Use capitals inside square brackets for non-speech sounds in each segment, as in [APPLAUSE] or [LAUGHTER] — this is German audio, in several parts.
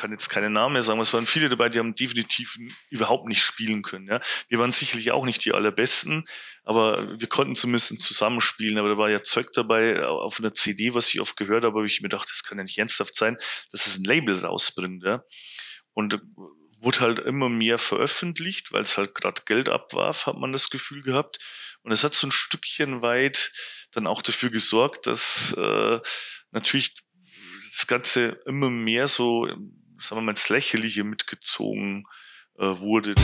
kann jetzt keine Namen sagen, es waren viele dabei, die haben definitiv überhaupt nicht spielen können. Ja. Wir waren sicherlich auch nicht die allerbesten, aber wir konnten zumindest zusammenspielen. Aber da war ja Zeug dabei auf einer CD, was ich oft gehört habe, habe ich mir gedacht, das kann ja nicht ernsthaft sein, dass es ein Label rausbringt. Ja. Und äh, wurde halt immer mehr veröffentlicht, weil es halt gerade Geld abwarf, hat man das Gefühl gehabt. Und es hat so ein Stückchen weit dann auch dafür gesorgt, dass äh, natürlich das Ganze immer mehr so sagen wir mal, ins Lächerliche mitgezogen äh, wurde.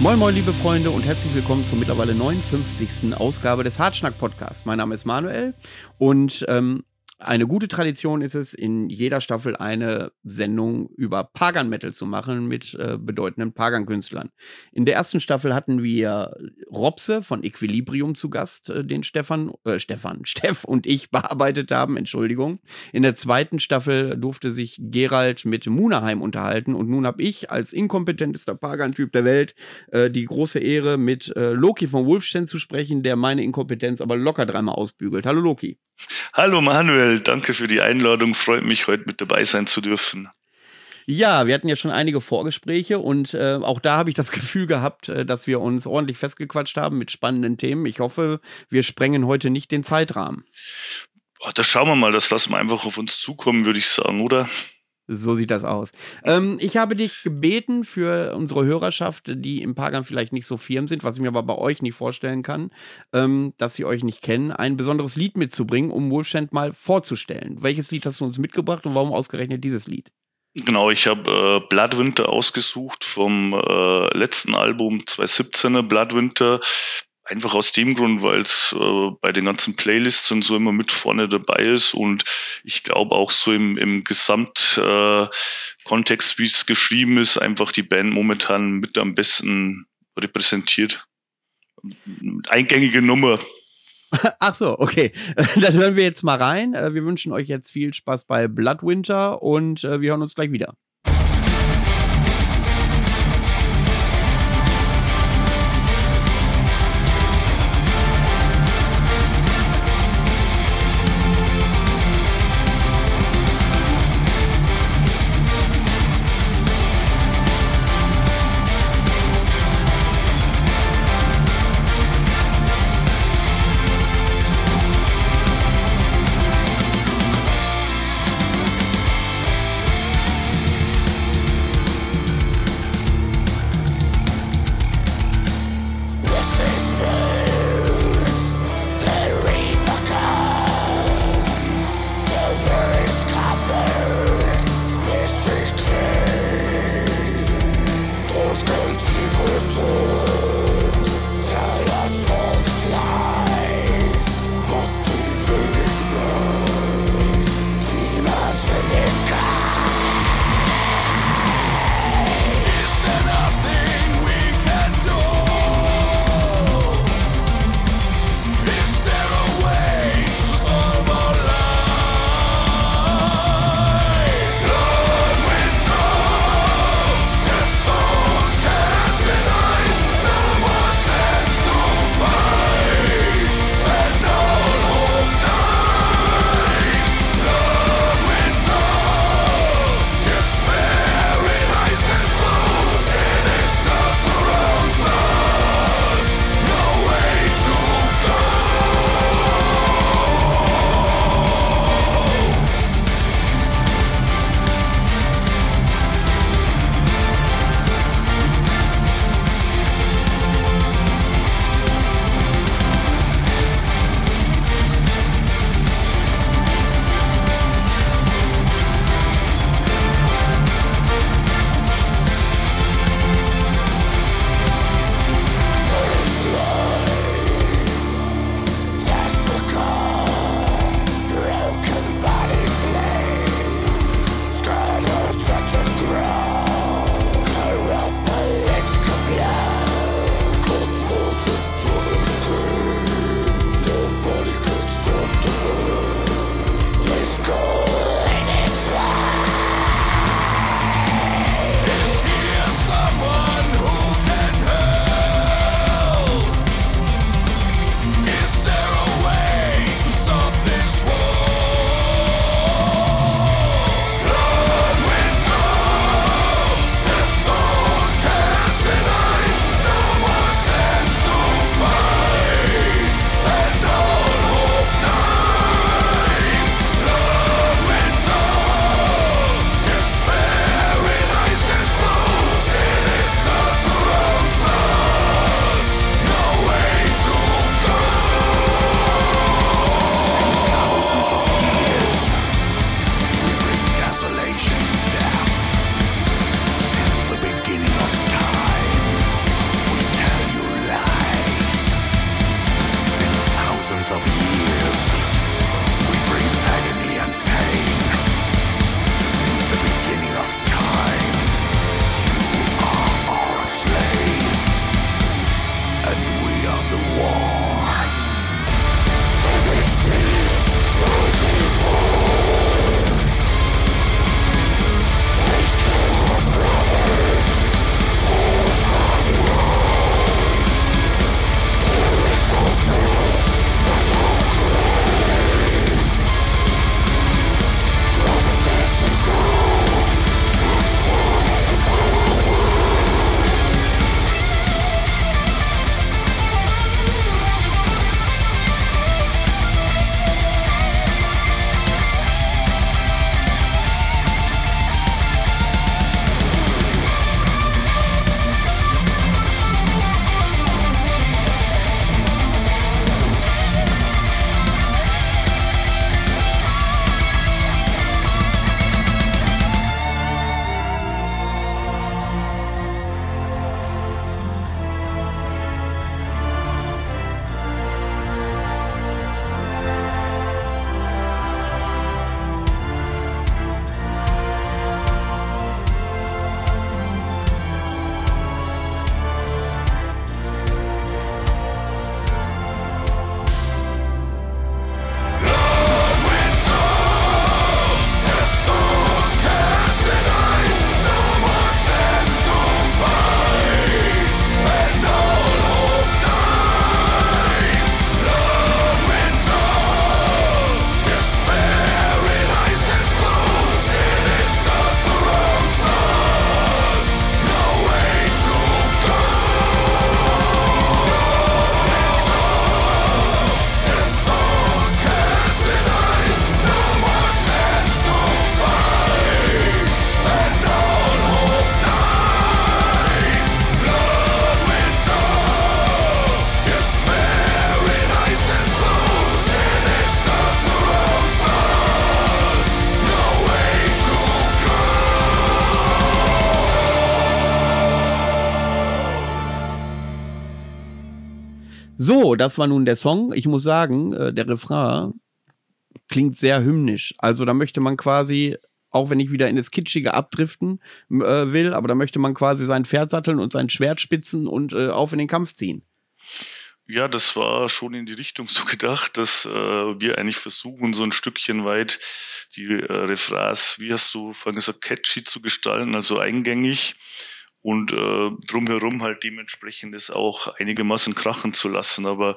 Moin Moin liebe Freunde und herzlich willkommen zur mittlerweile 59. Ausgabe des Hartschnack Podcasts. Mein Name ist Manuel und ähm, eine gute Tradition ist es, in jeder Staffel eine Sendung über Pagan Metal zu machen mit äh, bedeutenden Pagan-Künstlern. In der ersten Staffel hatten wir Robse von Equilibrium zu Gast, äh, den Stefan, äh, Stefan, [LAUGHS] Steff und ich bearbeitet haben, Entschuldigung. In der zweiten Staffel durfte sich Gerald mit Munaheim unterhalten und nun habe ich als inkompetentester Pagan-Typ der Welt äh, die große Ehre, mit äh, Loki von Wolfstein zu sprechen, der meine Inkompetenz aber locker dreimal ausbügelt. Hallo Loki. Hallo Manuel, danke für die Einladung. Freut mich, heute mit dabei sein zu dürfen. Ja, wir hatten ja schon einige Vorgespräche und äh, auch da habe ich das [LAUGHS] Gefühl gehabt, äh, dass wir uns ordentlich festgequatscht haben mit spannenden Themen. Ich hoffe, wir sprengen heute nicht den Zeitrahmen. Das schauen wir mal, das lassen wir einfach auf uns zukommen, würde ich sagen, oder? So sieht das aus. Ähm, ich habe dich gebeten für unsere Hörerschaft, die im Pagan vielleicht nicht so firm sind, was ich mir aber bei euch nicht vorstellen kann, ähm, dass sie euch nicht kennen, ein besonderes Lied mitzubringen, um Wolfstand mal vorzustellen. Welches Lied hast du uns mitgebracht und warum ausgerechnet dieses Lied? Genau, ich habe äh, Bloodwinter ausgesucht vom äh, letzten Album 2017er Bloodwinter. Einfach aus dem Grund, weil es äh, bei den ganzen Playlists und so immer mit vorne dabei ist und ich glaube auch so im, im Gesamtkontext, äh, wie es geschrieben ist, einfach die Band momentan mit am besten repräsentiert. Eingängige Nummer. [LAUGHS] Ach so, okay. [LAUGHS] Dann hören wir jetzt mal rein. Äh, wir wünschen euch jetzt viel Spaß bei Bloodwinter und äh, wir hören uns gleich wieder. Das war nun der Song. Ich muss sagen, äh, der Refrain klingt sehr hymnisch. Also da möchte man quasi, auch wenn ich wieder in das Kitschige abdriften äh, will, aber da möchte man quasi sein Pferd satteln und sein Schwert spitzen und äh, auf in den Kampf ziehen. Ja, das war schon in die Richtung so gedacht, dass äh, wir eigentlich versuchen, so ein Stückchen weit die äh, Refrains, wie hast du vorhin gesagt, catchy zu gestalten, also eingängig und äh, drumherum halt dementsprechend es auch einigermaßen krachen zu lassen. Aber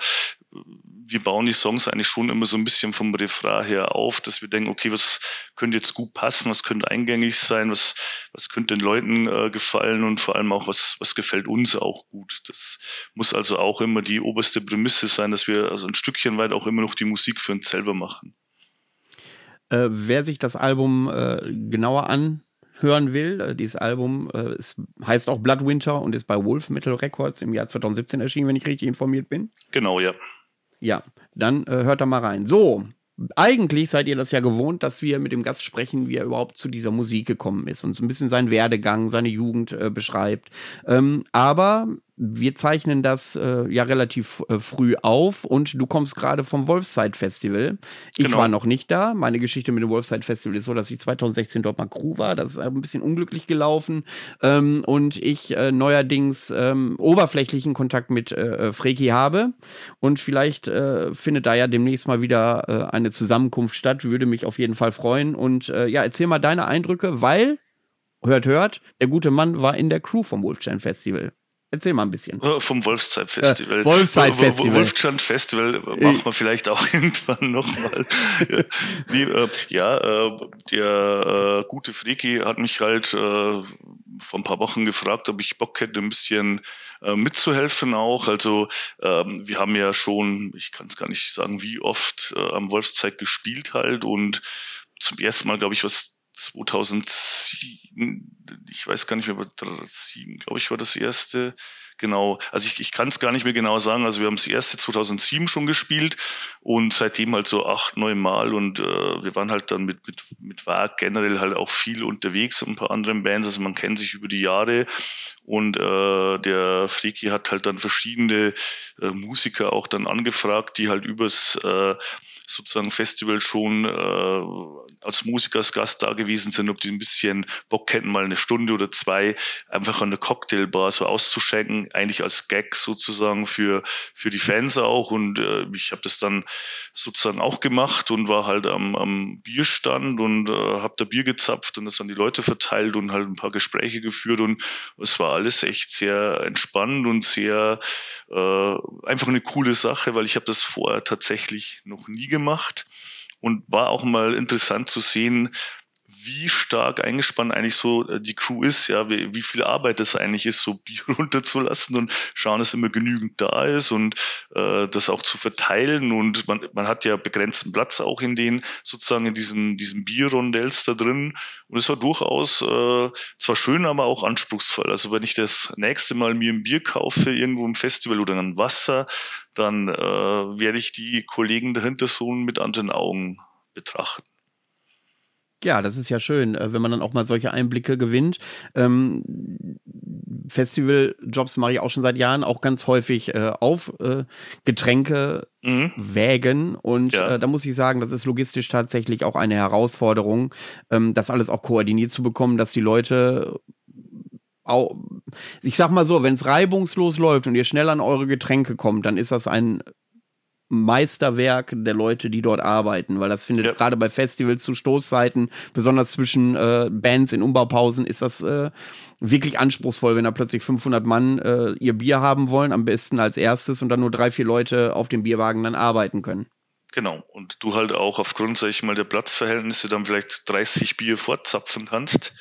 äh, wir bauen die Songs eigentlich schon immer so ein bisschen vom Refrain her auf, dass wir denken, okay, was könnte jetzt gut passen, was könnte eingängig sein, was, was könnte den Leuten äh, gefallen und vor allem auch, was, was gefällt uns auch gut. Das muss also auch immer die oberste Prämisse sein, dass wir also ein Stückchen weit auch immer noch die Musik für uns selber machen. Äh, wer sich das Album äh, genauer an hören will, äh, dieses Album äh, ist, heißt auch Bloodwinter und ist bei Wolf Metal Records im Jahr 2017 erschienen, wenn ich richtig informiert bin. Genau, ja. Ja, dann äh, hört da mal rein. So, eigentlich seid ihr das ja gewohnt, dass wir mit dem Gast sprechen, wie er überhaupt zu dieser Musik gekommen ist und so ein bisschen seinen Werdegang, seine Jugend äh, beschreibt. Ähm, aber wir zeichnen das äh, ja relativ äh, früh auf und du kommst gerade vom Wolfside Festival. Ich genau. war noch nicht da. Meine Geschichte mit dem Wolfside Festival ist so, dass ich 2016 dort mal Crew war. Das ist ein bisschen unglücklich gelaufen ähm, und ich äh, neuerdings ähm, oberflächlichen Kontakt mit äh, äh Freki habe und vielleicht äh, findet da ja demnächst mal wieder äh, eine Zusammenkunft statt. Würde mich auf jeden Fall freuen und äh, ja, erzähl mal deine Eindrücke, weil hört, hört, der gute Mann war in der Crew vom Wolfstein Festival. Erzähl mal ein bisschen. Vom Wolfszeit-Festival. Äh, Wolfszeit-Festival. Wolfstand-Festival machen wir vielleicht auch [LAUGHS] irgendwann nochmal. äh, ja, äh, der gute Freki hat mich halt vor ein paar Wochen gefragt, ob ich Bock hätte, ein bisschen mitzuhelfen auch. Also ähm, wir haben ja schon, ich kann es gar nicht sagen, wie oft am Wolfszeit gespielt halt und zum ersten Mal, glaube ich, was 2007, ich weiß gar nicht mehr, 2007, glaube ich, war das erste. Genau, also ich, ich kann es gar nicht mehr genau sagen. Also wir haben das erste 2007 schon gespielt und seitdem halt so acht, neun Mal und äh, wir waren halt dann mit, mit, mit WAG generell halt auch viel unterwegs und ein paar anderen Bands. Also man kennt sich über die Jahre und äh, der Freki hat halt dann verschiedene äh, Musiker auch dann angefragt, die halt übers äh, sozusagen Festival schon äh, als Musiker, als Gast da gewesen sind, ob die ein bisschen Bock hätten, mal eine Stunde oder zwei einfach an der Cocktailbar so auszuschenken, eigentlich als Gag sozusagen für, für die Fans auch. Und äh, ich habe das dann sozusagen auch gemacht und war halt am, am Bierstand und äh, habe da Bier gezapft und das an die Leute verteilt und halt ein paar Gespräche geführt und es war alles echt sehr entspannend und sehr äh, einfach eine coole Sache, weil ich habe das vorher tatsächlich noch nie gemacht und war auch mal interessant zu sehen, wie stark eingespannt eigentlich so äh, die Crew ist, ja, wie, wie viel Arbeit es eigentlich ist, so [LAUGHS] Bier runterzulassen und schauen, dass immer genügend da ist und äh, das auch zu verteilen. Und man, man hat ja begrenzten Platz auch in den, sozusagen in diesen, diesen Bierrondells da drin. Und es war durchaus äh, zwar schön, aber auch anspruchsvoll. Also wenn ich das nächste Mal mir ein Bier kaufe, irgendwo im Festival oder ein Wasser, dann äh, werde ich die Kollegen dahinter so mit anderen Augen betrachten. Ja, das ist ja schön, äh, wenn man dann auch mal solche Einblicke gewinnt. Ähm, Festivaljobs mache ich auch schon seit Jahren, auch ganz häufig äh, auf äh, Getränke mhm. wägen. Und ja. äh, da muss ich sagen, das ist logistisch tatsächlich auch eine Herausforderung, ähm, das alles auch koordiniert zu bekommen, dass die Leute auch, ich sag mal so, wenn es reibungslos läuft und ihr schnell an eure Getränke kommt, dann ist das ein Meisterwerk der Leute, die dort arbeiten, weil das findet ja. gerade bei Festivals zu Stoßzeiten, besonders zwischen äh, Bands in Umbaupausen, ist das äh, wirklich anspruchsvoll, wenn da plötzlich 500 Mann äh, ihr Bier haben wollen, am besten als erstes und dann nur drei, vier Leute auf dem Bierwagen dann arbeiten können. Genau. Und du halt auch aufgrund, sag ich mal, der Platzverhältnisse dann vielleicht 30 Bier fortzapfen kannst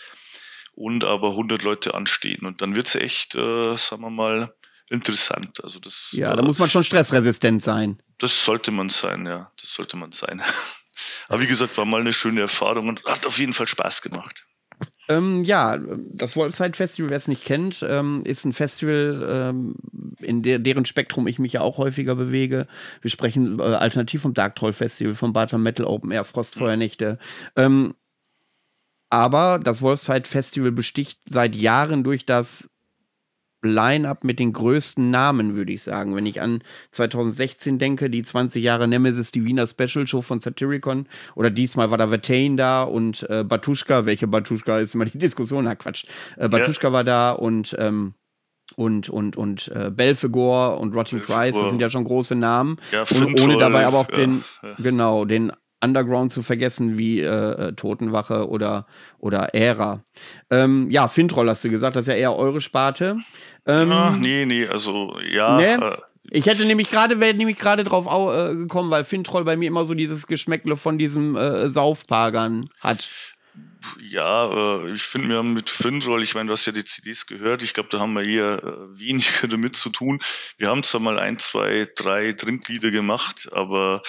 und aber 100 Leute anstehen. Und dann wird es echt, äh, sagen wir mal, interessant. Also das, ja, da muss man schon stressresistent sein. Das sollte man sein, ja. Das sollte man sein. [LAUGHS] Aber wie gesagt, war mal eine schöne Erfahrung und hat auf jeden Fall Spaß gemacht. Ähm, ja, das Wolfside Festival, wer es nicht kennt, ähm, ist ein Festival, ähm, in der, deren Spektrum ich mich ja auch häufiger bewege. Wir sprechen äh, alternativ vom Dark Troll Festival, vom Barter Metal Open Air, Frostfeuernächte. Mhm. aber das Wolfside Festival besticht seit Jahren durch das Line-up mit den größten Namen, würde ich sagen. Wenn ich an 2016 denke, die 20 Jahre Nemesis, die Wiener Special Show von Satyricon, oder diesmal war da Vertain da und äh, Batuschka, welche Batuschka ist immer die Diskussion, na Quatsch. Äh, Batuschka ja. war da und ähm, und und und äh, Belfegor und Rotting Christ, das sind ja schon große Namen. Ja, und ohne dabei aber auch ja, den ja. genau den Underground zu vergessen, wie äh, äh, Totenwache oder, oder Ära. Ähm, ja, Fintroll hast du gesagt, das ist ja eher eure Sparte. Ähm, Ach, nee, nee, also ja. Nee? Äh, ich hätte nämlich gerade, wäre nämlich gerade drauf äh, gekommen, weil Fintroll bei mir immer so dieses Geschmäckle von diesem äh, Saufpagern hat. Ja, äh, ich finde, wir haben mit Finroll, ich meine, du hast ja die CDs gehört, ich glaube, da haben wir eher äh, weniger [LAUGHS] damit zu tun. Wir haben zwar mal ein, zwei, drei Trinklieder gemacht, aber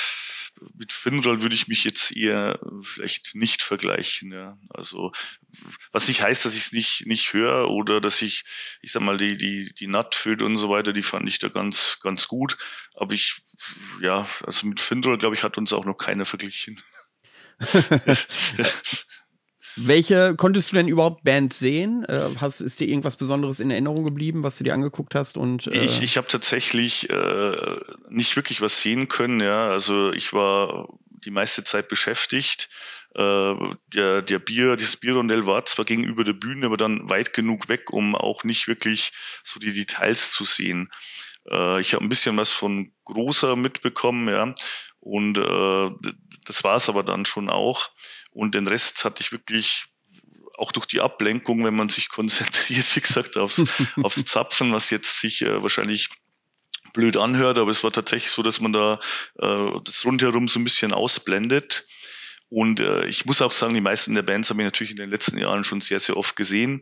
mit Finroll würde ich mich jetzt eher vielleicht nicht vergleichen. Ja. Also was nicht heißt, dass ich es nicht nicht höre oder dass ich, ich sag mal, die die die Nutföd und so weiter, die fand ich da ganz ganz gut. Aber ich ja, also mit Finroll glaube ich hat uns auch noch keiner verglichen. [LAUGHS] [LAUGHS] Welche konntest du denn überhaupt Bands sehen? Äh, hast, ist dir irgendwas Besonderes in Erinnerung geblieben, was du dir angeguckt hast? Und, äh ich ich habe tatsächlich äh, nicht wirklich was sehen können. Ja, also ich war die meiste Zeit beschäftigt. Äh, der, der Bier, dieses Bierrondell war zwar gegenüber der Bühne, aber dann weit genug weg, um auch nicht wirklich so die Details zu sehen. Äh, ich habe ein bisschen was von Großer mitbekommen, ja. Und äh, das war es aber dann schon auch. Und den Rest hatte ich wirklich auch durch die Ablenkung, wenn man sich [LAUGHS] konzentriert, wie gesagt, aufs, [LAUGHS] aufs Zapfen, was jetzt sich äh, wahrscheinlich blöd anhört, aber es war tatsächlich so, dass man da äh, das rundherum so ein bisschen ausblendet. Und äh, ich muss auch sagen, die meisten der Bands habe ich natürlich in den letzten Jahren schon sehr, sehr oft gesehen.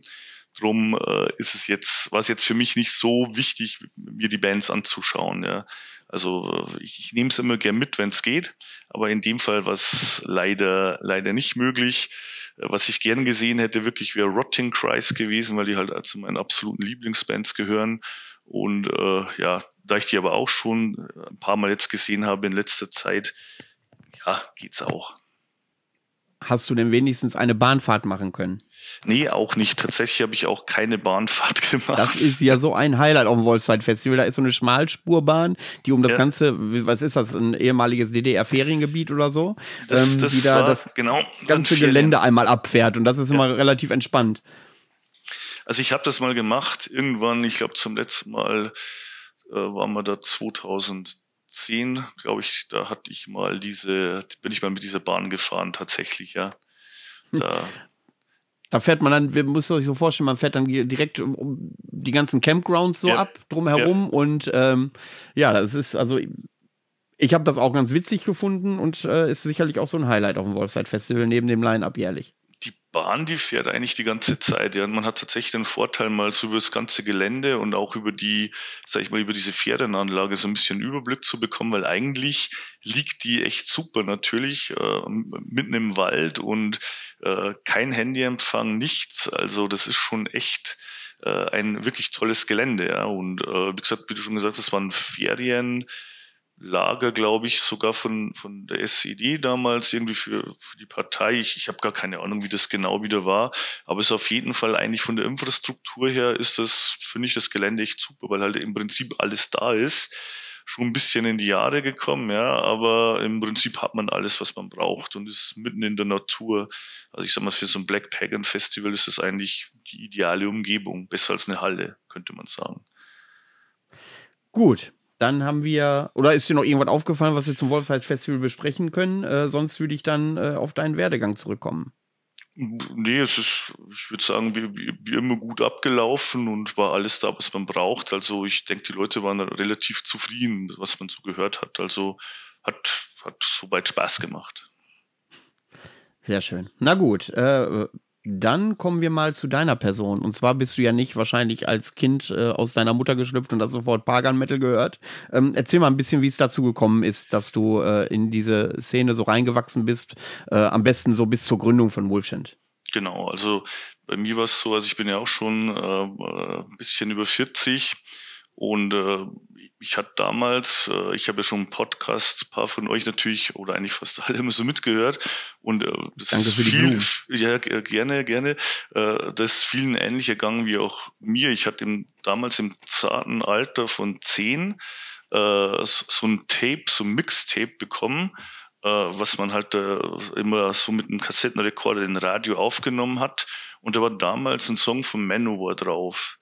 Drum äh, ist es jetzt, war es jetzt für mich nicht so wichtig, mir die Bands anzuschauen. Ja. Also ich, ich nehme es immer gern mit, wenn es geht, aber in dem Fall war es leider, leider nicht möglich. Was ich gern gesehen hätte, wirklich wäre Rotting Christ gewesen, weil die halt zu meinen absoluten Lieblingsbands gehören. Und äh, ja, da ich die aber auch schon ein paar Mal jetzt gesehen habe in letzter Zeit, ja, geht's auch. Hast du denn wenigstens eine Bahnfahrt machen können? Nee, auch nicht. Tatsächlich habe ich auch keine Bahnfahrt [LAUGHS] gemacht. Das ist ja so ein Highlight auf dem Wolfsweit Festival. Da ist so eine Schmalspurbahn, die um das ja. ganze, was ist das, ein ehemaliges DDR-Feriengebiet oder so, das, ähm, das die da das genau, ganze Gelände einmal abfährt. Und das ist ja. immer relativ entspannt. Also ich habe das mal gemacht. Irgendwann, ich glaube zum letzten Mal äh, waren wir da 2010, glaube ich, da hatte ich mal diese, bin ich mal mit dieser Bahn gefahren, tatsächlich, ja. Da, [LAUGHS] da fährt man dann, wir müssen euch so vorstellen, man fährt dann direkt um die ganzen Campgrounds so ja. ab, drumherum. Ja. Und ähm, ja, das ist also, ich habe das auch ganz witzig gefunden und äh, ist sicherlich auch so ein Highlight auf dem Wolfside Festival neben dem Line-Up jährlich. Bahn, die fährt eigentlich die ganze Zeit. Ja, und man hat tatsächlich den Vorteil, mal so über das ganze Gelände und auch über die, sag ich mal, über diese Ferienanlage so ein bisschen Überblick zu bekommen, weil eigentlich liegt die echt super natürlich äh, mitten im Wald und äh, kein Handyempfang, nichts. Also das ist schon echt äh, ein wirklich tolles Gelände. Ja. Und äh, wie gesagt, wie du schon gesagt hast, das waren Ferien. Lager, glaube ich, sogar von, von der SED damals irgendwie für, für die Partei. Ich, ich habe gar keine Ahnung, wie das genau wieder war. Aber es ist auf jeden Fall eigentlich von der Infrastruktur her ist das, finde ich, das Gelände echt super, weil halt im Prinzip alles da ist. Schon ein bisschen in die Jahre gekommen, ja, aber im Prinzip hat man alles, was man braucht und ist mitten in der Natur. Also ich sag mal, für so ein Black Pagan Festival ist das eigentlich die ideale Umgebung. Besser als eine Halle, könnte man sagen. Gut, dann haben wir, oder ist dir noch irgendwas aufgefallen, was wir zum Wolfsheim Festival besprechen können? Äh, sonst würde ich dann äh, auf deinen Werdegang zurückkommen. Nee, es ist, ich würde sagen, wie, wie, immer gut abgelaufen und war alles da, was man braucht. Also ich denke, die Leute waren relativ zufrieden, was man so gehört hat. Also hat, hat soweit Spaß gemacht. Sehr schön. Na gut, äh, dann kommen wir mal zu deiner Person. Und zwar bist du ja nicht wahrscheinlich als Kind äh, aus deiner Mutter geschlüpft und hast sofort Pagan Metal gehört. Ähm, erzähl mal ein bisschen, wie es dazu gekommen ist, dass du äh, in diese Szene so reingewachsen bist. Äh, am besten so bis zur Gründung von Wolfshand. Genau, also bei mir war es so, also ich bin ja auch schon äh, ein bisschen über 40 und äh, ich hatte damals, äh, ich habe ja schon einen Podcast, ein paar von euch natürlich, oder eigentlich fast alle immer so mitgehört. Und äh, das Danke ist viel, ja, g- gerne, gerne. Äh, das ist vielen ähnlich ergangen wie auch mir. Ich hatte im, damals im zarten Alter von zehn äh, so so ein Tape, so ein Mixtape bekommen, äh, was man halt äh, immer so mit einem Kassettenrekorder in Radio aufgenommen hat. Und da war damals ein Song von Manowar drauf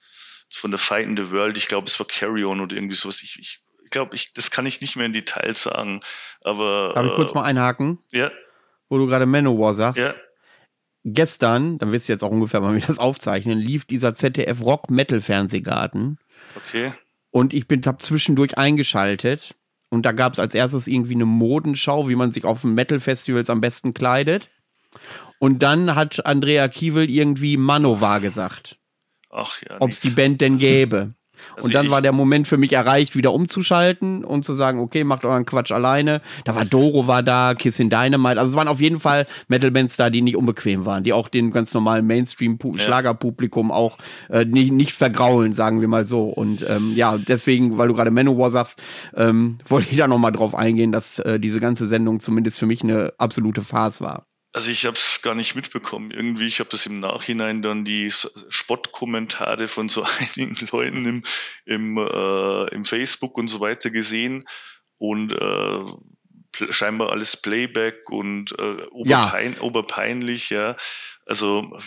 von der Fight in the World. Ich glaube, es war Carry On oder irgendwie sowas. Ich, ich, ich glaube, ich, das kann ich nicht mehr in Details sagen. Aber Darf ich kurz äh, mal einhaken, ja, wo du gerade Manowar sagst? ja, Gestern, dann wisst ihr jetzt auch ungefähr, wann wir [LAUGHS] das aufzeichnen, lief dieser ZDF Rock Metal Fernsehgarten okay. und ich bin hab zwischendurch eingeschaltet und da gab es als erstes irgendwie eine Modenschau, wie man sich auf Metal Festivals am besten kleidet. Und dann hat Andrea Kiewel irgendwie Manowar gesagt, Ach ja. ob es die Band denn [LAUGHS] gäbe. Also und dann war der Moment für mich erreicht, wieder umzuschalten und zu sagen, okay, macht euren Quatsch alleine. Da war Doro war da, Kiss in Dynamite. Also es waren auf jeden Fall Metal-Bands da, die nicht unbequem waren, die auch den ganz normalen Mainstream-Schlagerpublikum auch äh, nicht, nicht vergraulen, sagen wir mal so. Und ähm, ja, deswegen, weil du gerade Manowar sagst, ähm, [LAUGHS] wollte ich da nochmal drauf eingehen, dass äh, diese ganze Sendung zumindest für mich eine absolute Farce war. Also ich habe es gar nicht mitbekommen. Irgendwie, ich habe das im Nachhinein dann die Spottkommentare von so [LAUGHS] einigen Leuten im, im, äh, im Facebook und so weiter gesehen und äh, scheinbar alles Playback und äh, oberpein oberpeinlich, ja. Also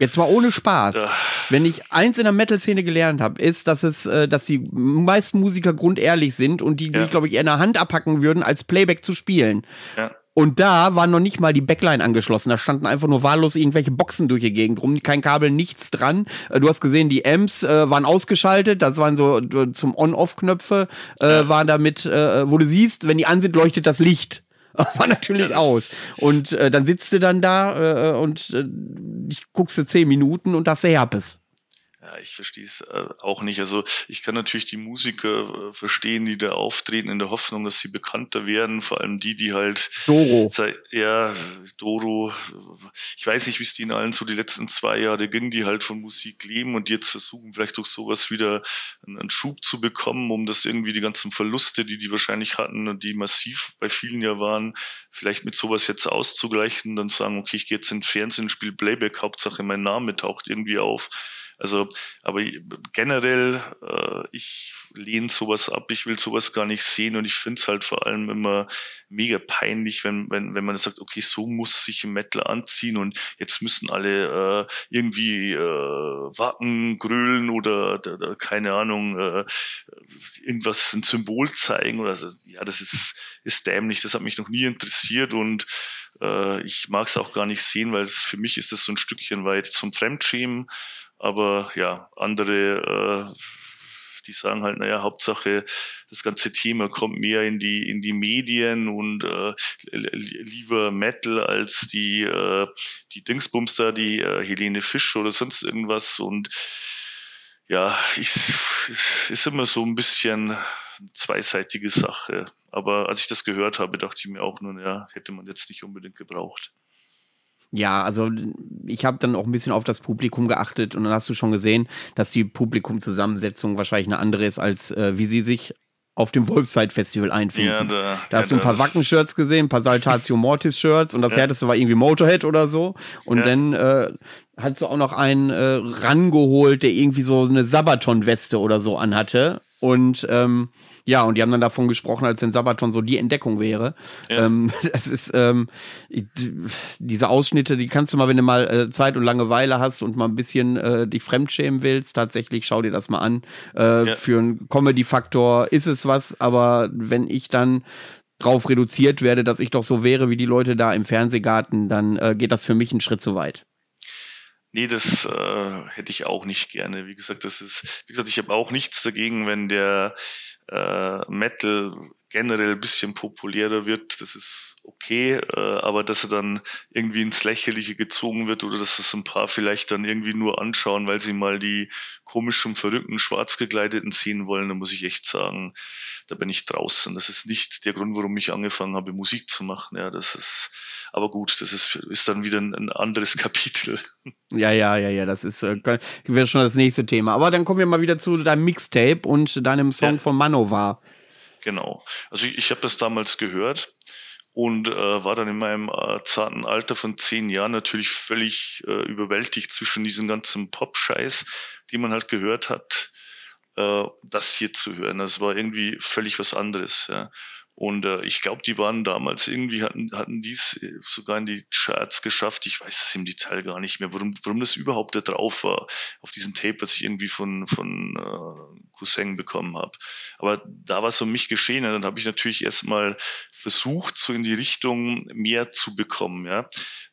Jetzt mal ohne Spaß. Ja. Wenn ich eins in der Metal-Szene gelernt habe, ist, dass es, äh, dass die meisten Musiker grundehrlich sind und die, Ja. glaube ich, eher in der Hand abhacken würden, als Playback zu spielen. ja. Und da war noch nicht mal die Backline angeschlossen. Da standen einfach nur wahllos irgendwelche Boxen durch die Gegend rum. Kein Kabel, nichts dran. Äh, Du hast gesehen, die Amps äh, waren ausgeschaltet. Das waren so äh, zum On-Off-Knöpfe, äh, waren damit, äh, wo du siehst, wenn die an sind, leuchtet das Licht. [LAUGHS] War natürlich aus. Und äh, dann sitzt du dann da äh, und äh, ich guckst du zehn Minuten und hast du Herpes. Ja, ich verstehe es äh, auch nicht. Also ich kann natürlich die Musiker äh, verstehen, die da auftreten in der Hoffnung, dass sie bekannter werden, vor allem die, die halt Doro. Ja, Doro, ich weiß nicht, wie es denen allen so die letzten zwei Jahre ging, die halt von Musik leben und jetzt versuchen, vielleicht durch sowas wieder einen, einen Schub zu bekommen, um das irgendwie die ganzen Verluste, die die wahrscheinlich hatten und die massiv bei vielen ja waren, vielleicht mit sowas jetzt auszugleichen, dann sagen, okay, ich gehe jetzt ins Fernsehen, spiele Playback, Hauptsache mein Name taucht irgendwie auf. Also, aber generell, äh, ich lehne sowas ab, ich will sowas gar nicht sehen und ich finde es halt vor allem immer mega peinlich, wenn, wenn, wenn man sagt, okay, so muss sich ein Metal anziehen und jetzt müssen alle äh, irgendwie äh, wacken, grölen oder, oder, keine Ahnung, äh, irgendwas, ein Symbol zeigen oder so. Ja, das ist, ist dämlich, das hat mich noch nie interessiert und äh, ich mag es auch gar nicht sehen, weil für mich ist das so ein Stückchen weit zum Fremdschämen. Aber ja, andere, äh, die sagen halt, naja, Hauptsache, das ganze Thema kommt mehr in die, in die Medien und äh, li- li- lieber Metal als die, äh, die Dingsbums da, die äh, Helene Fisch oder sonst irgendwas. Und ja, ich, ist immer so ein bisschen zweiseitige Sache. Aber als ich das gehört habe, dachte ich mir auch nur, ja, hätte man jetzt nicht unbedingt gebraucht. Ja, also ich habe dann auch ein bisschen auf das Publikum geachtet und dann hast du schon gesehen, dass die Publikumzusammensetzung wahrscheinlich eine andere ist, als äh, wie sie sich auf dem Wolfside-Festival einfinden. Ja, da, Da hast du ein paar Wacken-Shirts gesehen, ein paar Saltatio Mortis-Shirts und das [LAUGHS] Ja. härteste war irgendwie Motorhead oder so. Und Ja. dann äh, hast du auch noch einen äh, rangeholt, der irgendwie so eine Sabaton-Weste oder so anhatte. Und ähm, ja, und die haben dann davon gesprochen, als wenn Sabaton so die Entdeckung wäre. Ja. Ähm, [LAUGHS] das ist ähm, diese Ausschnitte, die kannst du mal, wenn du mal äh, Zeit und Langeweile hast und mal ein bisschen äh, dich fremdschämen willst, tatsächlich schau dir das mal an. Äh, Ja. Für einen Comedy-Faktor ist es was, aber wenn ich dann drauf reduziert werde, dass ich doch so wäre wie die Leute da im Fernsehgarten, dann äh, geht das für mich einen Schritt zu weit. Nee, das äh, hätte ich auch nicht gerne. Wie gesagt, das ist, wie gesagt, ich habe auch nichts dagegen, wenn der äh, Metal generell ein bisschen populärer wird. Das ist okay, äh, aber dass er dann irgendwie ins Lächerliche gezogen wird oder dass das ein paar vielleicht dann irgendwie nur anschauen, weil sie mal die komischen, verrückten, schwarz gekleideten sehen wollen, da muss ich echt sagen, da bin ich draußen. Das ist nicht der Grund, warum ich angefangen habe, Musik zu machen. Ja, das ist, aber gut, das ist, ist dann wieder ein, ein anderes [LAUGHS] Kapitel. Ja, ja, ja, ja, das ist äh, wäre schon das nächste Thema. Aber dann kommen wir mal wieder zu deinem Mixtape und deinem Song ja. von Manowar. Genau. Also ich, ich habe das damals gehört und äh, war dann in meinem äh, zarten Alter von zehn Jahren natürlich völlig äh, überwältigt zwischen diesem ganzen Pop-Scheiß, die man halt gehört hat, äh, das hier zu hören. Das war irgendwie völlig was anderes. Ja. Und äh, ich glaube, die waren damals irgendwie, hatten, hatten dies äh, sogar in die Charts geschafft. Ich weiß es im Detail gar nicht mehr, warum, warum das überhaupt da drauf war, auf diesem Tape, was ich irgendwie von, von äh, Cousin bekommen habe. Aber da war es um mich geschehen. Und dann habe ich natürlich erstmal versucht, so in die Richtung mehr zu bekommen. Ja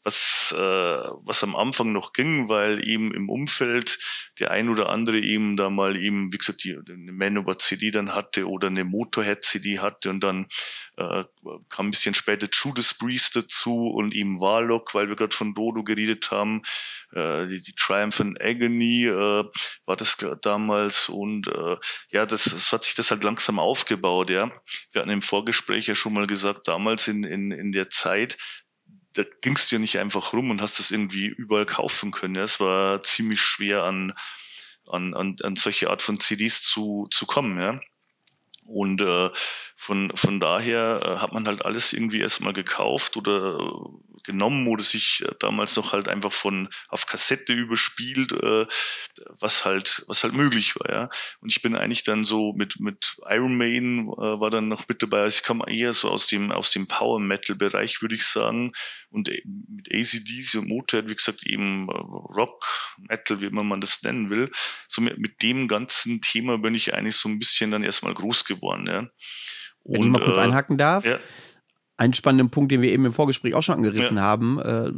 was, äh, was am Anfang noch ging, weil eben im Umfeld der ein oder andere eben da mal eben, wie gesagt, die, eine Manowar CD dann hatte oder eine Motorhead CD hatte und dann äh, kam ein bisschen später Judas Priest dazu und eben Warlock, weil wir gerade von Dodo geredet haben, äh, die, die Triumph and Agony äh, war das damals und äh, ja, das, das hat sich das halt langsam aufgebaut, ja. Wir hatten im Vorgespräch ja schon mal gesagt, damals in, in, in der Zeit, da gingst du ja nicht einfach rum und hast das irgendwie überall kaufen können. Ja. Es war ziemlich schwer an, an, an, an solche Art von CDs zu, zu kommen. Ja. Und äh, von, von daher äh, hat man halt alles irgendwie erstmal gekauft oder äh, genommen oder sich äh, damals noch halt einfach von auf Kassette überspielt, was halt, was halt möglich war, ja. Und ich bin eigentlich dann so mit, mit Iron Maiden war dann noch mit dabei. Also ich komme eher so aus dem, aus dem Power Metal Bereich, würde ich sagen. Und mit ACDC und Motorhead, wie gesagt, eben Rock, Metal, wie immer man das nennen will. So mit, mit dem ganzen Thema bin ich eigentlich so ein bisschen dann erstmal groß geworden, ja. Wenn und, ich mal kurz äh, einhaken darf. Ja. Einen spannenden Punkt, den wir eben im Vorgespräch auch schon angerissen ja. haben, äh,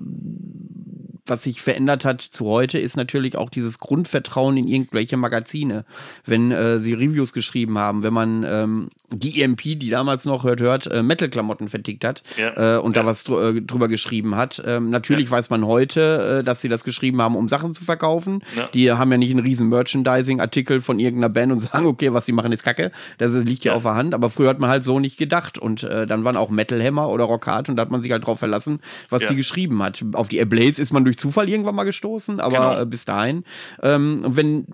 was sich verändert hat zu heute, ist natürlich auch dieses Grundvertrauen in irgendwelche Magazine. Wenn äh, sie Reviews geschrieben haben, wenn man ähm, die EMP, die damals noch hört, hört, äh, Metal-Klamotten vertickt hat ja. äh, und ja. da was dr äh, drüber geschrieben hat. Ähm, natürlich ja. weiß man heute, äh, dass sie das geschrieben haben, um Sachen zu verkaufen. Die haben ja nicht einen riesen Merchandising-Artikel von irgendeiner Band und [LAUGHS] sagen, okay, was sie machen, ist Kacke. Das liegt ja auf der Hand. Aber früher hat man halt so nicht gedacht. Und äh, dann waren auch Metal Hammer oder Rockhard und da hat man sich halt drauf verlassen, was die geschrieben hat. Auf die Ablaze ist man durch Zufall irgendwann mal gestoßen, aber genau. Äh, bis dahin. Ähm, wenn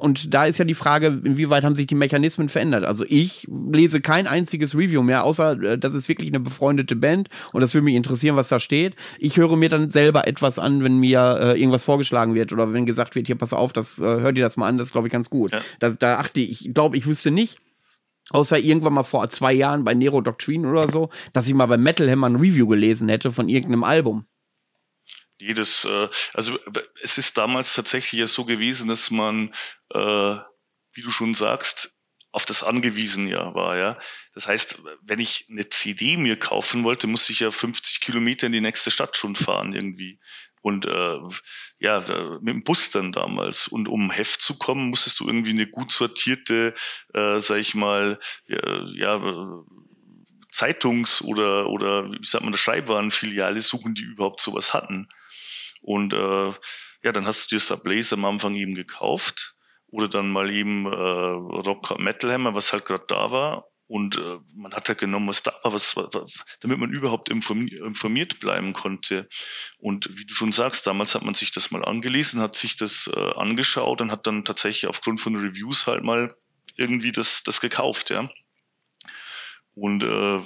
und da ist ja die Frage, inwieweit haben sich die Mechanismen verändert. Also ich lese kein einziges Review mehr, außer äh, das ist wirklich eine befreundete Band und das würde mich interessieren, was da steht. Ich höre mir dann selber etwas an, wenn mir äh, irgendwas vorgeschlagen wird oder wenn gesagt wird, hier pass auf, das äh, hör dir das mal an, das glaube ich ganz gut. Ja. Das, da achte ich, ich glaube, ich wüsste nicht, außer irgendwann mal vor zwei Jahren bei Nero Doctrine oder so, dass ich mal bei Metal Hammer ein Review gelesen hätte von irgendeinem Album. Jedes, äh, also es ist damals tatsächlich ja so gewesen, dass man, äh, wie du schon sagst, auf das angewiesen ja war, ja. Das heißt, wenn ich eine CD mir kaufen wollte, musste ich ja 50 Kilometer in die nächste Stadt schon fahren irgendwie. Und äh, ja, mit dem Bus dann damals. Und um Heft zu kommen, musstest du irgendwie eine gut sortierte, äh, sag ich mal, ja, ja Zeitungs- oder, oder wie sagt man, das Schreibwarenfiliale suchen, die überhaupt sowas hatten. Und äh, ja, dann hast du dir das Blaze am Anfang eben gekauft oder dann mal eben äh, Rock Metal Hammer, was halt gerade da war. Und äh, man hat halt genommen, was da war, was, was, damit man überhaupt informiert, bleiben konnte. Und wie du schon sagst, damals hat man sich das mal angelesen, hat sich das äh, angeschaut und hat dann tatsächlich aufgrund von Reviews halt mal irgendwie das, das gekauft, ja. Und äh,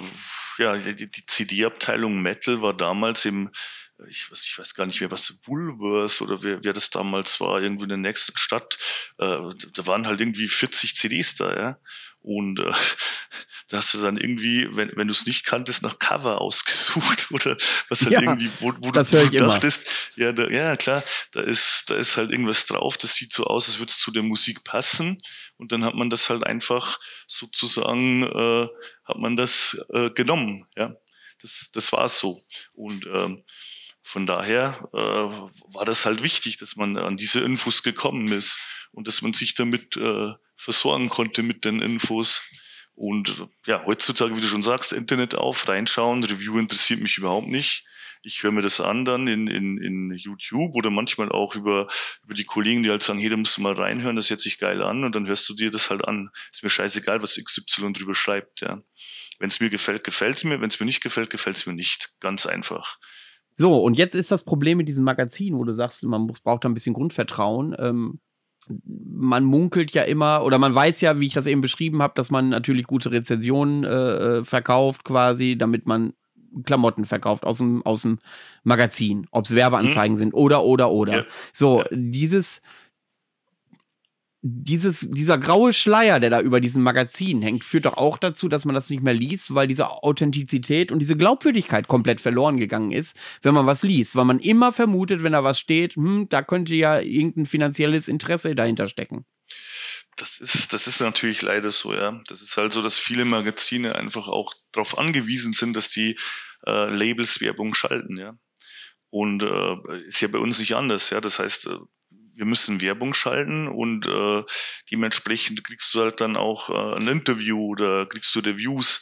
ja, die, die CD-Abteilung Metal war damals im ich weiß, ich weiß gar nicht mehr, was Woolworth oder wer, wer das damals war, irgendwo in der nächsten Stadt. Äh, da waren halt irgendwie 40 CDs da, ja. Und äh, [LAUGHS] da hast du dann irgendwie, wenn, wenn du es nicht kanntest, nach Cover ausgesucht [LAUGHS] oder was halt ja, irgendwie, wo, wo du, wo dachtest, ja, da, ja klar, da ist, da ist halt irgendwas drauf, das sieht so aus, als würde es zu der Musik passen. Und dann hat man das halt einfach sozusagen, äh, hat man das äh, genommen, ja. Das, das war so. Und ähm, von daher äh, war das halt wichtig, dass man an diese Infos gekommen ist und dass man sich damit äh, versorgen konnte mit den Infos. Und ja, heutzutage, wie du schon sagst, Internet auf, reinschauen, Review interessiert mich überhaupt nicht. Ich höre mir das an dann in, in, in YouTube oder manchmal auch über, über die Kollegen, die halt sagen, hey, da musst du mal reinhören, das hört sich geil an und dann hörst du dir das halt an. Ist mir scheißegal, was XY drüber schreibt, ja. Wenn es mir gefällt, gefällt es mir. Wenn es mir nicht gefällt, gefällt es mir nicht. Ganz einfach. So, und jetzt ist das Problem mit diesem Magazin, wo du sagst, man muss, braucht da ein bisschen Grundvertrauen. Ähm, man munkelt ja immer, oder man weiß ja, wie ich das eben beschrieben habe, dass man natürlich gute Rezensionen äh, äh verkauft, quasi, damit man Klamotten verkauft aus dem, aus dem Magazin, ob es Werbeanzeigen hm. sind oder, oder, oder. Ja. So, ja. dieses, dieses, dieser graue Schleier, der da über diesem Magazin hängt, führt doch auch dazu, dass man das nicht mehr liest, weil diese Authentizität und diese Glaubwürdigkeit komplett verloren gegangen ist, wenn man was liest. Weil man immer vermutet, wenn da was steht, hm, da könnte ja irgendein finanzielles Interesse dahinter stecken. Das ist, das ist natürlich leider so, ja. Das ist halt so, dass viele Magazine einfach auch darauf angewiesen sind, dass die äh, Labels Werbung schalten, ja. Und äh, ist ja bei uns nicht anders, ja. Das heißt, äh, wir müssen Werbung schalten und äh, dementsprechend kriegst du halt dann auch äh, ein Interview oder kriegst du Reviews.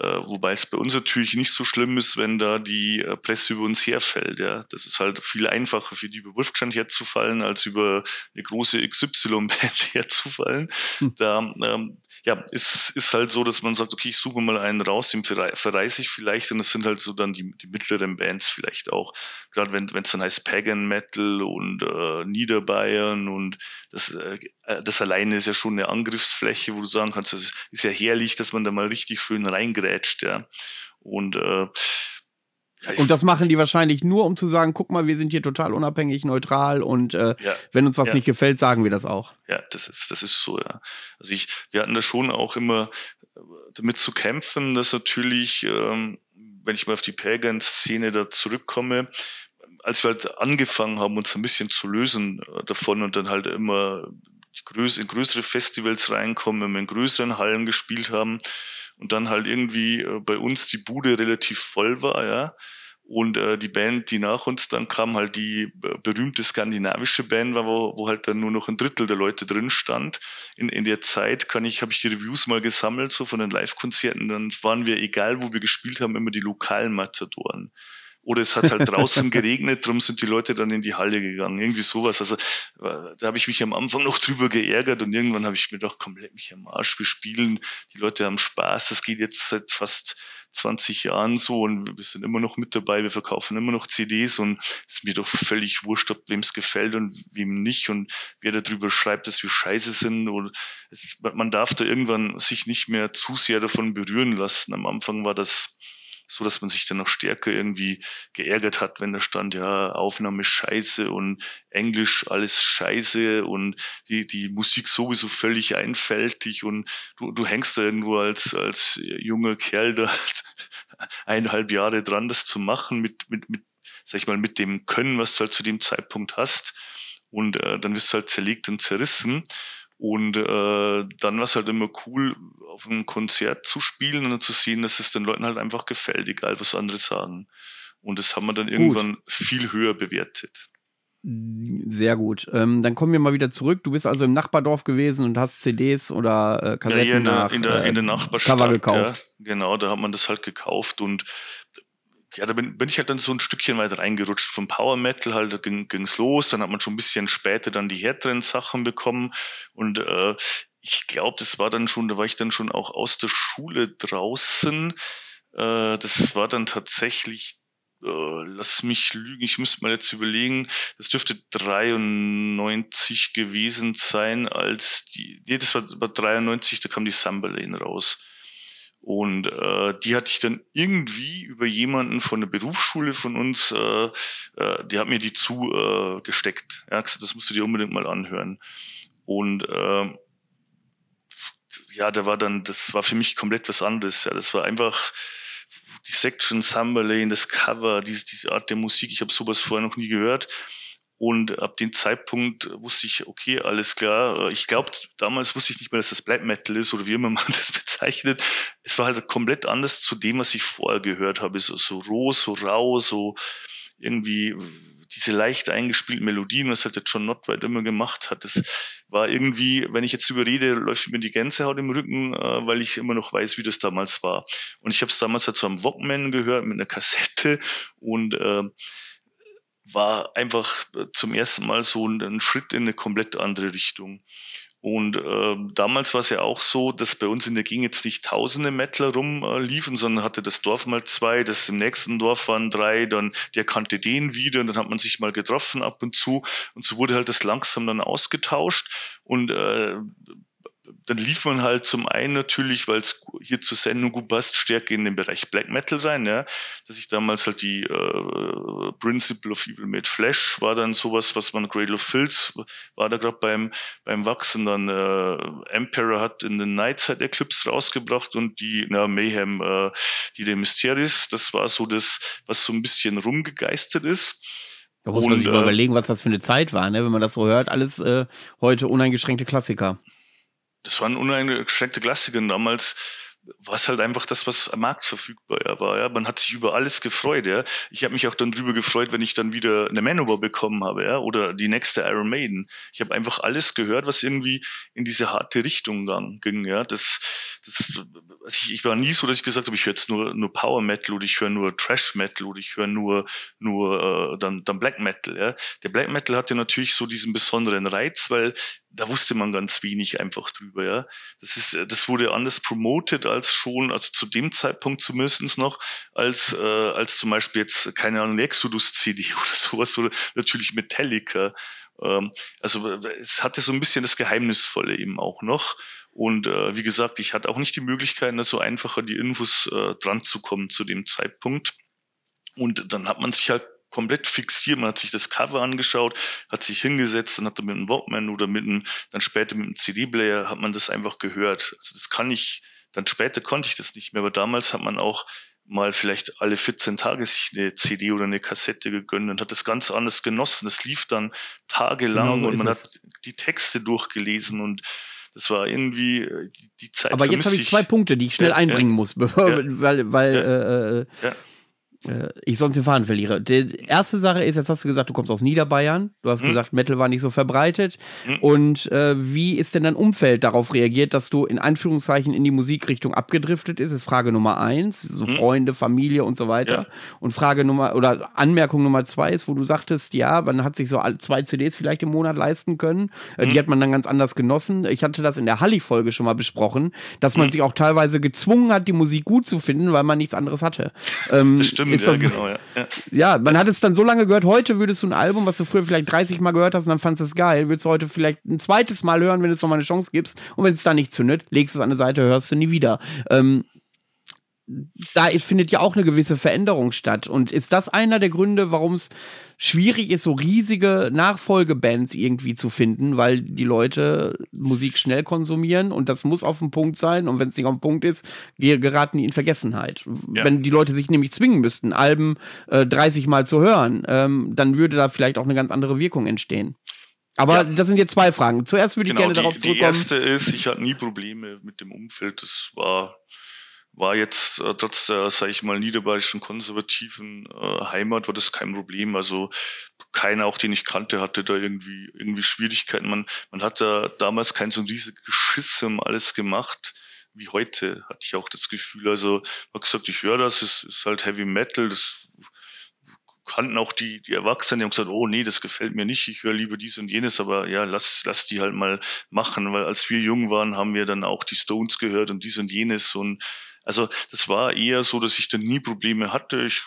Äh, wobei es bei uns natürlich nicht so schlimm ist, wenn da die äh, Presse über uns herfällt. Ja. Das ist halt viel einfacher für die über Wolfgang herzufallen, als über eine große XY-Band [LAUGHS] herzufallen. Hm. Da ähm, ja, ist, ist halt so, dass man sagt, okay, ich suche mal einen raus, den verreise ich vielleicht und das sind halt so dann die, die mittleren Bands vielleicht auch. Gerade wenn es dann heißt Pagan Metal und äh, Niederbayern und das, äh, das alleine ist ja schon eine Angriffsfläche, wo du sagen kannst, das ist ja herrlich, dass man da mal richtig schön reingrätscht, ja. Und äh, und das machen die wahrscheinlich nur, um zu sagen, guck mal, wir sind hier total unabhängig, neutral und äh, ja, wenn uns was ja. nicht gefällt, sagen wir das auch. Ja, das ist, das ist so, ja. Also ich, wir hatten da schon auch immer äh, damit zu kämpfen, dass natürlich, ähm, wenn ich mal auf die Pagan-Szene da zurückkomme, als wir halt angefangen haben, uns ein bisschen zu lösen äh, davon und dann halt immer in größere Festivals reinkommen, wenn wir in größeren Hallen gespielt haben, und dann halt irgendwie äh, bei uns die Bude relativ voll war, ja. Und äh, die Band, die nach uns dann kam, halt die äh, berühmte skandinavische Band war, wo, wo halt dann nur noch ein Drittel der Leute drin stand. In, in der Zeit kann ich, habe ich die Reviews mal gesammelt, so von den Live-Konzerten. Dann waren wir, egal wo wir gespielt haben, immer die lokalen Matadoren. Oder es hat halt draußen geregnet, darum sind die Leute dann in die Halle gegangen. Irgendwie sowas. Also da habe ich mich am Anfang noch drüber geärgert und irgendwann habe ich mir gedacht, komm, leck mich am Arsch, wir spielen, die Leute haben Spaß, das geht jetzt seit fast 20 Jahren so und wir sind immer noch mit dabei, wir verkaufen immer noch CDs und es ist mir doch völlig wurscht, ob wem es gefällt und wem nicht und wer darüber schreibt, dass wir scheiße sind und es, man darf da irgendwann sich nicht mehr zu sehr davon berühren lassen. Am Anfang war das so dass man sich dann noch stärker irgendwie geärgert hat, wenn da stand, ja, Aufnahme scheiße und Englisch alles scheiße und die, die Musik sowieso völlig einfältig und du, du hängst da irgendwo als, als junger Kerl da [LAUGHS] eineinhalb Jahre dran, das zu machen mit, mit, mit, sag ich mal, mit dem Können, was du halt zu dem Zeitpunkt hast. Und äh, dann wirst du halt zerlegt und zerrissen. Und äh, dann war es halt immer cool, auf einem Konzert zu spielen und zu sehen, dass es den Leuten halt einfach gefällt, egal was andere sagen. Und das haben wir dann irgendwann gut. viel höher bewertet. Sehr gut. Ähm, dann kommen wir mal wieder zurück. Du bist also im Nachbardorf gewesen und hast CDs oder äh, Kassetten ja, in der, nach, in der, in der äh, Nachbarstadt, Cover gekauft. Ja, genau, da hat man das halt gekauft und ja, da bin, bin ich halt dann so ein Stückchen weiter reingerutscht. Vom Power Metal halt ging, ging's los, dann hat man schon ein bisschen später dann die härteren Sachen bekommen und äh, ich glaube, das war dann schon, da war ich dann schon auch aus der Schule draußen. Äh, das war dann tatsächlich Uh, lass mich lügen, ich müsste mal jetzt überlegen, das dürfte 93 gewesen sein, als die, nee, das war, war 93, da kam die Samba Lane raus. Und äh, die hatte ich dann irgendwie über jemanden von der Berufsschule von uns, äh, äh, die hat mir die zu äh, gesteckt. Ja, das musst du dir unbedingt mal anhören. Und äh, ja, da war dann, das war für mich komplett was anderes. Ja, das war einfach die Section Samba Lane, das Cover, diese, diese Art der Musik. Ich habe sowas vorher noch nie gehört. Und ab dem Zeitpunkt wusste ich, okay, alles klar. Ich glaube, damals wusste ich nicht mehr, dass das Black Metal ist oder wie immer man [LAUGHS] das bezeichnet. Es war halt komplett anders zu dem, was ich vorher gehört habe. So, so roh, so rau, so irgendwie diese leicht eingespielten Melodien, was halt der John Notwright immer gemacht hat. Das war irgendwie, wenn ich jetzt überrede, läuft mir die Gänsehaut im Rücken, äh, weil ich immer noch weiß, wie das damals war. Und ich habe es damals halt so am Walkman gehört mit einer Kassette und äh, war einfach äh, zum ersten Mal so ein, Schritt in eine komplett andere Richtung. Und äh, damals war es ja auch so, dass bei uns in der Gegend jetzt nicht tausende Mettler rumliefen, sondern hatte das Dorf mal zwei, das im nächsten Dorf waren drei, dann der kannte den wieder und dann hat man sich mal getroffen ab und zu. Und so wurde halt das langsam dann ausgetauscht. Und äh, dann lief man halt zum einen natürlich, weil es hier zur Sendung gut passt, stärker in den Bereich Black Metal rein, ja. Dass ich damals halt die äh, Principle of Evil Made Flash war dann sowas, was man Cradle of Filth war da gerade beim beim Wachsen. Dann äh, Emperor hat in den Nightside Eclipse rausgebracht und die na, Mayhem, äh, die der Mysteries, das war so das, was so ein bisschen rumgegeistert ist. Da muss man sich mal äh, überlegen, was das für eine Zeit war, ne? wenn man das so hört. Alles äh, heute uneingeschränkte Klassiker das waren uneingeschränkte Klassiker. Damals war es halt einfach das, was am Markt verfügbar war. Ja. Man hat sich über alles gefreut. Ja. Ich habe mich auch dann drüber gefreut, wenn ich dann wieder eine Manowar bekommen habe ja, oder die nächste Iron Maiden. Ich habe einfach alles gehört, was irgendwie in diese harte Richtung ging. Ja. Das, das, also ich, ich war nie so, dass ich gesagt habe, ich höre jetzt nur, nur Power Metal oder ich höre nur Trash Metal oder ich höre nur, nur äh, dann, dann Black Metal. Ja. Der Black Metal hatte natürlich so diesen besonderen Reiz, weil da wusste man ganz wenig einfach drüber, ja. Das ist, das wurde anders promoted als schon, also zu dem Zeitpunkt zumindest noch, als, äh, als zum Beispiel jetzt, keine Ahnung, Exodus-CD [LAUGHS] oder sowas, oder natürlich Metallica. Ähm, also es hatte so ein bisschen das Geheimnisvolle eben auch noch. Und äh, wie gesagt, ich hatte auch nicht die Möglichkeit, so einfacher die Infos äh, dran zu kommen zu dem Zeitpunkt. Und dann hat man sich halt komplett fixiert. Man hat sich das Cover angeschaut, hat sich hingesetzt und hat dann mit einem Walkman oder mit einem, dann später mit einem CD-Player hat man das einfach gehört. Also das kann ich, dann später konnte ich das nicht mehr, aber damals hat man auch mal vielleicht alle 14 Tage sich eine CD oder eine Kassette gegönnt und hat das ganz anders genossen. Das lief dann tagelang genau so und man es. hat die Texte durchgelesen und das war irgendwie die, die Zeit. Aber jetzt habe ich zwei Punkte, die ich schnell ja, einbringen ja, muss, [LAUGHS] bevor, ja, weil, weil äh, äh äh, ich sonst den Faden verliere. Die erste Sache ist, jetzt hast du gesagt, du kommst aus Niederbayern. Du hast hm. gesagt, Metal war nicht so verbreitet. Hm. Und äh, wie ist denn dein Umfeld darauf reagiert, dass du in Anführungszeichen in die Musikrichtung abgedriftet ist? Ist Frage Nummer eins. So hm. Freunde, Familie und so weiter. Ja. Und Frage Nummer oder Anmerkung Nummer zwei ist, wo du sagtest, ja, man hat sich so zwei CDs vielleicht im Monat leisten können. Äh, die hm. hat man dann ganz anders genossen. Ich hatte das in der Halli-Folge schon mal besprochen, dass man hm. sich auch teilweise gezwungen hat, die Musik gut zu finden, weil man nichts anderes hatte. Ähm, das stimmt ist ja, das, genau, ja. ja. Man hat es dann so lange gehört, heute würdest du ein Album, was du früher vielleicht 30 Mal gehört hast und dann fandest du es geil, würdest du heute vielleicht ein zweites Mal hören, wenn du es nochmal eine Chance gibst und wenn es da nicht zündet, legst du es an der Seite, hörst du nie wieder. Ähm, da findet ja auch eine gewisse Veränderung statt. Und ist das einer der Gründe, warum es schwierig ist, so riesige Nachfolgebands irgendwie zu finden, weil die Leute Musik schnell konsumieren und das muss auf dem Punkt sein. Und wenn es nicht auf dem Punkt ist, geraten die in Vergessenheit. Ja. Wenn die Leute sich nämlich zwingen müssten, Alben äh, 30 Mal zu hören, ähm, dann würde da vielleicht auch eine ganz andere Wirkung entstehen. Aber ja. das sind jetzt zwei Fragen. Zuerst würde genau, ich gerne die, darauf zurückkommen. Die erste ist, ich hatte nie Probleme mit dem Umfeld. Das war war jetzt äh, trotz der, sage ich mal, niederbayerischen konservativen äh, Heimat war das kein Problem. Also keiner, auch den ich kannte, hatte da irgendwie irgendwie Schwierigkeiten. Man man hat da damals kein so ein riesiges Geschiss um alles gemacht wie heute, hatte ich auch das Gefühl. Also man hat gesagt, ich höre das, es ist halt Heavy Metal, das kannten auch die, die Erwachsenen, die haben gesagt, oh nee, das gefällt mir nicht, ich höre lieber dies und jenes, aber ja, lass, lass die halt mal machen, weil als wir jung waren, haben wir dann auch die Stones gehört und dies und jenes und also das war eher so, dass ich da nie Probleme hatte. Ich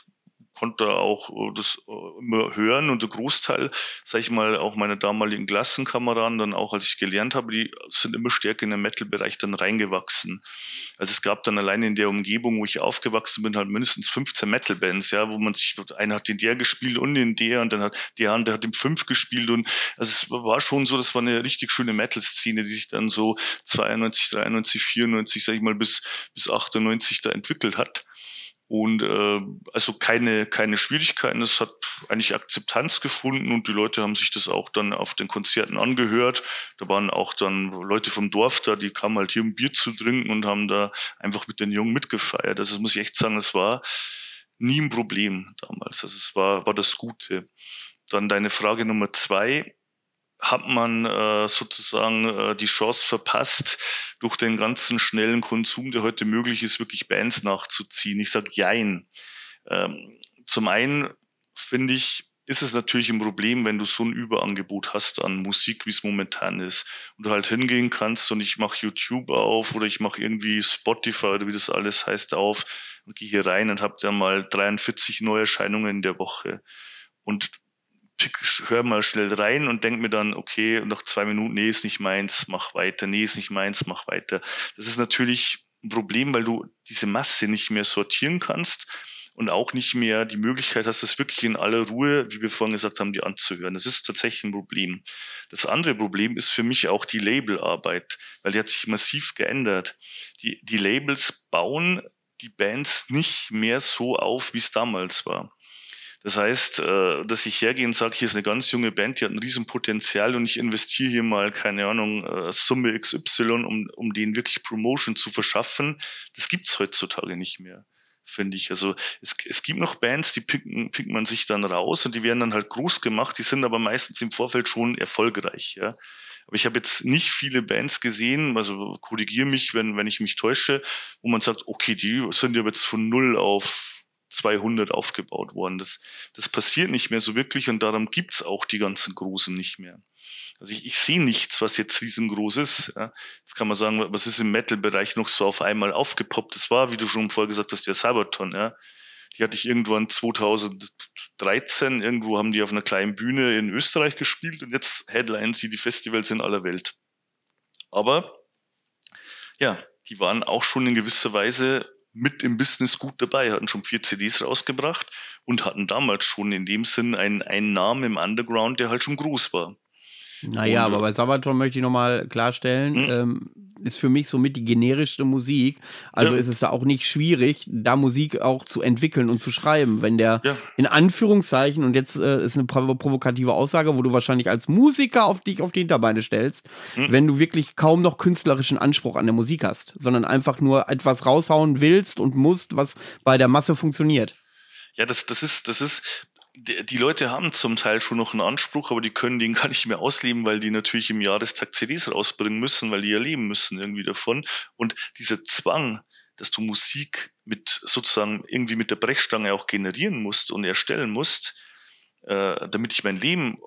konnte auch äh, das äh, immer hören und der Großteil, sage ich mal, auch meine damaligen Klassenkameraden, dann auch als ich gelernt habe, die sind immer stärker in den Metal-Bereich dann reingewachsen. Also es gab dann allein in der Umgebung, wo ich aufgewachsen bin, halt mindestens 15 Metal-Bands, ja, wo man sich, einer hat in der gespielt und in der und dann hat der andere hat im fünf gespielt und also es war schon so, das war eine richtig schöne Metal-Szene, die sich dann so 92, 93, 94, sag ich mal, bis, bis 98 da entwickelt hat. Und äh, also keine, keine Schwierigkeiten. Es hat eigentlich Akzeptanz gefunden und die Leute haben sich das auch dann auf den Konzerten angehört. Da waren auch dann Leute vom Dorf da, die kamen halt hier um Bier zu trinken und haben da einfach mit den Jungen mitgefeiert. Also das muss ich echt sagen, es war nie ein Problem damals. Also es war, war das Gute. Dann deine Frage Nummer zwei hat man äh, sozusagen äh, die Chance verpasst, durch den ganzen schnellen Konsum, der heute möglich ist, wirklich Bands nachzuziehen. Ich sage Jein. Ähm, zum einen finde ich, ist es natürlich ein Problem, wenn du so ein Überangebot hast an Musik, wie es momentan ist. Und du halt hingehen kannst und ich mache YouTube auf oder ich mache irgendwie Spotify oder wie das alles heißt auf und gehe hier rein und habe da mal 43 Neuerscheinungen in der Woche. Und hör mal schnell rein und denk mir dann, okay, nach zwei Minuten, nee, ist nicht meins, mach weiter, nee, ist nicht meins, mach weiter. Das ist natürlich ein Problem, weil du diese Masse nicht mehr sortieren kannst und auch nicht mehr die Möglichkeit hast, das wirklich in aller Ruhe, wie wir vorhin gesagt haben, dir anzuhören. Das ist tatsächlich ein Problem. Das andere Problem ist für mich auch die Labelarbeit, weil die hat sich massiv geändert. Die, die Labels bauen die Bands nicht mehr so auf, wie es damals war. Das heißt, äh, dass ich hergehe und sage, hier ist eine ganz junge Band, die hat ein Riesenpotenzial und ich investiere hier mal, keine Ahnung, äh, Summe XY, um, um denen wirklich Promotion zu verschaffen, das gibt's heutzutage nicht mehr finde ich. Also es, es gibt noch Bands, die picken, pickt man sich dann raus und die werden dann halt groß gemacht, die sind aber meistens im Vorfeld schon erfolgreich, ja. Aber ich habe jetzt nicht viele Bands gesehen, also korrigiere mich, wenn, wenn ich mich täusche, wo man sagt, okay, die sind ja jetzt von null auf 200 aufgebaut worden. Das, das passiert nicht mehr so wirklich und darum gibt's auch die ganzen Großen nicht mehr. Also ich, ich sehe nichts, was jetzt riesengroß ist. Ja. Jetzt kann man sagen, was ist im Metal-Bereich noch so auf einmal aufgepoppt? Das war, wie du schon vorher gesagt hast, der Cyberton. Ja. Die hatte ich irgendwann 2013, irgendwo haben die auf einer kleinen Bühne in Österreich gespielt und jetzt headline sie die Festivals in aller Welt. Aber ja, die waren auch schon in gewisser Weise mit im Business gut dabei, hatten schon vier CDs rausgebracht und hatten damals schon in dem Sinn einen, einen Namen im Underground, der halt schon groß war. Naja, aber bei Sabaton möchte ich nochmal klarstellen, mhm. ähm, ist für mich somit die generischste Musik. Also ja. ist es da auch nicht schwierig, da Musik auch zu entwickeln und zu schreiben. Wenn der ja. in Anführungszeichen, und jetzt äh, ist eine provokative Aussage, wo du wahrscheinlich als Musiker auf dich auf die Hinterbeine stellst, mhm. wenn du wirklich kaum noch künstlerischen Anspruch an der Musik hast, sondern einfach nur etwas raushauen willst und musst, was bei der Masse funktioniert. Ja, das, das ist, das ist, die Leute haben zum Teil schon noch einen Anspruch, aber die können den gar nicht mehr ausleben, weil die natürlich im Jahrestag CDs rausbringen müssen, weil die ja leben müssen irgendwie davon. Und dieser Zwang, dass du Musik mit sozusagen irgendwie mit der Brechstange auch generieren musst und erstellen musst, äh, damit ich mein Leben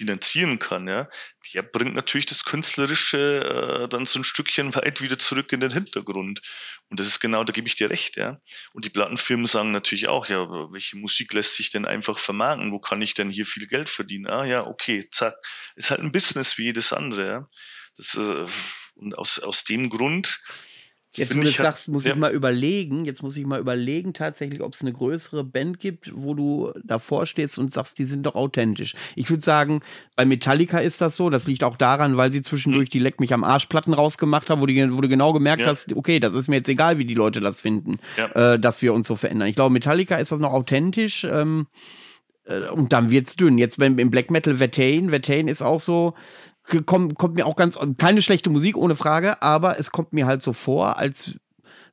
finanzieren kann, ja, der bringt natürlich das Künstlerische äh, dann so ein Stückchen weit wieder zurück in den Hintergrund. Und das ist genau, da gebe ich dir recht, ja. Und die Plattenfirmen sagen natürlich auch, ja, welche Musik lässt sich denn einfach vermarkten? Wo kann ich denn hier viel Geld verdienen? Ah ja, okay, zack. Ist halt ein Business wie jedes andere, ja. Das, äh, und aus, aus dem Grund Jetzt, wo du sagst, muss ja. ich mal überlegen, jetzt muss ich mal überlegen tatsächlich, ob es eine größere Band gibt, wo du davor stehst und sagst, die sind doch authentisch. Ich würde sagen, bei Metallica ist das so, das liegt auch daran, weil sie zwischendurch mhm. die Leck mich am Arsch Platten rausgemacht haben, wo, die, wo du genau gemerkt ja. hast, okay, das ist mir jetzt egal, wie die Leute das finden, ja. äh, dass wir uns so verändern. Ich glaube, Metallica ist das noch authentisch, ähm, äh, und dann wird's dünn. Jetzt, wenn im Black Metal Vertain, Vertain ist auch so, kommt, kommt mir auch ganz, keine schlechte Musik, ohne Frage, aber es kommt mir halt so vor, als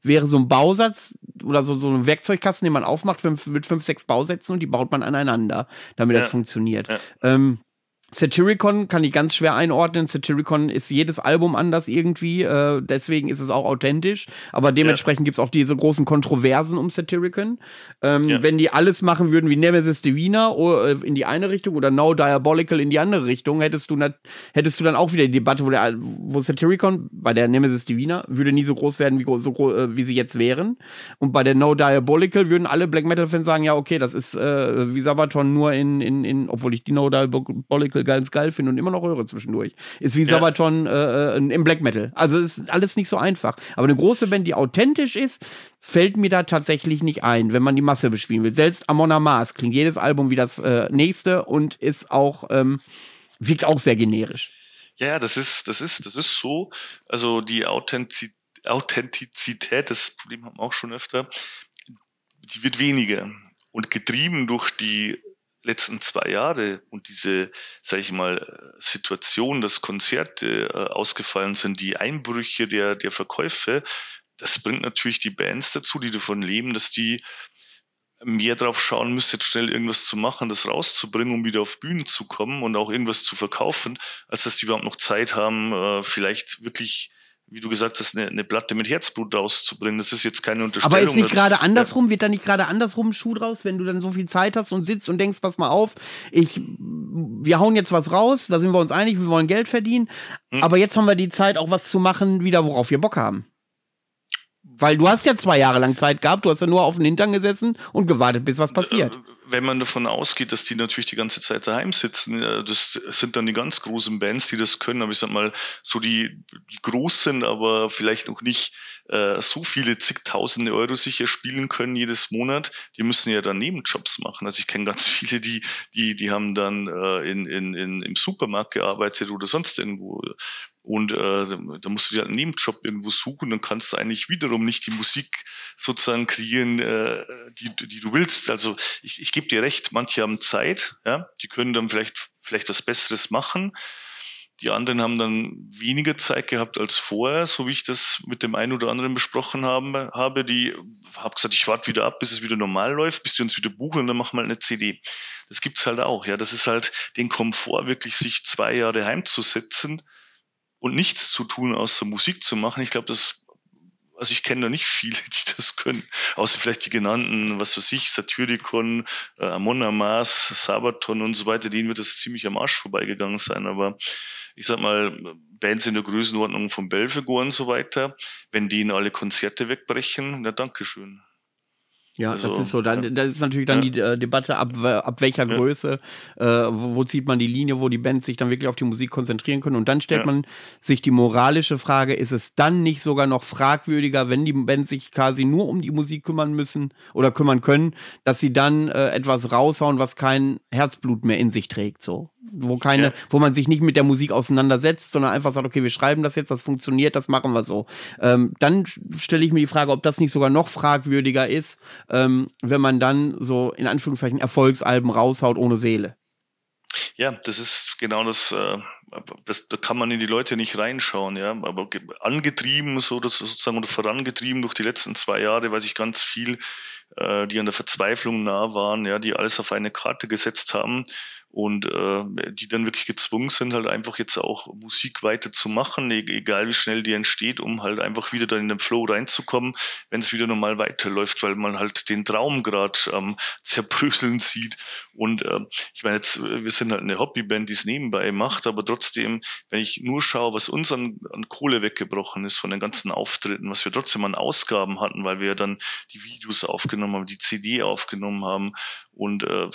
wäre so ein Bausatz oder so, so ein Werkzeugkasten, den man aufmacht fünf, mit fünf, sechs Bausätzen und die baut man aneinander, damit ja. das funktioniert. Ja. Ähm, Satyricon kann ich ganz schwer einordnen. Satyricon ist jedes Album anders irgendwie, äh, deswegen ist es auch authentisch. Aber dementsprechend ja. gibt es auch diese großen Kontroversen um Satyricon. Ähm, ja. Wenn die alles machen würden wie Nemesis Divina äh, in die eine Richtung oder No Diabolical in die andere Richtung, hättest du, hättest du dann auch wieder die Debatte, wo, der, wo Satyricon bei der Nemesis Divina würde nie so groß werden, wie, so, äh, wie sie jetzt wären. Und bei der No Diabolical würden alle Black Metal-Fans sagen, ja, okay, das ist äh, wie Sabaton nur in, in, in, obwohl ich die No Diabolical Metal ganz geil finde und immer noch höre zwischendurch. Ist wie ja. Sabaton äh, äh, im Black Metal. Also ist alles nicht so einfach. Aber eine große Band, die authentisch ist, fällt mir da tatsächlich nicht ein, wenn man die Masse bespielen will. Selbst Amon Amas klingt jedes Album wie das äh, nächste und ist auch, ähm, wirkt auch sehr generisch. Ja, das ist, das ist, das ist so. Also die Authentizität, Authentizität, das Problem haben wir auch schon öfter, die wird weniger. Und getrieben durch die letzten zwei Jahre und diese, sage ich mal, Situation, dass Konzerte äh, ausgefallen sind, die Einbrüche der, der Verkäufe, das bringt natürlich die Bands dazu, die davon leben, dass die mehr drauf schauen müssen, jetzt schnell irgendwas zu machen, das rauszubringen, um wieder auf Bühnen zu kommen und auch irgendwas zu verkaufen, als dass die überhaupt noch Zeit haben, äh, vielleicht wirklich wie du gesagt hast, eine, eine Platte mit Herzblut rauszubringen. Das ist jetzt keine Unterstellung. Aber ist nicht gerade andersrum, wird da nicht gerade andersrum ein Schuh draus, wenn du dann so viel Zeit hast und sitzt und denkst, pass mal auf, ich, wir hauen jetzt was raus, da sind wir uns einig, wir wollen Geld verdienen, hm. aber jetzt haben wir die Zeit, auch was zu machen, wieder worauf wir Bock haben. Weil du hast ja zwei Jahre lang Zeit gehabt, du hast ja nur auf den Hintern gesessen und gewartet, bis was passiert. Äh, wenn man davon ausgeht, dass die natürlich die ganze Zeit daheim sitzen, äh, das sind dann die ganz großen Bands, die das können, aber ich sag mal, so die, die groß sind, aber vielleicht noch nicht äh, so viele zigtausende Euro sicher spielen können jedes Monat, die müssen ja dann Nebenjobs machen. Also ich kenne ganz [LAUGHS] viele, die, die, die haben dann äh, in, in, in, im Supermarkt gearbeitet oder sonst irgendwo und äh, da musst du dir einen Nebenjob irgendwo suchen, dann kannst du eigentlich wiederum nicht die Musik sozusagen kreieren, äh, die, die du willst. Also ich, ich gebe dir recht, manche haben Zeit, ja, die können dann vielleicht, vielleicht was Besseres machen. Die anderen haben dann weniger Zeit gehabt als vorher, so wie ich das mit dem einen oder anderen besprochen habe. habe. Die habe gesagt, ich warte wieder ab, bis es wieder normal läuft, bis die uns wieder buchen und dann machen wir eine CD. Das gibt's halt auch. Ja, das ist halt den Komfort, wirklich sich zwei Jahre heimzusetzen und nichts zu tun, außer Musik zu machen. Ich glaube, das, also ich kenne da nicht viele, die das können, außer vielleicht die genannten, was weiß ich, Satyricon, äh, Amon Mars, Sabaton und so weiter, denen wird das ziemlich am Arsch vorbeigegangen sein. Aber ich sag mal, Bands in der Größenordnung von Belfegor und so weiter, wenn die in alle Konzerte wegbrechen, na Dankeschön. Ja, also, das ist so. Dann, das ist natürlich dann ja. die äh, Debatte, ab, ab welcher ja. Größe, äh, wo, wo, zieht man die Linie, wo die Bands sich dann wirklich auf die Musik konzentrieren können. Und dann stellt ja. man sich die moralische Frage, ist es dann nicht sogar noch fragwürdiger, wenn die Bands sich quasi nur um die Musik kümmern müssen oder kümmern können, dass sie dann äh, etwas raushauen, was kein Herzblut mehr in sich trägt, so wo keine, ja. wo man sich nicht mit der Musik auseinandersetzt, sondern einfach sagt, okay, wir schreiben das jetzt, das funktioniert, das machen wir so. Ähm, dann stelle ich mir die Frage, ob das nicht sogar noch fragwürdiger ist, ähm, wenn man dann so in Anführungszeichen Erfolgsalben raushaut ohne Seele. Ja, das ist genau das, äh, das, da kann man in die Leute nicht reinschauen, ja. Aber angetrieben, so das sozusagen oder vorangetrieben durch die letzten zwei Jahre, weiß ich ganz viel, äh, die an der Verzweiflung nah waren, ja, die alles auf eine Karte gesetzt haben und äh, die dann wirklich gezwungen sind, halt einfach jetzt auch Musik weiter zu machen, e-, egal wie schnell die entsteht, um halt einfach wieder dann in den Flow reinzukommen, wenn es wieder normal weiterläuft, weil man halt den Traum gerade ähm, [LAUGHS] zerbröseln sieht. Und äh, ich meine jetzt, wir sind halt eine Hobbyband, die es nebenbei macht, aber trotzdem, wenn ich nur schaue, was uns an, an Kohle weggebrochen ist von den ganzen Auftritten, was wir trotzdem an Ausgaben hatten, weil wir dann die Videos aufgenommen haben, die CD aufgenommen haben und äh,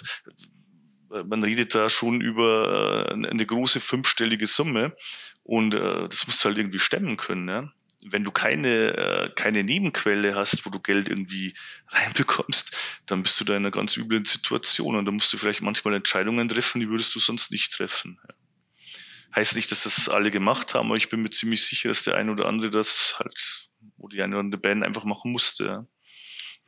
man redet da schon über äh, eine große fünfstellige Summe und äh, das musst du halt irgendwie stemmen können. Ja? Wenn du keine, äh, keine Nebenquelle hast, wo du Geld irgendwie [LAUGHS] reinbekommst, dann bist du da in einer ganz üblen Situation und da musst du vielleicht manchmal Entscheidungen treffen, die würdest du sonst nicht treffen. Heißt nicht, dass das alle gemacht haben, aber ich bin mir ziemlich sicher, dass der eine oder andere das halt, oder die eine oder andere Band einfach machen musste. Ja?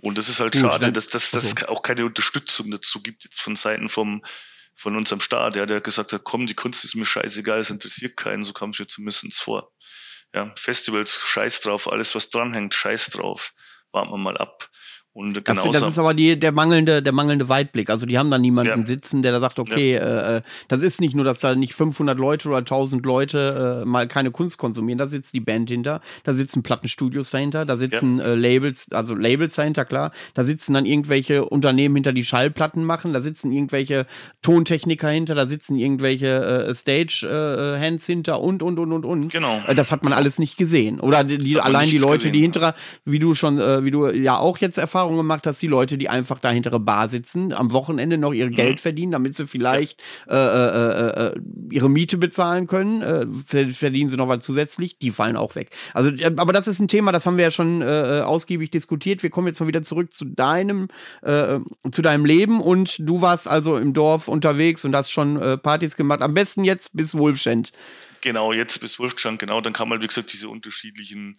Und das ist halt schade, dass das dass auch keine Unterstützung dazu gibt, jetzt von Seiten vom, von unserem Staat, ja, der gesagt hat, komm, die Kunst ist mir scheißegal, es interessiert keinen, so kam es mir zumindest vor. Ja, Festivals, scheiß drauf, alles was dranhängt, scheiß drauf. Warten wir mal ab. Und genau das ist aber die, der, mangelnde, der mangelnde Weitblick. Also die haben da niemanden ja. sitzen, der da sagt, okay, ja. äh, das ist nicht nur, dass da nicht 500 Leute oder 1000 Leute äh, mal keine Kunst konsumieren. Da sitzt die Band hinter, da sitzen Plattenstudios dahinter, da sitzen ja. äh, Labels, also Labels dahinter, klar. Da sitzen dann irgendwelche Unternehmen hinter, die Schallplatten machen, da sitzen irgendwelche Tontechniker hinter, da sitzen irgendwelche äh, Stage-Hands hinter und, und, und, und, und. Genau. Äh, das hat man alles nicht gesehen. Oder die, die allein die Leute, gesehen, die hinter, wie du schon, äh, wie du ja auch jetzt erfahren Erfahrung gemacht, dass die Leute, die einfach da hintere Bar sitzen, am Wochenende noch ihr mhm. Geld verdienen, damit sie vielleicht ja. äh, äh, äh, ihre Miete bezahlen können, äh, verdienen sie noch was zusätzlich, die fallen auch weg. Also, äh, aber das ist ein Thema, das haben wir ja schon äh, ausgiebig diskutiert. Wir kommen jetzt mal wieder zurück zu deinem, zu deinem Leben und du warst also im Dorf unterwegs und hast schon Partys gemacht. Am besten jetzt bis Wolfschend. Genau, jetzt bis Wolfgang, genau, dann kam halt, wie gesagt, diese unterschiedlichen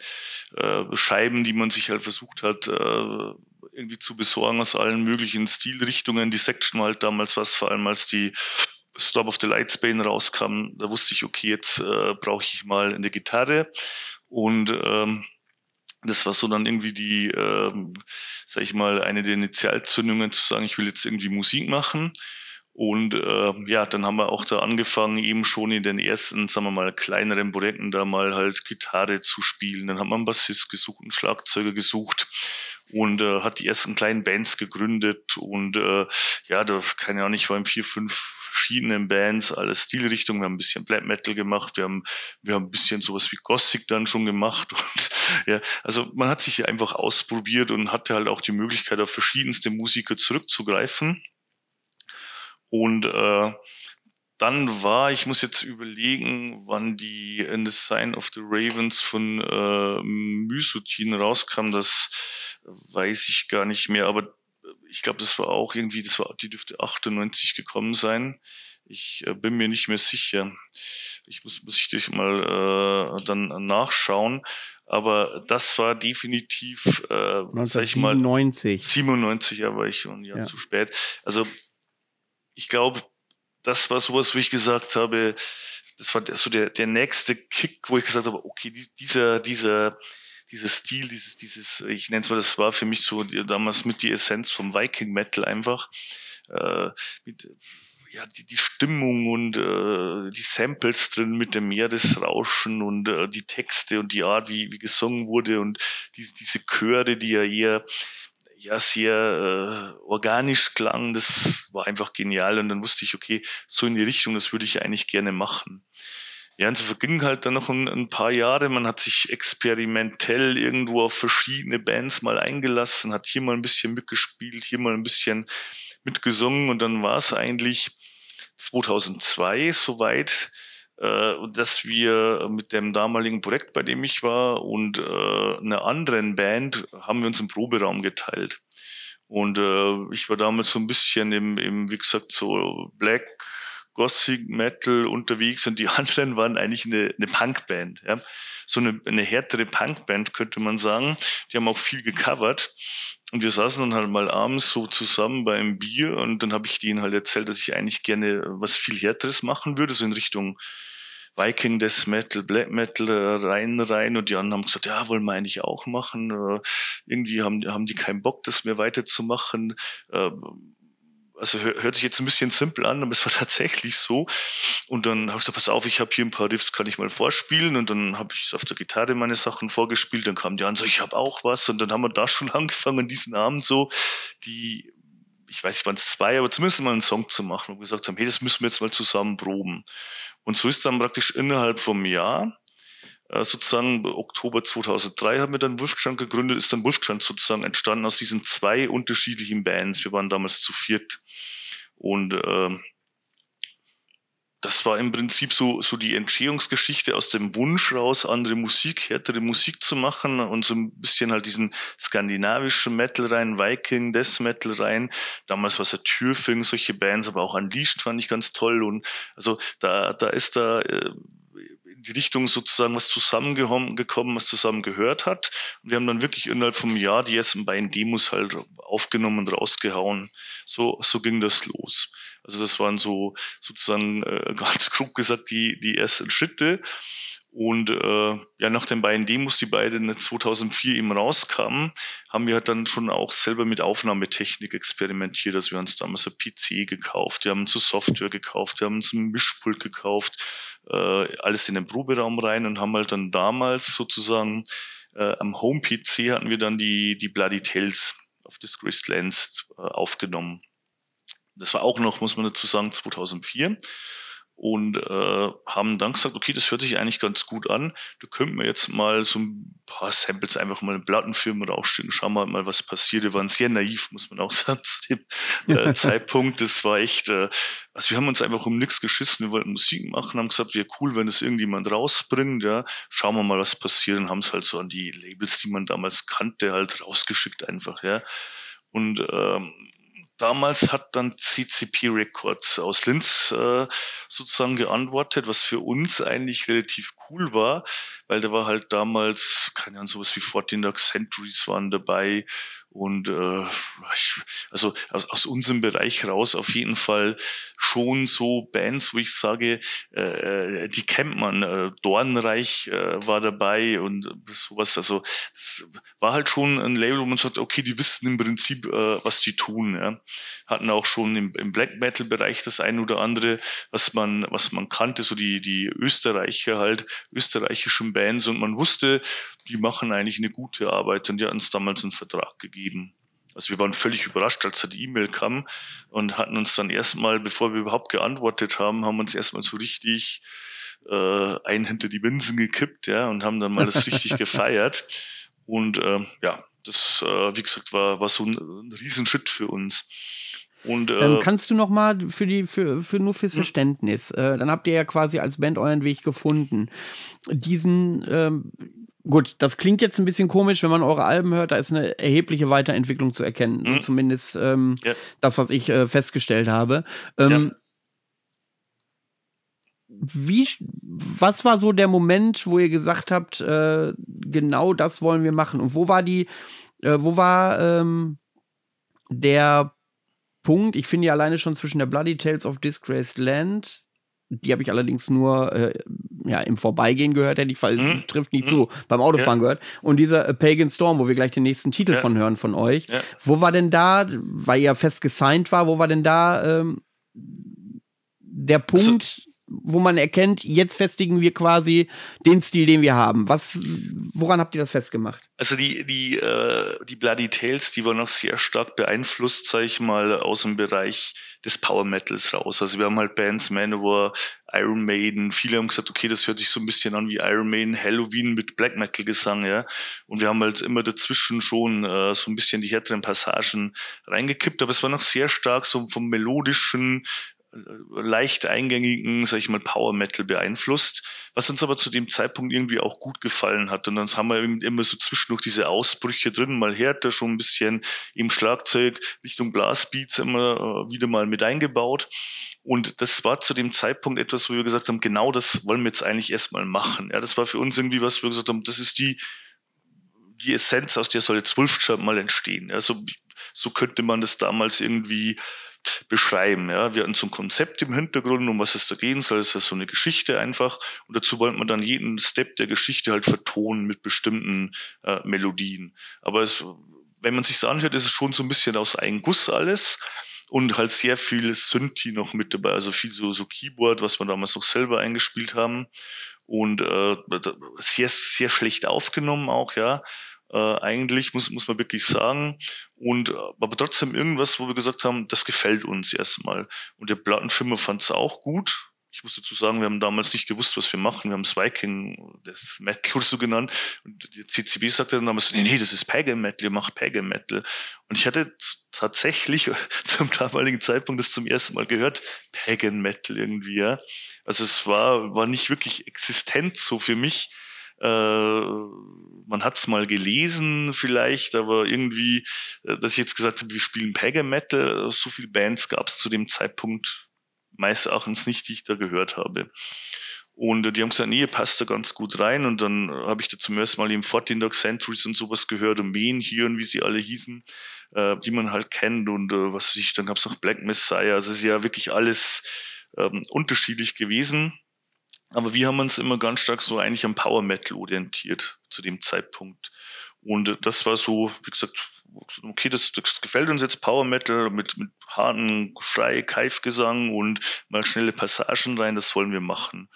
äh, Scheiben, die man sich halt versucht hat, äh, irgendwie zu besorgen aus allen möglichen Stilrichtungen. Die Section halt damals was, vor allem als die Stop of the Lightsbane rauskam, da wusste ich, okay, jetzt äh, brauche ich mal eine Gitarre. Und ähm, das war so dann irgendwie die, ähm, sag ich mal, eine der Initialzündungen zu sagen, ich will jetzt irgendwie Musik machen. Und äh, ja, dann haben wir auch da angefangen, eben schon in den ersten, sagen wir mal, kleineren Projekten da mal halt Gitarre zu spielen. Dann hat man einen Bassist gesucht, einen Schlagzeuger gesucht und äh, hat die ersten kleinen Bands gegründet und äh, ja, da keine Ahnung, ich war in vier, fünf verschiedenen Bands, alle Stilrichtungen. Wir haben ein bisschen Black Metal gemacht, wir haben, wir haben ein bisschen sowas wie Gothic dann schon gemacht [LAUGHS] und ja, also man hat sich einfach ausprobiert und hatte halt auch die Möglichkeit, auf verschiedenste Musiker zurückzugreifen. Und äh, dann war, ich muss jetzt überlegen, wann die In the Sign of the Ravens von äh, Mysotin rauskam, das weiß ich gar nicht mehr, aber ich glaube, das war auch irgendwie, das war, die dürfte 98 gekommen sein. Ich äh, bin mir nicht mehr sicher. Ich muss, muss ich dich mal äh, dann nachschauen. Aber das war definitiv, äh, 1997. Sag ich mal, 97, ja, war ich schon ein Jahr ja. zu spät. Also ich glaube, das war sowas, wo ich gesagt habe, das war so der, der nächste Kick, wo ich gesagt habe, okay, dieser, dieser, dieser Stil, dieses, dieses, ich nenne es mal, das war für mich so damals mit die Essenz vom Viking Metal einfach. Äh, mit, ja, die, die Stimmung und äh, die Samples drin mit dem Meeresrauschen und äh, die Texte und die Art, wie, wie gesungen wurde und die, diese Chöre, die ja eher ja sehr äh, organisch klang. Das war einfach genial. Und dann wusste ich, okay, so in die Richtung, das würde ich eigentlich gerne machen. Ja, und so vergingen halt dann noch ein, ein, paar Jahre. Man hat sich experimentell irgendwo auf verschiedene Bands mal eingelassen, hat hier mal ein bisschen mitgespielt, hier mal ein bisschen mitgesungen und dann war es eigentlich 2002 soweit, dass wir mit dem damaligen Projekt, bei dem ich war, und äh, einer anderen Band haben wir uns im Proberaum geteilt. Und äh, ich war damals so ein bisschen im, im wie gesagt, so Black Gothic Metal unterwegs und die [LAUGHS] anderen waren eigentlich eine, eine Punkband. Ja. So eine, eine härtere Punkband könnte man sagen. Die haben auch viel gecovert. Und wir saßen dann halt mal abends so zusammen beim Bier und dann habe ich denen halt erzählt, dass ich eigentlich gerne was viel härteres machen würde, so in Richtung Viking Death Metal, Black Metal äh, rein, rein und die anderen haben gesagt, ja, wollen wir eigentlich auch machen. Äh, irgendwie haben, haben die keinen Bock, das mehr weiterzumachen. Äh, also hört sich jetzt ein bisschen simpel an, aber es war [LAUGHS] tatsächlich so. Und dann habe ich gesagt, pass auf, ich habe hier ein paar Riffs, kann ich mal vorspielen. Und dann habe ich auf der Gitarre meine Sachen vorgespielt. Dann kam die an, so, ich habe auch was. Und dann haben wir da [LAUGHS] schon angefangen, diesen Abend so, die ich weiß nicht, waren es zwei, aber zumindest mal einen Song zu machen und gesagt haben, hey, das müssen wir jetzt mal zusammen proben. Und so ist dann praktisch innerhalb vom Jahr, sozusagen Oktober 2003 haben wir dann Wolfstand gegründet, ist dann Wolfstand sozusagen entstanden aus diesen zwei unterschiedlichen Bands. Wir waren damals zu viert. Und äh, das war im Prinzip so, so die Entstehungsgeschichte aus dem Wunsch raus, andere Musik, härtere Musik zu machen und so ein bisschen halt diesen skandinavischen Metal rein, Viking, Death Metal rein. Damals war es ja Türfing, solche Bands, aber auch Unleashed fand ich ganz toll und also da, da ist da äh, die Richtung sozusagen was zusammengekommen, was zusammen gehört hat. Und wir haben dann wirklich innerhalb vom Jahr die ersten beiden Demos halt aufgenommen und rausgehauen. So, so ging das los. Also das waren so sozusagen äh, [LAUGHS] ganz grob gesagt die, die ersten Schritte. Und äh, ja, nach den beiden Demos, die beide 2004 eben rauskamen, haben wir halt dann schon auch selber mit Aufnahmetechnik experimentiert. Also wir haben uns damals ein PC gekauft, wir haben uns so Software gekauft, wir haben uns ein Mischpult gekauft, äh, alles in den Proberaum rein und haben halt dann damals sozusagen äh, am Home-PC hatten wir dann die, die Bloody Tales auf Disgraced Lands äh, aufgenommen. Das war auch noch, muss man dazu sagen, 2004 und äh, haben dann gesagt, okay, das hört sich eigentlich ganz gut an. Da könnten wir jetzt mal so ein paar Samples einfach mal in Plattenfirmen rausschicken. Schauen wir mal, was passiert. Wir waren sehr naiv, muss man auch [LAUGHS] sagen, zu dem äh, [LAUGHS] Zeitpunkt. Das war echt, äh, also wir haben uns einfach um nichts geschissen. Wir wollten Musik machen, haben gesagt, wäre cool, wenn es irgendjemand rausbringt. Ja, schauen wir mal, was passiert. Und haben es halt so an die Labels, die man damals kannte, halt rausgeschickt einfach. Ja. Und ähm, Damals hat dann CCP Records aus Linz äh, sozusagen geantwortet, was für uns eigentlich relativ cool war, weil da war halt damals, keine Ahnung, sowas wie 14 Dark Centuries waren dabei Und äh, ich, also aus, aus unserem Bereich raus auf jeden Fall schon so Bands, wo ich sage, äh, äh die kennt man. Äh, Dornreich äh, war dabei und sowas. Also es war halt schon ein Label, wo man sagt, okay, die wissen im Prinzip, äh, was die tun. Ja. Hatten auch schon im, im Black Metal Bereich das ein oder andere, was man, was man kannte, so die, die Österreicher halt, österreichischen Bands und man wusste, die machen eigentlich eine gute Arbeit und die hatten uns damals einen Vertrag gegeben. Also wir waren völlig überrascht, als da die E-Mail kam und hatten uns dann erstmal, bevor wir überhaupt geantwortet haben, haben uns erstmal so richtig äh, ein hinter die Binsen gekippt, ja, und haben dann mal das richtig [LAUGHS] gefeiert. Und äh, ja, das, äh, wie gesagt, war, war so ein, ein Riesenschritt für uns. Und, äh, ähm, kannst du noch mal für die für, für nur fürs hm? Verständnis, äh, dann habt ihr ja quasi als Band euren Weg gefunden. Diesen ähm, Gut, das klingt jetzt ein bisschen komisch, wenn man eure Alben hört, da ist eine erhebliche Weiterentwicklung zu erkennen. Mhm. Zumindest ähm, ja. das, was ich äh, festgestellt habe. Ähm, ja. Wie, was war so der Moment, wo ihr gesagt habt, äh, genau das wollen wir machen? Und wo war die, äh, wo war ähm, der Punkt? Ich finde ja alleine schon zwischen der Bloody Tales of Disgraced Land die habe ich allerdings nur äh, ja, im Vorbeigehen gehört, hätte ich, weil hm? es trifft nicht hm? zu, beim Autofahren ja. gehört. Und dieser äh, Pagan Storm, wo wir gleich den nächsten Titel ja. von hören von euch, ja. wo war denn da, weil ihr fest gesigned war, wo war denn da ähm, der also Punkt, also, wo man erkennt, jetzt festigen wir quasi den Stil, den wir haben. Was, woran habt ihr das festgemacht? Also die, die, äh, die Bloody Tales, die waren noch sehr stark beeinflusst, sag ich mal, aus dem Bereich des Power Metals raus. Also wir haben halt Bands, Manowar, Iron Maiden, viele haben gesagt, okay, das hört sich so ein bisschen an wie Iron Maiden, Halloween mit Black Metal Gesang, ja. Und wir haben halt immer dazwischen schon äh, so ein bisschen die härteren Passagen reingekippt, aber es war noch sehr stark so vom melodischen, leicht eingängigen, sag ich mal, Power Metal beeinflusst, was uns aber zu dem Zeitpunkt irgendwie auch gut gefallen hat. Und dann haben wir immer so zwischendurch diese Ausbrüche drin, mal härter, schon ein bisschen im Schlagzeug Richtung Blastbeats immer äh, wieder mal mit eingebaut. Und das war zu dem Zeitpunkt etwas, wo wir gesagt haben, genau das wollen wir jetzt eigentlich erstmal machen. Ja, das war für uns irgendwie was, wo wir gesagt haben, das ist die, die Essenz, aus der soll jetzt Wolfschild mal entstehen. Ja, so, so könnte man das damals irgendwie beschreiben. Ja. Wir hatten so ein Konzept im Hintergrund, um was es da gehen soll. Es ist so eine Geschichte einfach. Und dazu wollte man dann jeden Step der Geschichte halt vertonen mit bestimmten äh, Melodien. Aber es, wenn man sich so anhört, ist es schon so ein bisschen aus einem Guss alles und halt sehr viel Synthi noch mit dabei, also viel so, so Keyboard, was wir damals noch selber eingespielt haben und äh, sehr, sehr schlecht aufgenommen auch, ja äh, eigentlich, muss, muss man wirklich sagen. Und äh, aber trotzdem irgendwas, wo wir gesagt haben, das gefällt uns erstmal. Und der Plattenfirma fand es auch gut. Ich muss dazu sagen, wir haben damals nicht gewusst, was wir machen. Wir haben es Viking, das Metal oder so genannt. Und die CCB sagte dann damals, nee, nee, das ist Pagan Metal, ihr macht Pagan Metal. Und ich hatte tatsächlich [LAUGHS] zum damaligen Zeitpunkt das zum ersten Mal gehört, Pagan Metal irgendwie, ja. Also es war, war nicht wirklich existent so für mich. Äh, man hat es mal gelesen vielleicht, aber irgendwie, äh, dass ich jetzt gesagt habe, wir spielen Pagan Metal, so viele Bands gab es zu dem Zeitpunkt meines Erachtens nicht, die ich da gehört habe. Und die haben gesagt, nee, passt da ganz gut rein. Und dann habe ich da zum ersten Mal eben 14 Dog Centuries und sowas gehört und Wen hier und wie sie alle hießen, äh, die man halt kennt. Und äh, was weiß ich, dann gab es noch Black Messiah. Also es ist ja wirklich alles ähm, unterschiedlich gewesen. Aber wir haben uns immer ganz stark so eigentlich am Power Metal orientiert zu dem Zeitpunkt. Und das war so, wie gesagt, okay, das, das gefällt uns jetzt Power Metal mit, mit harten Schrei, Keifgesang und mal schnelle Passagen rein, das wollen wir machen.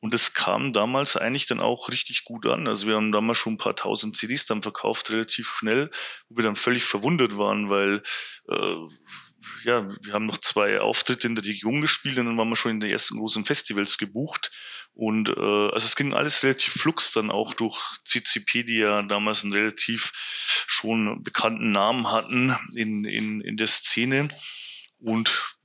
Und das kam damals eigentlich dann auch richtig gut an. Also wir haben damals schon ein paar tausend CDs dann verkauft, relativ schnell, wo wir dann völlig verwundert waren, weil äh, ja, wir haben noch zwei Auftritte in der Region gespielt und dann waren wir schon in den ersten großen Festivals gebucht. Und äh, also es ging alles relativ flux dann auch durch CCP, die ja damals einen relativ schon bekannten Namen hatten in, in, in der Szene. Und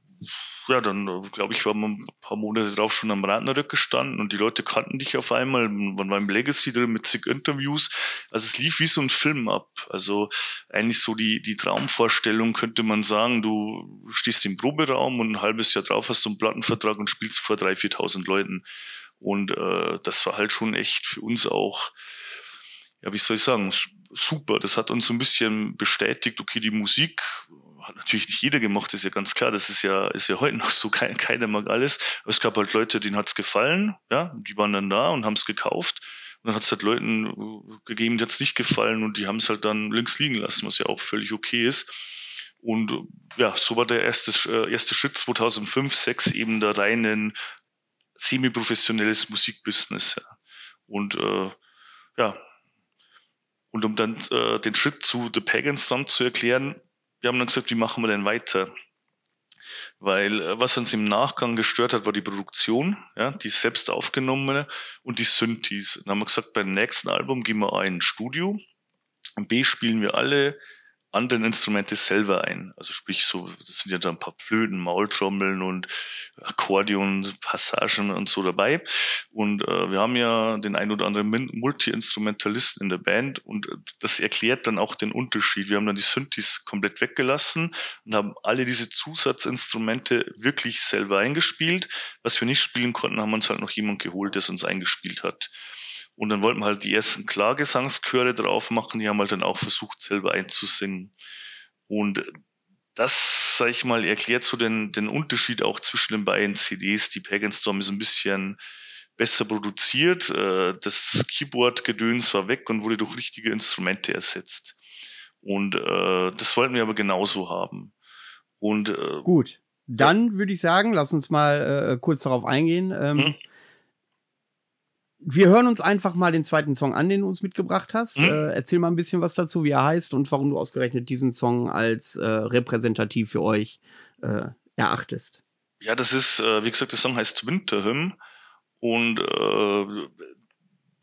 ja, dann äh, glaube ich, war man ein paar Monate drauf schon am Ragnarök gestanden und die Leute kannten dich auf einmal. Man war im Legacy drin mit zig Interviews. Also es lief wie so ein Film ab. Also eigentlich so die, die Traumvorstellung könnte man sagen, du stehst im Proberaum und ein halbes Jahr drauf hast du einen Plattenvertrag und spielst vor 3.000, 4.000 Leuten. Und äh, das war halt schon echt für uns auch, ja, wie soll ich sagen, super. Das hat uns so ein bisschen bestätigt, okay, die Musik hat natürlich nicht jeder gemacht, ist ja ganz klar. Das ist ja, ist ja heute noch so, [LAUGHS] kein, keiner mag alles. Aber es gab halt Leute, denen hat's gefallen, ja, die waren dann da und haben's gekauft. Und dann hat's halt Leuten äh, gegeben, die hat's nicht gefallen und die haben's halt dann links liegen lassen, was ja auch völlig okay ist. Und ja, so war der erste, äh, erste Schritt 2005, 6 eben da reinen semi-professionelles Musikbusiness. Ja. Und äh, ja, und um dann äh, den Schritt zu The Pagans dann zu erklären, wir haben dann gesagt, wie machen wir denn weiter? Weil äh, was uns im Nachgang gestört hat, war die Produktion, ja, die selbst aufgenommene und die Synthes. Dann haben wir gesagt, beim nächsten Album gehen wir ein Studio und B spielen wir alle anderen Instrumente selber ein. Also sprich so, das sind ja da ein paar Flöten, Maultrommeln und Akkordeon, Passagen und so dabei. Und äh, wir haben ja den ein oder anderen Multi-Instrumentalisten in der Band und das erklärt dann auch den Unterschied. Wir haben dann die Synthes komplett weggelassen und haben alle diese Zusatzinstrumente wirklich selber eingespielt. Was wir nicht spielen konnten, haben uns halt noch jemand geholt, der es uns eingespielt hat. Und dann wollten wir halt die ersten Klargesangschöre drauf machen, die haben halt dann auch versucht, selber einzusingen. Und das, sag ich mal, erklärt so den, den Unterschied auch zwischen den beiden CDs. Die Pagan Storm ist ein bisschen besser produziert. Äh, das Keyboard-Gedöns war weg und wurde durch richtige Instrumente ersetzt. Und äh, das wollten wir aber genauso haben. Und äh, gut, dann würde ich sagen, lass uns mal äh, kurz darauf eingehen. Ähm, hm? Wir hören uns einfach mal den zweiten Song an, den du uns mitgebracht hast. Mhm. Äh, erzähl mal ein bisschen was dazu, wie er heißt und warum du ausgerechnet diesen Song als äh, repräsentativ für euch äh, erachtest. Ja, das ist, äh, wie gesagt, der Song heißt Winter Hymn und äh,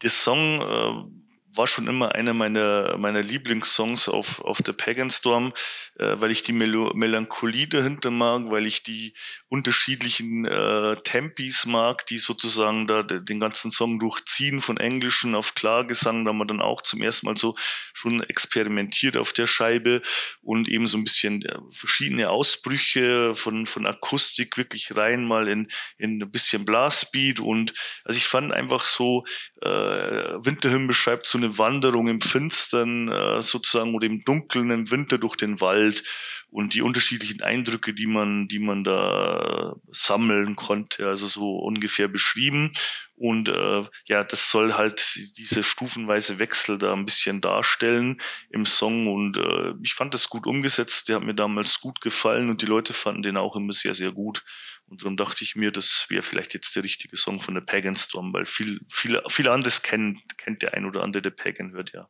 der Song äh, war schon immer einer meiner, meiner Lieblingssongs auf, auf der Pagan Storm, äh, weil ich die Melo Melancholie dahinter mag, weil ich die unterschiedlichen äh, Tempis mag, die sozusagen da den ganzen Song durchziehen, von Englischen auf Klargesang, da haben wir dann auch zum ersten Mal so schon experimentiert auf der Scheibe und eben so ein bisschen äh, verschiedene Ausbrüche von, von Akustik wirklich rein mal in, in ein bisschen Blastbeat und also ich fand einfach so, äh, Winterhymn beschreibt so eine Wanderung im Finstern äh, sozusagen oder im Dunkeln im Winter durch den Wald und die unterschiedlichen Eindrücke, die man, die man da sammeln konnte, also so ungefähr beschrieben. Und äh, ja, das soll halt diese stufenweise Wechsel da ein bisschen darstellen im Song. Und äh, ich fand das gut umgesetzt. Der hat mir damals gut gefallen und die Leute fanden den auch immer sehr, sehr gut. Und darum dachte ich mir, das wäre vielleicht jetzt der richtige Song von der Pagan Storm, weil viel, viel, viel anderes kennt, kennt der ein oder andere, der Pagan hört ja.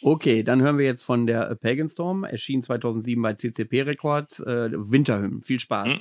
Okay, dann hören wir jetzt von der Pagan Storm, erschien 2007 bei CCP Records, äh, Winterhymn. Viel Spaß. Hm.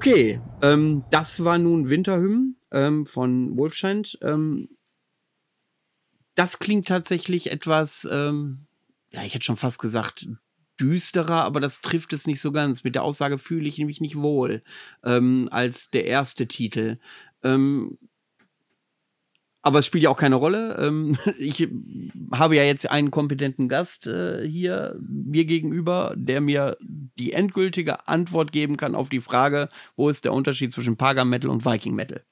Okay, ähm, das war nun Winterhymn ähm, von Wolfschand. Ähm, das klingt tatsächlich etwas, ähm, ja, ich hätte schon fast gesagt, düsterer, aber das trifft es nicht so ganz. Mit der Aussage fühle ich mich nicht wohl ähm, als der erste Titel. Ähm, aber es spielt ja auch keine Rolle. Ähm, [LAUGHS] ich habe ja jetzt einen kompetenten Gast äh, hier mir gegenüber, der mir die endgültige Antwort geben kann auf die Frage, wo ist der Unterschied zwischen Pagan Metal und Viking Metal?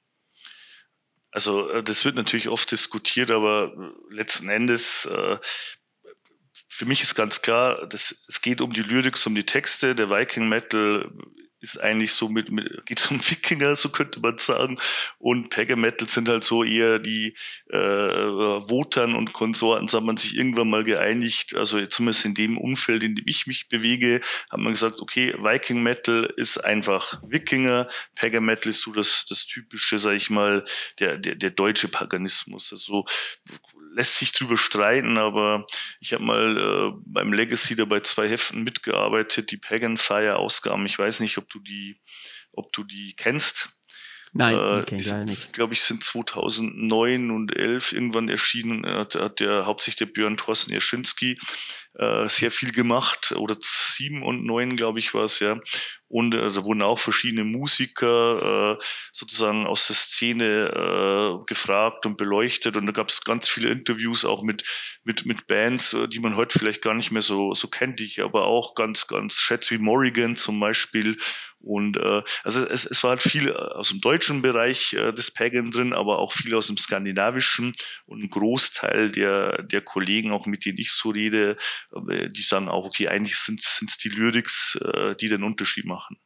Also äh, das wird natürlich oft diskutiert, aber äh, letzten Endes für mich ist ganz klar, dass es geht um die Lyrics, um die Texte. Der Viking Metal ist eigentlich so mit, mit geht um [LAUGHS] Wikinger, so könnte man sagen. Und Pagan Metal sind halt so eher die äh, Wotern und Konsorten, so hat man sich irgendwann mal geeinigt, also zumindest in dem Umfeld, in dem ich mich bewege, hat man gesagt, okay, Viking Metal ist einfach Wikinger, Pagan Metal ist so das, das typische, sag ich mal, der, der, der deutsche Paganismus. Also lässt sich drüber streiten, aber ich habe mal äh, beim Legacy da bei zwei Heften mitgearbeitet, die Pagan Fire Ausgaben. Ich weiß nicht, ob du die, ob du die kennst. Nein, äh, die kenne ich nicht. Glaube ich, sind 2009 und 11 irgendwann erschienen. Hat, hat der hauptsächlich der Björn Thorsten Jaschinski äh, sehr viel gemacht oder sieben und neun, glaube ich, war es ja. Und äh, da wurden auch verschiedene Musiker äh, sozusagen aus der Szene äh, gefragt und beleuchtet. Und da gab es ganz viele Interviews auch mit, mit, mit Bands, äh, die man heute vielleicht gar nicht mehr so, so kennt, ich aber auch ganz, ganz schätze, wie Morrigan zum Beispiel. Und äh, also es, es war halt viel aus dem deutschen Bereich äh, des Pagan drin, aber auch viel aus dem skandinavischen. Und ein Großteil der, der Kollegen, auch mit denen ich so rede, die sagen auch, okay, eigentlich sind es die Lyrics, äh, die den Unterschied machen.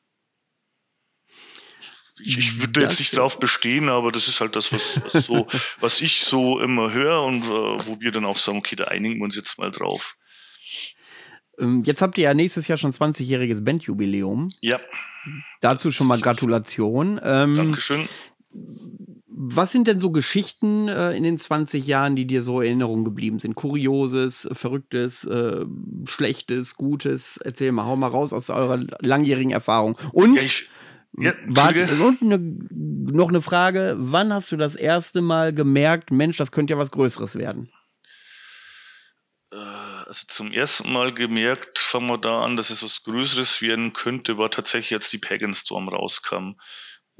Ich, ich würde jetzt nicht drauf bestehen, aber das ist halt das, was, was, so, [LAUGHS] was ich so immer höre und äh, wo wir dann auch sagen, okay, da einigen wir uns jetzt mal drauf. Ähm, jetzt habt ihr ja nächstes Jahr schon 20-jähriges Bandjubiläum. Ja. Dazu schon mal Gratulation. Ähm, Dankeschön. Was sind denn so Geschichten äh, in den 20 Jahren, die dir so in Erinnerung geblieben sind? Kurioses, Verrücktes, äh, Schlechtes, Gutes? Erzähl mal, hau mal raus aus eurer langjährigen Erfahrung. Und, ja, ich, ja, warte, und ne, noch eine Frage: Wann hast du das erste Mal gemerkt, Mensch, das könnte ja was Größeres werden? Äh, also zum ersten Mal gemerkt, fangen wir da an, dass es was Größeres werden könnte, war tatsächlich, als die Pagan Storm rauskam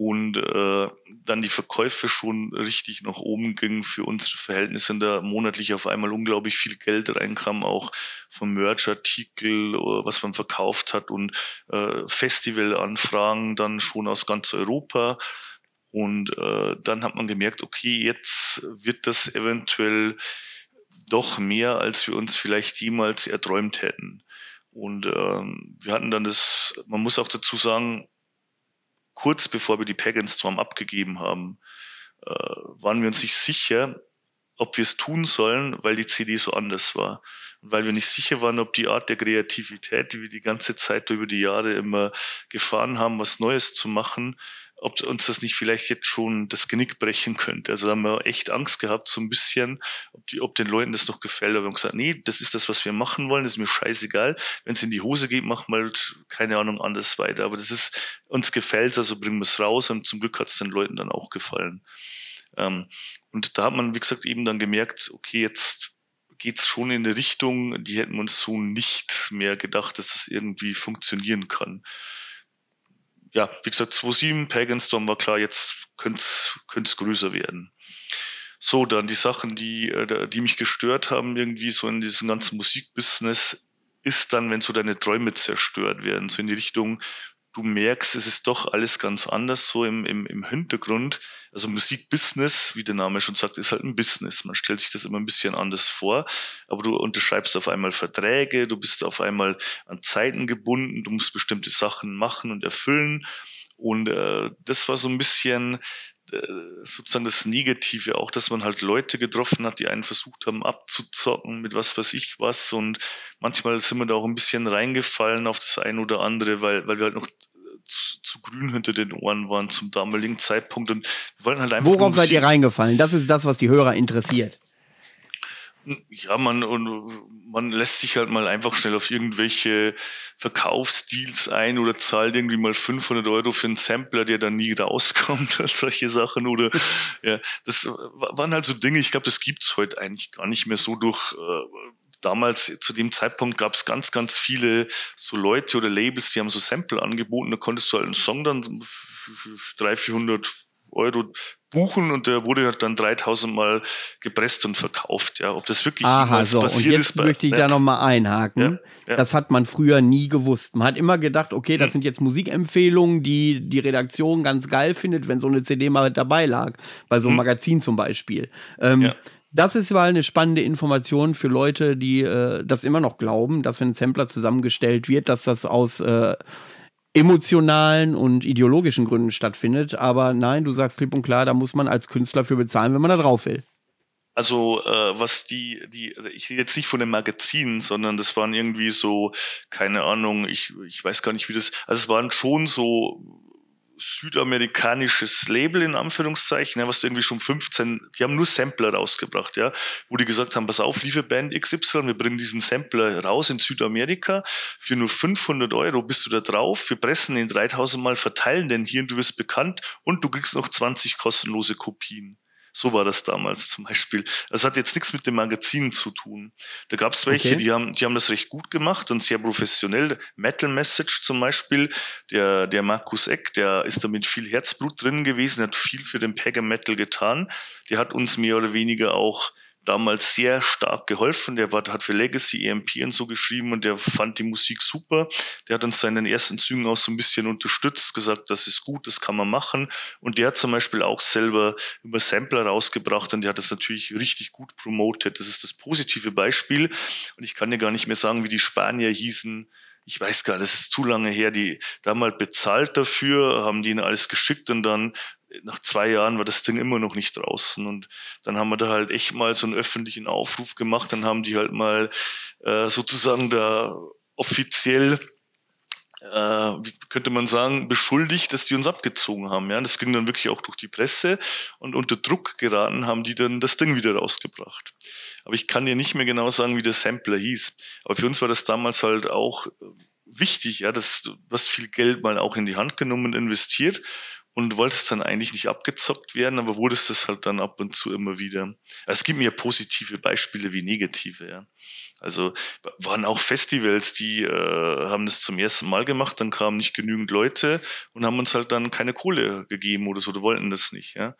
und äh, dann die Verkäufe schon richtig nach oben gingen für unsere Verhältnisse, da monatlich auf einmal unglaublich viel Geld reinkam, auch vom Merch-Artikel, äh, was man verkauft hat und äh, Festivalanfragen dann schon aus ganz Europa. Und äh, dann hat man gemerkt, okay, jetzt wird das eventuell doch mehr, als wir uns vielleicht jemals erträumt hätten. Und ähm, wir hatten dann das, man muss auch dazu sagen, kurz bevor wir die Pagan Storm abgegeben haben, äh, waren wir uns nicht sicher, ob wir es tun sollen, weil die CD so anders war. Und weil wir nicht sicher waren, ob die Art der Kreativität, die wir die ganze Zeit über die Jahre immer gefahren haben, was Neues zu machen, ob uns das nicht vielleicht jetzt schon das Genick brechen könnte. Also da haben wir echt Angst gehabt, so ein bisschen, ob, die, ob den Leuten das noch gefällt. Aber wir haben gesagt, nee, das ist das, was wir machen wollen, das ist mir scheißegal. Wenn es in die Hose geht, machen wir halt, keine Ahnung, anders weiter. Aber das ist, uns gefällt also bringen wir es raus und zum Glück hat es den Leuten dann auch gefallen. Ähm, und da hat man, wie gesagt, eben dann gemerkt, okay, jetzt geht's schon in eine Richtung, die hätten wir uns so nicht mehr gedacht, dass das irgendwie funktionieren kann ja, wie gesagt, 2.7, Pagan Storm war klar, jetzt könnte es größer werden. So, dann die Sachen, die, äh, die mich gestört haben, irgendwie so in diesem ganzen Musikbusiness, ist dann, wenn so deine Träume zerstört werden, so in die Richtung, du merkst, es ist doch alles ganz anders so im, im, im Hintergrund. Also Musikbusiness, wie der Name schon sagt, ist halt ein Business. Man stellt sich das immer ein bisschen anders vor, aber du unterschreibst auf einmal Verträge, du bist auf einmal an Zeiten gebunden, du musst bestimmte Sachen machen und erfüllen. Und äh, das war so ein bisschen sozusagen das Negative auch, dass man halt Leute getroffen hat, die einen versucht haben abzuzocken mit was weiß ich was und manchmal sind wir da auch ein bisschen reingefallen auf das eine oder andere, weil, weil wir halt noch zu, zu, grün hinter den Ohren waren zum damaligen Zeitpunkt und wir wollten halt einfach. Worauf seid ihr reingefallen? Das ist das, was die Hörer interessiert. Ja, man, und man lässt sich halt mal einfach schnell auf irgendwelche Verkaufsdeals ein oder zahlt irgendwie mal 500 Euro für einen Sampler, der dann nie rauskommt, [LAUGHS] solche Sachen oder, [LAUGHS] ja, das waren halt so Dinge, ich glaube, das gibt's heute eigentlich gar nicht mehr so durch, äh, damals zu dem Zeitpunkt gab es ganz, ganz viele so Leute oder Labels, die haben so Sample angeboten. Da konntest du halt einen Song dann für 300, 400 Euro buchen und der wurde dann 3000 Mal gepresst und verkauft. Ja, ob das wirklich Aha, so. passiert und jetzt ist. Bei, möchte ich ne? da nochmal einhaken. Ja, ja. Das hat man früher nie gewusst. Man hat immer gedacht, okay, das hm. sind jetzt Musikempfehlungen, die die Redaktion ganz geil findet, wenn so eine CD mal dabei lag. Bei so einem hm. Magazin zum Beispiel. Ähm, ja. Das ist mal eine spannende Information für Leute, die äh, das immer noch glauben, dass wenn ein Sampler zusammengestellt wird, dass das aus äh, emotionalen und ideologischen Gründen stattfindet. Aber nein, du sagst klipp und klar, da muss man als Künstler für bezahlen, wenn man da drauf will. Also äh, was die, die, ich rede jetzt nicht von den Magazinen, sondern das waren irgendwie so, keine Ahnung, ich, ich weiß gar nicht, wie das, also es waren schon so südamerikanisches Label in Anführungszeichen, ja, was irgendwie schon 15, die haben nur Sampler rausgebracht, ja, wo die gesagt haben, pass auf, liebe Band XY, wir bringen diesen Sampler raus in Südamerika, für nur 500 Euro bist du da drauf, wir pressen ihn 3000 Mal, verteilen den hier und du wirst bekannt und du kriegst noch 20 kostenlose Kopien. So war das damals zum Beispiel. Das hat jetzt nichts mit den Magazinen zu tun. Da gab es welche, okay. die, haben, die haben das recht gut gemacht und sehr professionell. Metal Message zum Beispiel, der, der Markus Eck, der ist da mit viel Herzblut drin gewesen, hat viel für den Pagan Metal getan. Der hat uns mehr oder weniger auch damals sehr stark geholfen. Der war, hat für Legacy, EMP und so geschrieben und der fand die Musik super. Der hat uns seinen ersten Zügen auch so ein bisschen unterstützt, gesagt, das ist gut, das kann man machen. Und der hat zum Beispiel auch selber über Sampler rausgebracht und der hat das natürlich richtig gut promotet. Das ist das positive Beispiel. Und ich kann dir gar nicht mehr sagen, wie die Spanier hießen ich weiß gar nicht, das ist zu lange her, die damals bezahlt dafür, haben die ihnen alles geschickt und dann nach zwei Jahren war das Ding immer noch nicht draußen. Und dann haben wir da halt echt mal so einen öffentlichen Aufruf gemacht. Dann haben die halt mal äh, sozusagen da offiziell äh, wie könnte man sagen, beschuldigt, dass die uns abgezogen haben. Ja, das ging dann wirklich auch durch die Presse und unter Druck geraten haben die dann das Ding wieder rausgebracht. Aber ich kann dir nicht mehr genau sagen, wie der Sampler hieß. Aber für uns war das damals halt auch wichtig, ja, dass hast viel Geld mal auch in die Hand genommen und investiert und wolltest dann eigentlich nicht abgezockt werden, aber wurdest das halt dann ab und zu immer wieder. Es gibt mir positive Beispiele wie negative, ja. Also waren auch Festivals, die äh, haben das zum ersten Mal gemacht, dann kamen nicht genügend Leute und haben uns halt dann keine Kohle gegeben oder so, oder wollten das nicht, ja.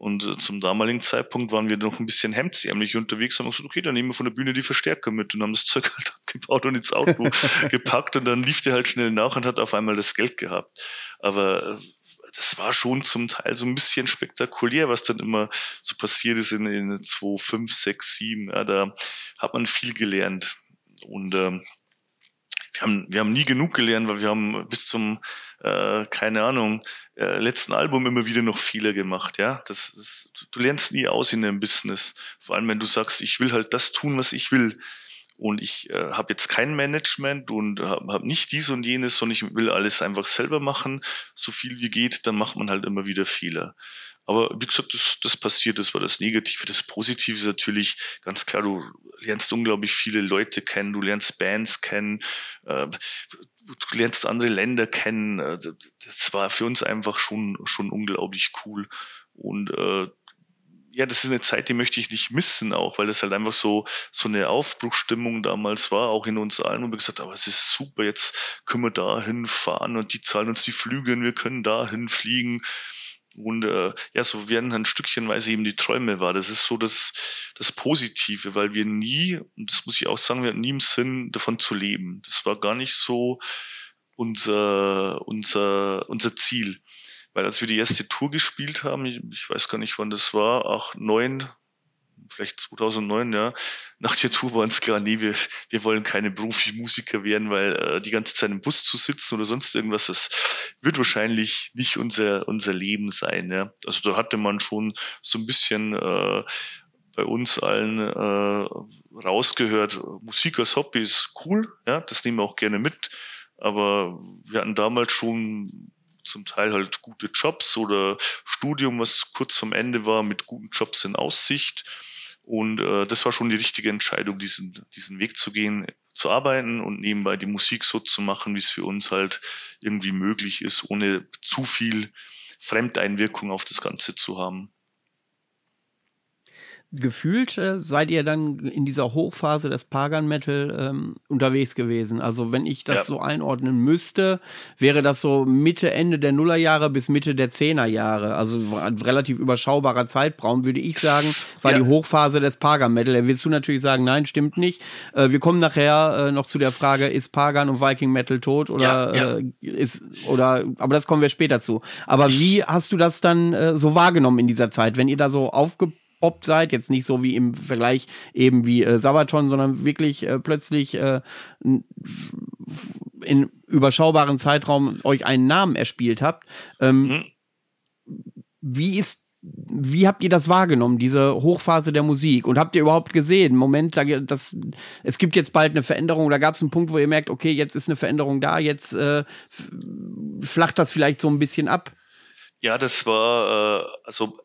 Und äh, zum damaligen Zeitpunkt waren wir noch ein bisschen hemdsärmlich unterwegs, haben gesagt, okay, dann nehmen wir von der Bühne die Verstärker mit und haben das Zeug [LAUGHS] halt abgebaut und ins Auto [LAUGHS] gepackt und dann lief der halt schnell nach und hat auf einmal das Geld gehabt. Aber äh, das war schon zum Teil so ein bisschen spektakulär, was dann immer so passiert ist in, in 2, 5, 6, 7. Ja, da hat man viel gelernt. Und ähm, wir haben, wir haben nie genug gelernt, weil wir haben bis zum, äh, keine Ahnung, äh, letzten Album immer wieder noch Fehler gemacht. Ja, das, das, du lernst nie aus in einem Business. Vor allem, wenn du sagst, ich will halt das tun, was ich will und ich äh, habe jetzt kein Management und habe hab nicht dies und jenes, sondern ich will alles einfach selber machen, so viel wie geht, dann macht man halt immer wieder Fehler. Aber wie gesagt, das, das passiert, das war das Negative. Das Positive ist natürlich ganz klar, du lernst unglaublich viele Leute kennen, du lernst Bands kennen, äh, du lernst andere Länder kennen. Äh, das war für uns einfach schon, schon unglaublich cool. Und äh, ja, das ist eine Zeit, die möchte ich nicht missen auch, weil das halt einfach so, so eine Aufbruchstimmung damals war, auch in uns allen, wo wir gesagt haben, aber es ist super, jetzt können wir dahin fahren und die zahlen uns die Flüge und wir können dahin fliegen. Und äh, ja, so werden dann stückchenweise eben die Träume wahr. Das ist so das, das Positive, weil wir nie, und das muss ich auch sagen, wir hatten nie im Sinn, davon zu leben. Das war gar nicht so unser, unser, unser Ziel. Weil als wir die erste Tour gespielt haben, ich, weiß gar nicht, wann das war, ach, neun, vielleicht 2009, ja, nach der Tour war uns klar, nee, wir, wir wollen keine Profimusiker werden, weil äh, die ganze Zeit im Bus zu sitzen oder sonst irgendwas, das wird wahrscheinlich nicht unser, unser Leben sein. Ja. Also da hatte man schon so ein bisschen äh, bei uns allen äh, rausgehört, Musik als Hobby ist cool, ja, das nehmen wir auch gerne mit. Aber wir hatten damals schon zum Teil halt gute Jobs oder Studium, was kurz vom Ende war, mit guten Jobs in Aussicht. Und äh, das war schon die richtige Entscheidung, diesen, diesen Weg zu gehen, zu arbeiten und nebenbei die Musik so zu machen, wie es für uns halt irgendwie möglich ist, ohne zu viel Fremdeinwirkung auf das Ganze zu haben gefühlt äh, seid ihr dann in dieser Hochphase des Pagan Metal ähm, unterwegs gewesen. Also wenn ich das ja. so einordnen müsste, wäre das so Mitte, Ende der Nullerjahre bis Mitte der Zehnerjahre. Also ein relativ überschaubarer Zeitraum, würde ich sagen, war ja. die Hochphase des Pagan Metal. Da willst du natürlich sagen, nein, stimmt nicht. Äh, wir kommen nachher äh, noch zu der Frage, ist Pagan und Viking Metal tot oder ja, äh, ist oder aber das kommen wir später zu. Aber wie hast du das dann äh, so wahrgenommen in dieser Zeit, wenn ihr da so aufge Seid, jetzt nicht so wie im Vergleich eben wie äh, Sabaton, sondern wirklich äh, plötzlich äh, in überschaubaren Zeitraum euch einen Namen erspielt habt. Ähm, mhm. Wie ist wie habt ihr das wahrgenommen, diese Hochphase der Musik? Und habt ihr überhaupt gesehen, Moment, da, das, es gibt jetzt bald eine Veränderung, da gab es einen Punkt, wo ihr merkt, okay, jetzt ist eine Veränderung da, jetzt äh, flacht das vielleicht so ein bisschen ab? Ja, das war, äh, also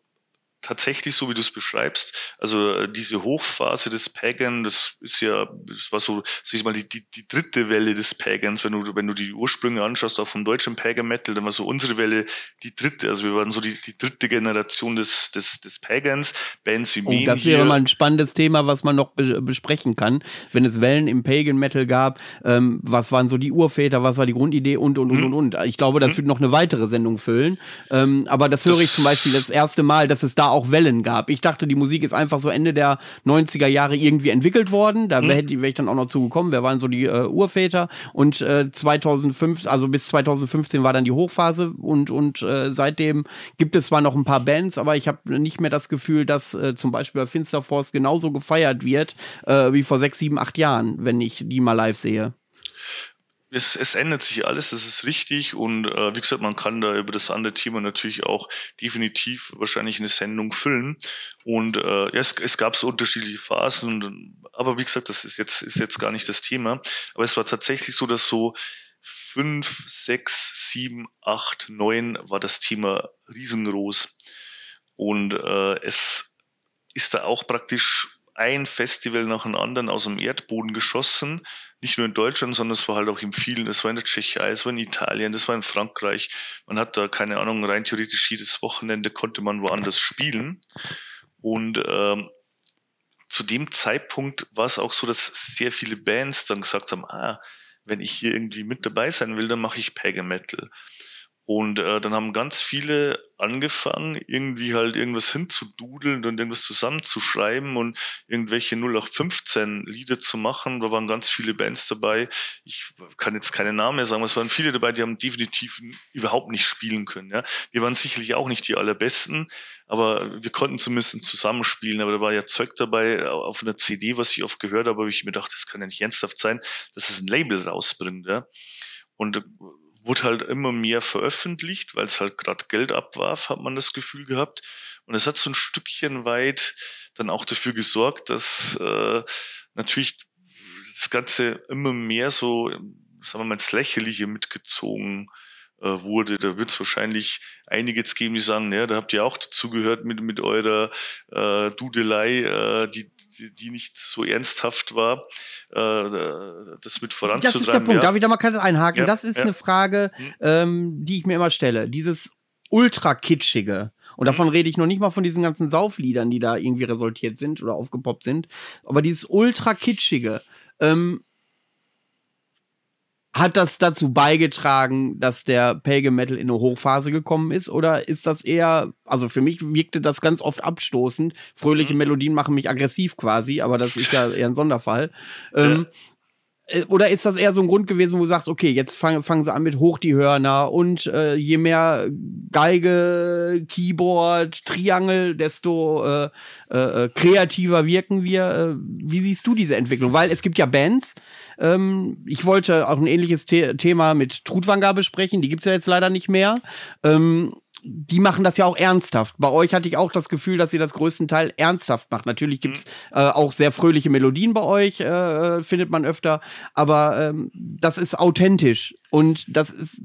tatsächlich so, wie du es beschreibst. Also äh, diese Hochphase des Pagan, das ist ja, das war so, sag ich mal, die, die, die dritte Welle des Pagans. Wenn du, wenn du die Ursprünge anschaust, auch vom deutschen Pagan Metal, dann war so unsere Welle die dritte. Also wir waren so die, die dritte Generation des, des, des Pagans. Bands wie oh, Das wäre mal ein spannendes Thema, was man noch be besprechen kann. Wenn es Wellen im Pagan Metal gab, ähm, was waren so die Urväter, was war die Grundidee und, und, und, hm. und, und. Ich glaube, das hm. wird noch eine weitere Sendung füllen. Ähm, aber das höre das ich zum Beispiel das erste Mal, dass es da auch Wellen gab. Ich dachte, die Musik ist einfach so Ende der 90er Jahre irgendwie entwickelt worden. Da wäre mhm. wär ich dann auch noch zugekommen. Wer waren so die äh, Urväter? Und äh, 2005, also bis 2015 war dann die Hochphase und, und äh, seitdem gibt es zwar noch ein paar Bands, aber ich habe nicht mehr das Gefühl, dass äh, zum Beispiel bei Finsterforce genauso gefeiert wird äh, wie vor sechs, sieben, acht Jahren, wenn ich die mal live sehe es, es ändert sich alles, das ist richtig. Und äh, wie gesagt, man kann da über das andere Thema natürlich auch definitiv wahrscheinlich eine Sendung füllen. Und äh, ja, es, es gab so unterschiedliche Phasen. Und, aber wie gesagt, das ist jetzt, ist jetzt gar nicht das Thema. Aber es war tatsächlich so, dass so fünf, sechs, sieben, acht, neun war das Thema riesengroß. Und äh, es ist da auch praktisch ein Festival nach dem anderen aus dem Erdboden geschossen. Nicht nur in Deutschland, sondern es war halt auch in vielen. Es war in der Tschechei, es war in Italien, es war in Frankreich. Man hat da, keine Ahnung, rein theoretisch jedes Wochenende konnte man woanders spielen. Und ähm, zu dem Zeitpunkt war es auch so, dass sehr viele Bands dann gesagt haben, ah, wenn ich hier irgendwie mit dabei sein will, dann mache ich Pagan Metal. Und äh, dann haben ganz viele angefangen, irgendwie halt irgendwas hinzududeln und irgendwas zusammenzuschreiben und irgendwelche 0815 Lieder zu machen. Da waren ganz viele Bands dabei. Ich kann jetzt keine Namen mehr sagen, es waren viele dabei, die haben definitiv überhaupt nicht spielen können. Ja. Wir waren sicherlich auch nicht die allerbesten, aber wir konnten zumindest zusammenspielen. Aber da war ja Zeug dabei auf einer CD, was ich oft gehört habe, habe ich mir gedacht, das kann ja nicht ernsthaft sein, dass es ein Label rausbringt. Ja. Und wurde halt immer mehr veröffentlicht, weil es halt gerade Geld abwarf, hat man das Gefühl gehabt. Und es hat so ein Stückchen weit dann auch dafür gesorgt, dass äh, natürlich das Ganze immer mehr so, sagen wir mal, ins Lächerliche mitgezogen wurde. Da wird es wahrscheinlich einige jetzt geben, die sagen, naja, da habt ihr auch dazugehört mit, mit eurer äh, Dudelei, äh, die, die, die nicht so ernsthaft war, äh, das mit voranzutreiben. Das ist der Punkt, ja. darf ich da mal kurz einhaken? Ja, das ist ja. eine Frage, hm. ähm, die ich mir immer stelle. Dieses ultra-kitschige, und davon hm. rede ich noch nicht mal von diesen ganzen Saufliedern, die da irgendwie resultiert sind oder aufgepoppt sind. Aber dieses ultra kitschige, ähm, hat das dazu beigetragen, dass der Pagan Metal in eine Hochphase gekommen ist? Oder ist das eher, also für mich wirkte das ganz oft abstoßend. Fröhliche mhm. Melodien machen mich aggressiv quasi, aber das ist ja [LAUGHS] eher ein Sonderfall. Ähm, äh, oder ist das eher so ein Grund gewesen, wo du sagst, okay, jetzt fangen, fangen sie an mit hoch die Hörner und äh, je mehr Geige, Keyboard, Triangel, desto äh, äh, äh kreativer wirken wir. Äh, wie siehst du diese Entwicklung? Weil es gibt ja Bands. Ähm, ich wollte auch ein ähnliches The Thema mit Trutwanger besprechen. Die gibt's ja jetzt leider nicht mehr. Ähm, die machen das ja auch ernsthaft. Bei euch hatte ich auch das Gefühl, dass ihr das größten Teil ernsthaft macht. Natürlich gibt's mhm. äh, auch sehr fröhliche Melodien bei euch, äh, findet man öfter, aber ähm, das ist authentisch. Und das ist,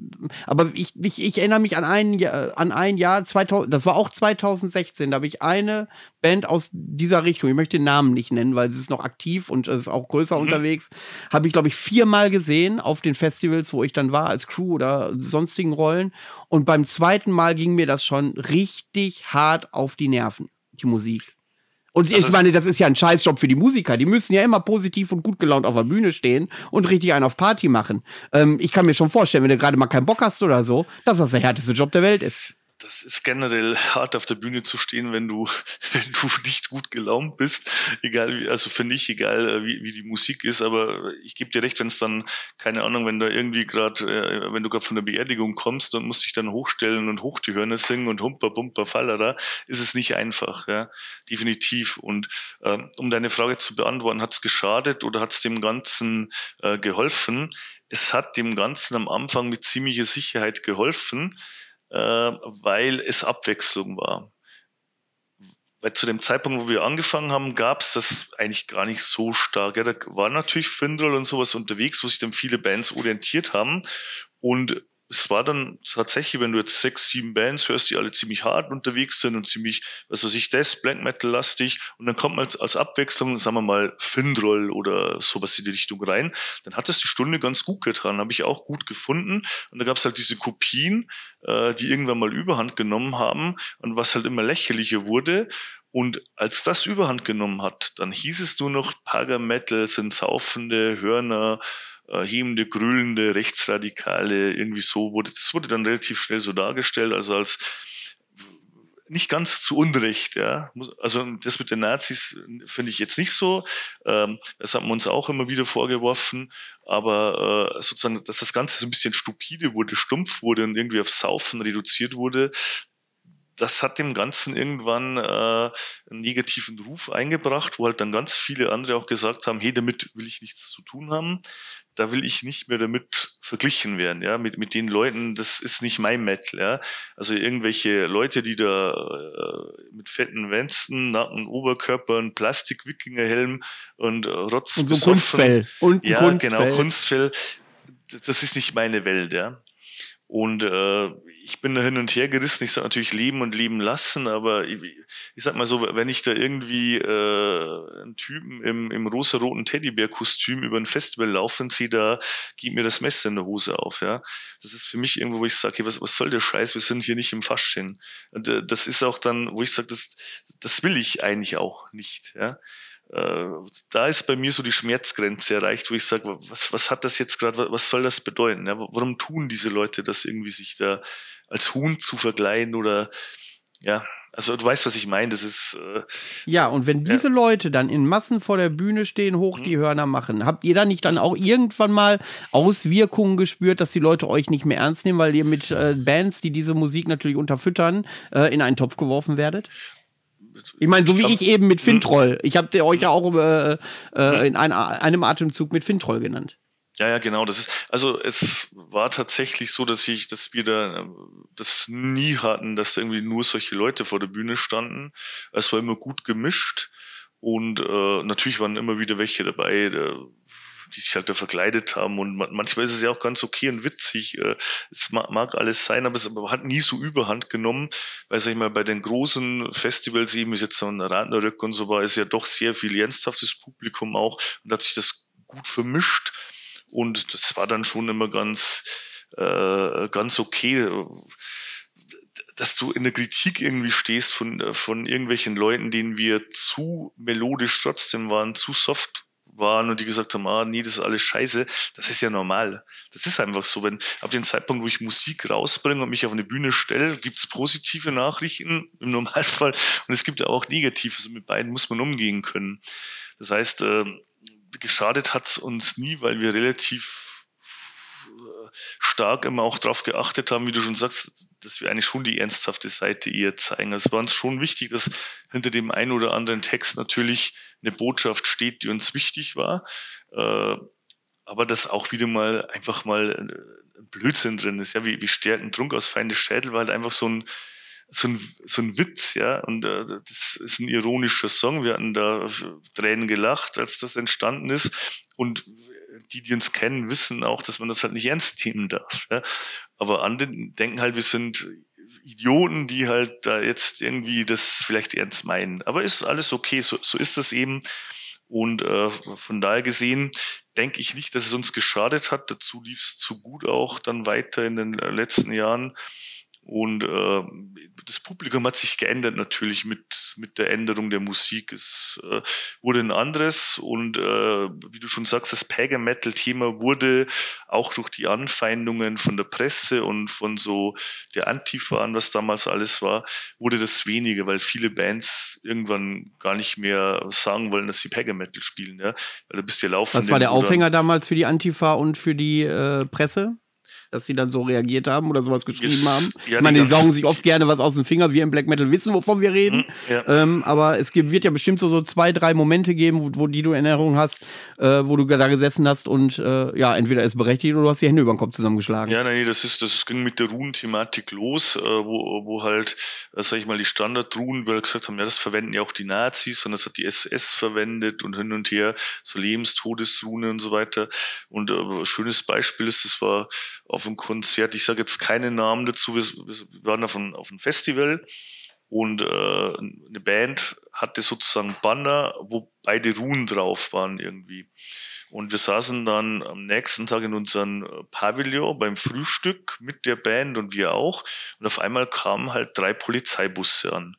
aber ich, ich, ich erinnere mich an ein, Jahr, an ein Jahr, 2000, das war auch 2016, da habe ich eine Band aus dieser Richtung, ich möchte den Namen nicht nennen, weil sie ist noch aktiv und ist auch größer mhm. unterwegs, habe ich, glaube ich, viermal gesehen auf den Festivals, wo ich dann war, als Crew oder sonstigen Rollen. Und beim zweiten Mal ging mir das schon richtig hart auf die Nerven, die Musik. Und also ich meine, das ist ja ein Scheißjob für die Musiker. Die müssen ja immer positiv und gut gelaunt auf der Bühne stehen und richtig einen auf Party machen. Ähm, ich kann mir schon vorstellen, wenn du gerade mal keinen Bock hast oder so, dass das der härteste Job der Welt ist. Das ist generell hart auf der Bühne zu stehen, wenn du, [LAUGHS] wenn du nicht gut gelaunt bist. Egal, wie, also finde ich, egal äh, wie, wie die Musik ist, aber ich gebe dir recht, wenn es dann, keine Ahnung, wenn da irgendwie gerade, äh, wenn du gerade von der Beerdigung kommst und musst dich dann hochstellen und hoch die Hörner singen und humper, bumper, fallera, ist es nicht einfach, ja, definitiv. Und äh, um deine Frage zu beantworten, hat es geschadet oder hat es dem Ganzen äh, geholfen? Es hat dem Ganzen am Anfang mit ziemlicher Sicherheit geholfen weil es Abwechslung war. Weil zu dem Zeitpunkt, wo wir angefangen haben, gab es das eigentlich gar nicht so stark. Ja, da war natürlich Findrel und sowas unterwegs, wo sich dann viele Bands orientiert haben. Und es war dann tatsächlich, wenn du jetzt sechs, sieben Bands hörst, die alle ziemlich hart unterwegs sind und ziemlich, was weiß ich, Death, Black Metal lastig und dann kommt man als, Abwechslung, sagen wir mal, Findroll oder sowas in die Richtung rein, dann hat es die Stunde ganz gut getan, habe ich auch gut gefunden. Und da gab es halt diese Kopien, äh, die irgendwann mal Überhand genommen haben und was halt immer lächerlicher wurde. Und als das Überhand genommen hat, dann hieß es nur noch Paga Metal sind saufende Hörner, äh, hebende, grühlende, rechtsradikale, irgendwie so wurde, das wurde dann relativ schnell so dargestellt, also als nicht ganz zu Unrecht, ja. Also das mit den Nazis finde ich jetzt nicht so. Ähm, das haben wir uns auch immer wieder vorgeworfen. Aber äh, sozusagen, dass das Ganze so ein bisschen stupide wurde, stumpf wurde und irgendwie auf Saufen reduziert wurde, das hat dem Ganzen irgendwann äh, einen negativen Ruf eingebracht, wo halt dann ganz viele andere auch gesagt haben, hey, damit will ich nichts zu tun haben. Da will ich nicht mehr damit verglichen werden, ja, mit, mit den Leuten, das ist nicht mein Metal, ja. Also irgendwelche Leute, die da äh, mit fetten Westen, nackten Oberkörpern, Plastik-Wikingerhelm und äh, Rotz. Und so Kunstfell. Und ja, Kunstfell. genau, Kunstfell. Das ist nicht meine Welt, ja. Und äh, ich bin da hin und her gerissen. Ich sage natürlich leben und leben lassen, aber ich, ich sag mal so, wenn ich da irgendwie äh, einen Typen im, im rosa-roten Teddybär-Kostüm über ein Festival laufen sehe, da geht mir das Messer in der Hose auf. Ja, Das ist für mich irgendwo, wo ich sage, hey, was, was soll der Scheiß? Wir sind hier nicht im Fasching. Und äh, das ist auch dann, wo ich sage, das, das will ich eigentlich auch nicht. Ja da ist bei mir so die Schmerzgrenze erreicht, wo ich sage, was, was hat das jetzt gerade, was soll das bedeuten? Ja? Warum tun diese Leute das irgendwie, sich da als Huhn zu verkleiden oder ja, also du weißt, was ich meine. Das ist äh, ja und wenn diese ja. Leute dann in Massen vor der Bühne stehen, hoch mhm. die Hörner machen, habt ihr da nicht dann auch irgendwann mal Auswirkungen gespürt, dass die Leute euch nicht mehr ernst nehmen, weil ihr mit äh, Bands, die diese Musik natürlich unterfüttern, äh, in einen Topf geworfen werdet? Ich meine, so wie ich eben mit hm? Fintroll. Ich habe euch ja auch äh, äh, in ein, einem Atemzug mit Fintroll genannt. Ja, ja, genau. Das ist, also es war tatsächlich so, dass ich, dass wir da das nie hatten, dass irgendwie nur solche Leute vor der Bühne standen. Es war immer gut gemischt und äh, natürlich waren immer wieder welche dabei. Der, die sich halt da verkleidet haben. Und manchmal ist es ja auch ganz okay und witzig. Äh, es mag alles sein, aber es hat nie so Überhand genommen, weil, sag ich mal, bei den großen Festivals eben, es jetzt so ein Radnerrück und so war, ist ja doch sehr viel ernsthaftes Publikum auch und hat sich das gut vermischt. Und das war dann schon immer ganz, äh, ganz okay dass du in der Kritik irgendwie stehst von, von irgendwelchen Leuten, denen wir zu melodisch trotzdem waren, zu soft waren und die gesagt haben, ah, nee, das ist alles scheiße, das ist ja normal. Das ist einfach so. Wenn ab dem Zeitpunkt, wo ich Musik rausbringe und mich auf eine Bühne stelle, gibt's positive Nachrichten im Normalfall [LAUGHS] und es gibt auch negative. Also mit beiden muss man umgehen können. Das heißt, äh, geschadet hat's uns nie, weil wir relativ stark immer auch darauf geachtet haben, wie du schon sagst, dass wir eigentlich schon die ernsthafte Seite eher zeigen. Also es war uns schon wichtig, dass hinter dem einen oder anderen Text natürlich eine Botschaft steht, die uns wichtig war. Äh, aber dass auch wieder mal einfach mal ein Blödsinn drin ist, ja, wie, wie Stärken Trunk aus Feinde Schädel war halt einfach so ein, so ein, so ein Witz, ja, und äh, das ist ein ironischer Song. Wir hatten da Tränen gelacht, als das entstanden ist. Und die, die uns kennen, wissen auch, dass man das halt nicht ernst nehmen darf. Ja? Aber andere denken halt, wir sind Idioten, die halt da jetzt irgendwie das vielleicht ernst meinen. Aber ist alles okay, so, so ist das eben. Und äh, von daher gesehen denke ich nicht, dass es uns geschadet hat. Dazu lief es zu gut auch dann weiter in den letzten Jahren. Und äh, das Publikum hat sich geändert natürlich mit, mit der Änderung der Musik. Es äh, wurde ein anderes und äh, wie du schon sagst, das Pagan Metal Thema wurde auch durch die Anfeindungen von der Presse und von so der Antifa an, was damals alles war, wurde das weniger, weil viele Bands irgendwann gar nicht mehr sagen wollen, dass sie Pagan Metal spielen. Ja? Weil du bist ja laufen. Was war der Aufhänger damals für die Antifa und für die äh, Presse? Dass sie dann so reagiert haben oder sowas geschrieben yes. haben. Ja, ich meine, die, saugen sich oft gerne was aus dem Finger. Wir im Black Metal wissen, wovon wir reden. Mhm, ja. Ähm, aber es gibt, wird ja bestimmt so, so zwei, drei Momente geben, wo, wo die du in Erinnerung hast, äh, wo du da gesessen hast und äh, ja, entweder ist berechtigt oder du hast die Hände über den Kopf zusammengeschlagen. Ja, nein, das ist, das ging mit der Ruhen-Thematik los, äh, wo, wo halt, äh, sag ich mal, die Standard-Ruhen, weil gesagt haben, ja, das verwenden ja auch die Nazis und das hat die SS verwendet und hin und her, so Lebenstodesruhen und so weiter. Und äh, schönes Beispiel ist, das war auf einem Konzert, ich sage jetzt keine Namen dazu, wir, waren auf einem, auf einem Festival und äh, eine Band hatte sozusagen Banner, wo beide Ruhen drauf waren irgendwie. Und wir saßen dann am nächsten Tag in unserem Pavillon beim Frühstück mit der Band und wir auch. Und auf einmal kamen halt drei Polizeibusse an.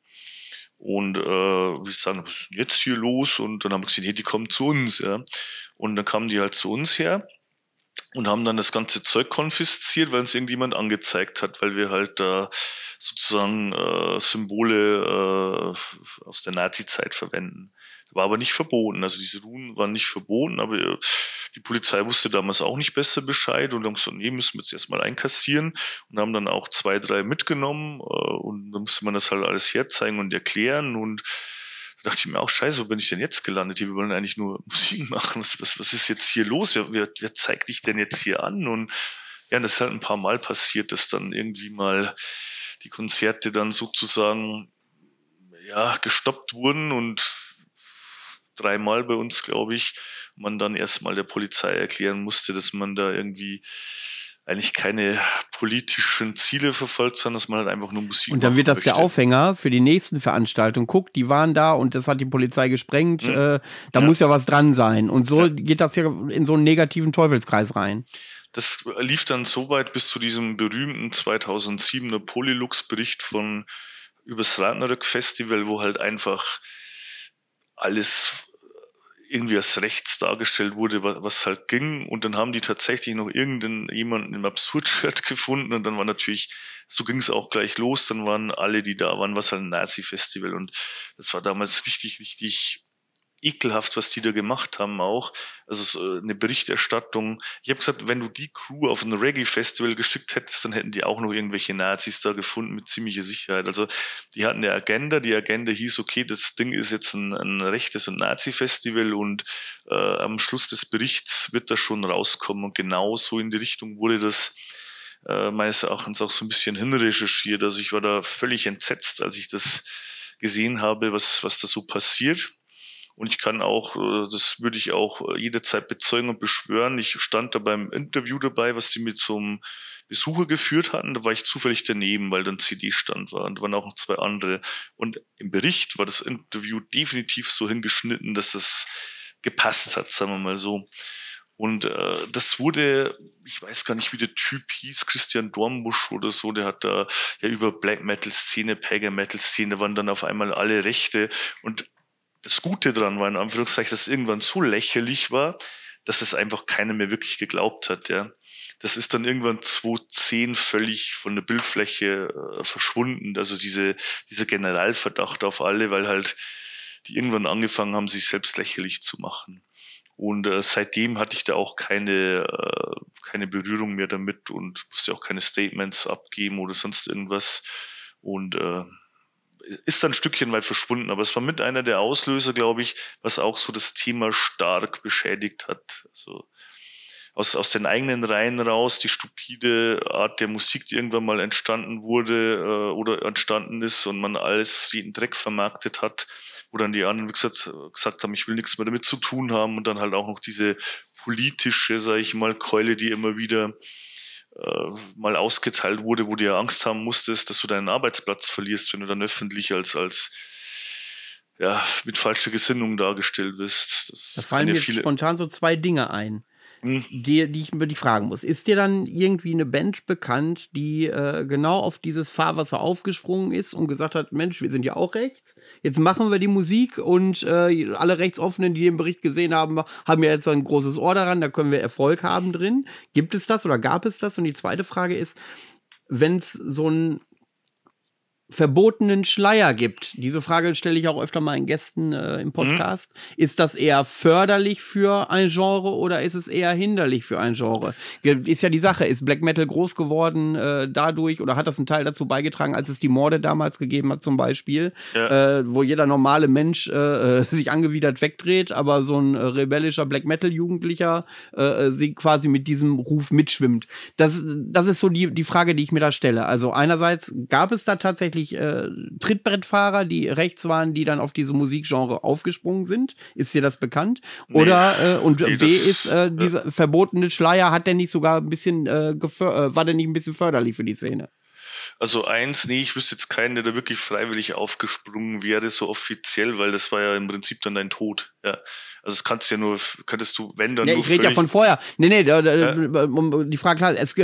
Und äh, wir sagen, was ist denn jetzt hier los? Und dann haben wir gesehen, hey, die kommen zu uns, ja. Und dann kamen die halt zu uns her und haben dann das ganze Zeug konfisziert, weil uns irgendjemand angezeigt hat, weil wir halt da sozusagen äh, Symbole äh, aus der Nazi-Zeit verwenden. War aber nicht verboten. Also diese Runen waren nicht verboten, aber äh, die Polizei wusste damals auch nicht besser Bescheid und haben gesagt, nee, müssen wir jetzt erstmal einkassieren und haben dann auch zwei, drei mitgenommen äh, und dann musste man das halt alles herzeigen und erklären und da dachte ich mir auch, scheiße, wo bin ich denn jetzt gelandet? Hier, wir wollen eigentlich nur [LAUGHS] Musik machen. Was, was, was ist jetzt hier los? Wer, wer, wer zeigt dich denn jetzt hier an? Und ja, das ist halt ein paar Mal passiert, dass dann irgendwie mal die Konzerte dann sozusagen ja, gestoppt wurden und dreimal bei uns, glaube ich, man dann erstmal der Polizei erklären musste, dass man da irgendwie eigentlich keine politischen Ziele verfolgt, sondern dass man halt einfach nur Musik Und dann wird das möchte. der Aufhänger für die nächsten Veranstaltungen. Guckt, die waren da und das hat die Polizei gesprengt. Mhm. Äh, da ja. muss ja was dran sein. Und so ja. geht das ja in so einen negativen Teufelskreis rein. Das lief dann so weit bis zu diesem berühmten 2007er Polylux-Bericht von übers Ragnarök Festival, wo halt einfach alles irgendwie als rechts dargestellt wurde, was halt ging. Und dann haben die tatsächlich noch irgendeinen jemanden im Absurd-Shirt [LAUGHS] gefunden. Und dann war natürlich, so ging es auch gleich los, dann waren alle, die da waren, was halt ein Nazi-Festival. Und das war damals richtig, richtig ekelhaft, was die da gemacht haben auch. Also so eine Berichterstattung. Ich habe gesagt, wenn du die Crew auf ein Reggae-Festival geschickt hättest, dann hätten die auch noch irgendwelche Nazis da gefunden mit ziemlicher Sicherheit. Also die hatten eine Agenda. Die Agenda hieß, okay, das Ding ist jetzt ein, ein rechtes und Nazi-Festival und äh, am Schluss des Berichts wird das schon rauskommen. Und genau so in die Richtung wurde das äh, meines Erachtens auch so ein bisschen hinrecherchiert. Also ich war da völlig entsetzt, als ich das gesehen habe, was, was da so passiert. Und ich kann auch, äh, das würde ich auch äh, jederzeit bezeugen und beschwören. Ich stand da beim Interview dabei, was die so einem Besucher geführt hatten. Da war ich zufällig daneben, weil dann CD-Stand war. Und da waren auch noch zwei andere. Und im Bericht war das Interview definitiv so hingeschnitten, dass das gepasst hat, sagen wir mal so. Und äh, das wurde, ich weiß gar nicht, wie der Typ hieß, Christian Dornbusch oder so, der hat da ja über Black Metal Szene, Pagan Metal Szene, waren dann auf einmal alle Rechte. Und das Gute dran war, in Anführungszeichen, dass es irgendwann so lächerlich war, dass es einfach keiner mehr wirklich geglaubt hat, ja. Das ist dann irgendwann 2010 völlig von der Bildfläche äh, verschwunden. Also diese, dieser Generalverdacht auf alle, weil halt die irgendwann angefangen haben, sich selbst lächerlich zu machen. Und äh, seitdem hatte ich da auch keine, äh, keine Berührung mehr damit und musste auch keine Statements abgeben oder sonst irgendwas. Und äh, ist ein Stückchen weit verschwunden, aber es war mit einer der Auslöser, glaube ich, was auch so das Thema stark beschädigt hat. Also aus, aus den eigenen Reihen raus, die stupide Art der Musik, die irgendwann mal entstanden wurde äh, oder entstanden ist und man alles jeden Dreck vermarktet hat, wo dann die anderen, wie gesagt, gesagt haben, ich will nichts mehr damit zu tun haben und dann halt auch noch diese politische, sage ich mal, Keule, die immer wieder mal ausgeteilt wurde, wo du ja Angst haben musstest, dass du deinen Arbeitsplatz verlierst, wenn du dann öffentlich als, als ja, mit falscher Gesinnung dargestellt wirst. Das da fallen mir viele spontan so zwei Dinge ein. Hm. die, die ich mir die fragen muss. Ist dir dann irgendwie eine Band bekannt, die äh, genau auf dieses Fahrwasser aufgesprungen ist und gesagt hat, Mensch, wir sind ja auch rechts, jetzt machen wir die Musik und äh, alle Rechtsoffenen, die den Bericht gesehen haben, haben ja jetzt ein großes Ohr daran, da können wir Erfolg haben drin. Gibt es das oder gab es das? Und die zweite Frage ist, wenn es so ein verbotenen Schleier gibt. Diese Frage stelle ich auch öfter mal in Gästen äh, im mhm. Podcast. Mhm. Ist das eher förderlich für ein Genre oder ist es eher hinderlich für ein Genre? Ist ja die Sache, ist Black Metal groß geworden äh, dadurch oder hat das einen Teil dazu beigetragen, als es die Morde damals gegeben hat zum Beispiel, ja. äh, wo jeder normale Mensch äh, äh, sich angewidert wegdreht, aber so ein äh, rebellischer Black Metal Jugendlicher sie quasi mit diesem Ruf mitschwimmt. Das, das ist so die, die Frage, die ich mir da stelle. Also einerseits gab es da tatsächlich tatsächlich äh, Trittbrettfahrer, die rechts waren, die dann auf diese Musikgenre aufgesprungen sind? Ist dir das bekannt? Oder nee, äh, und nee, B ist äh, dieser ja. verbotene Schleier, hat der nicht sogar ein bisschen äh, äh, war der nicht ein bisschen förderlich für die Szene? Also eins, nee, ich wüsste jetzt keinen, der da wirklich freiwillig aufgesprungen wäre, so offiziell, weil das war ja im Prinzip dann dein Tod. Ja. Also das kannst du ja nur, könntest du, wenn dann ja, nur. Ich rede ja von vorher. Nee, nee, da, da, ja? die Frage klar, es,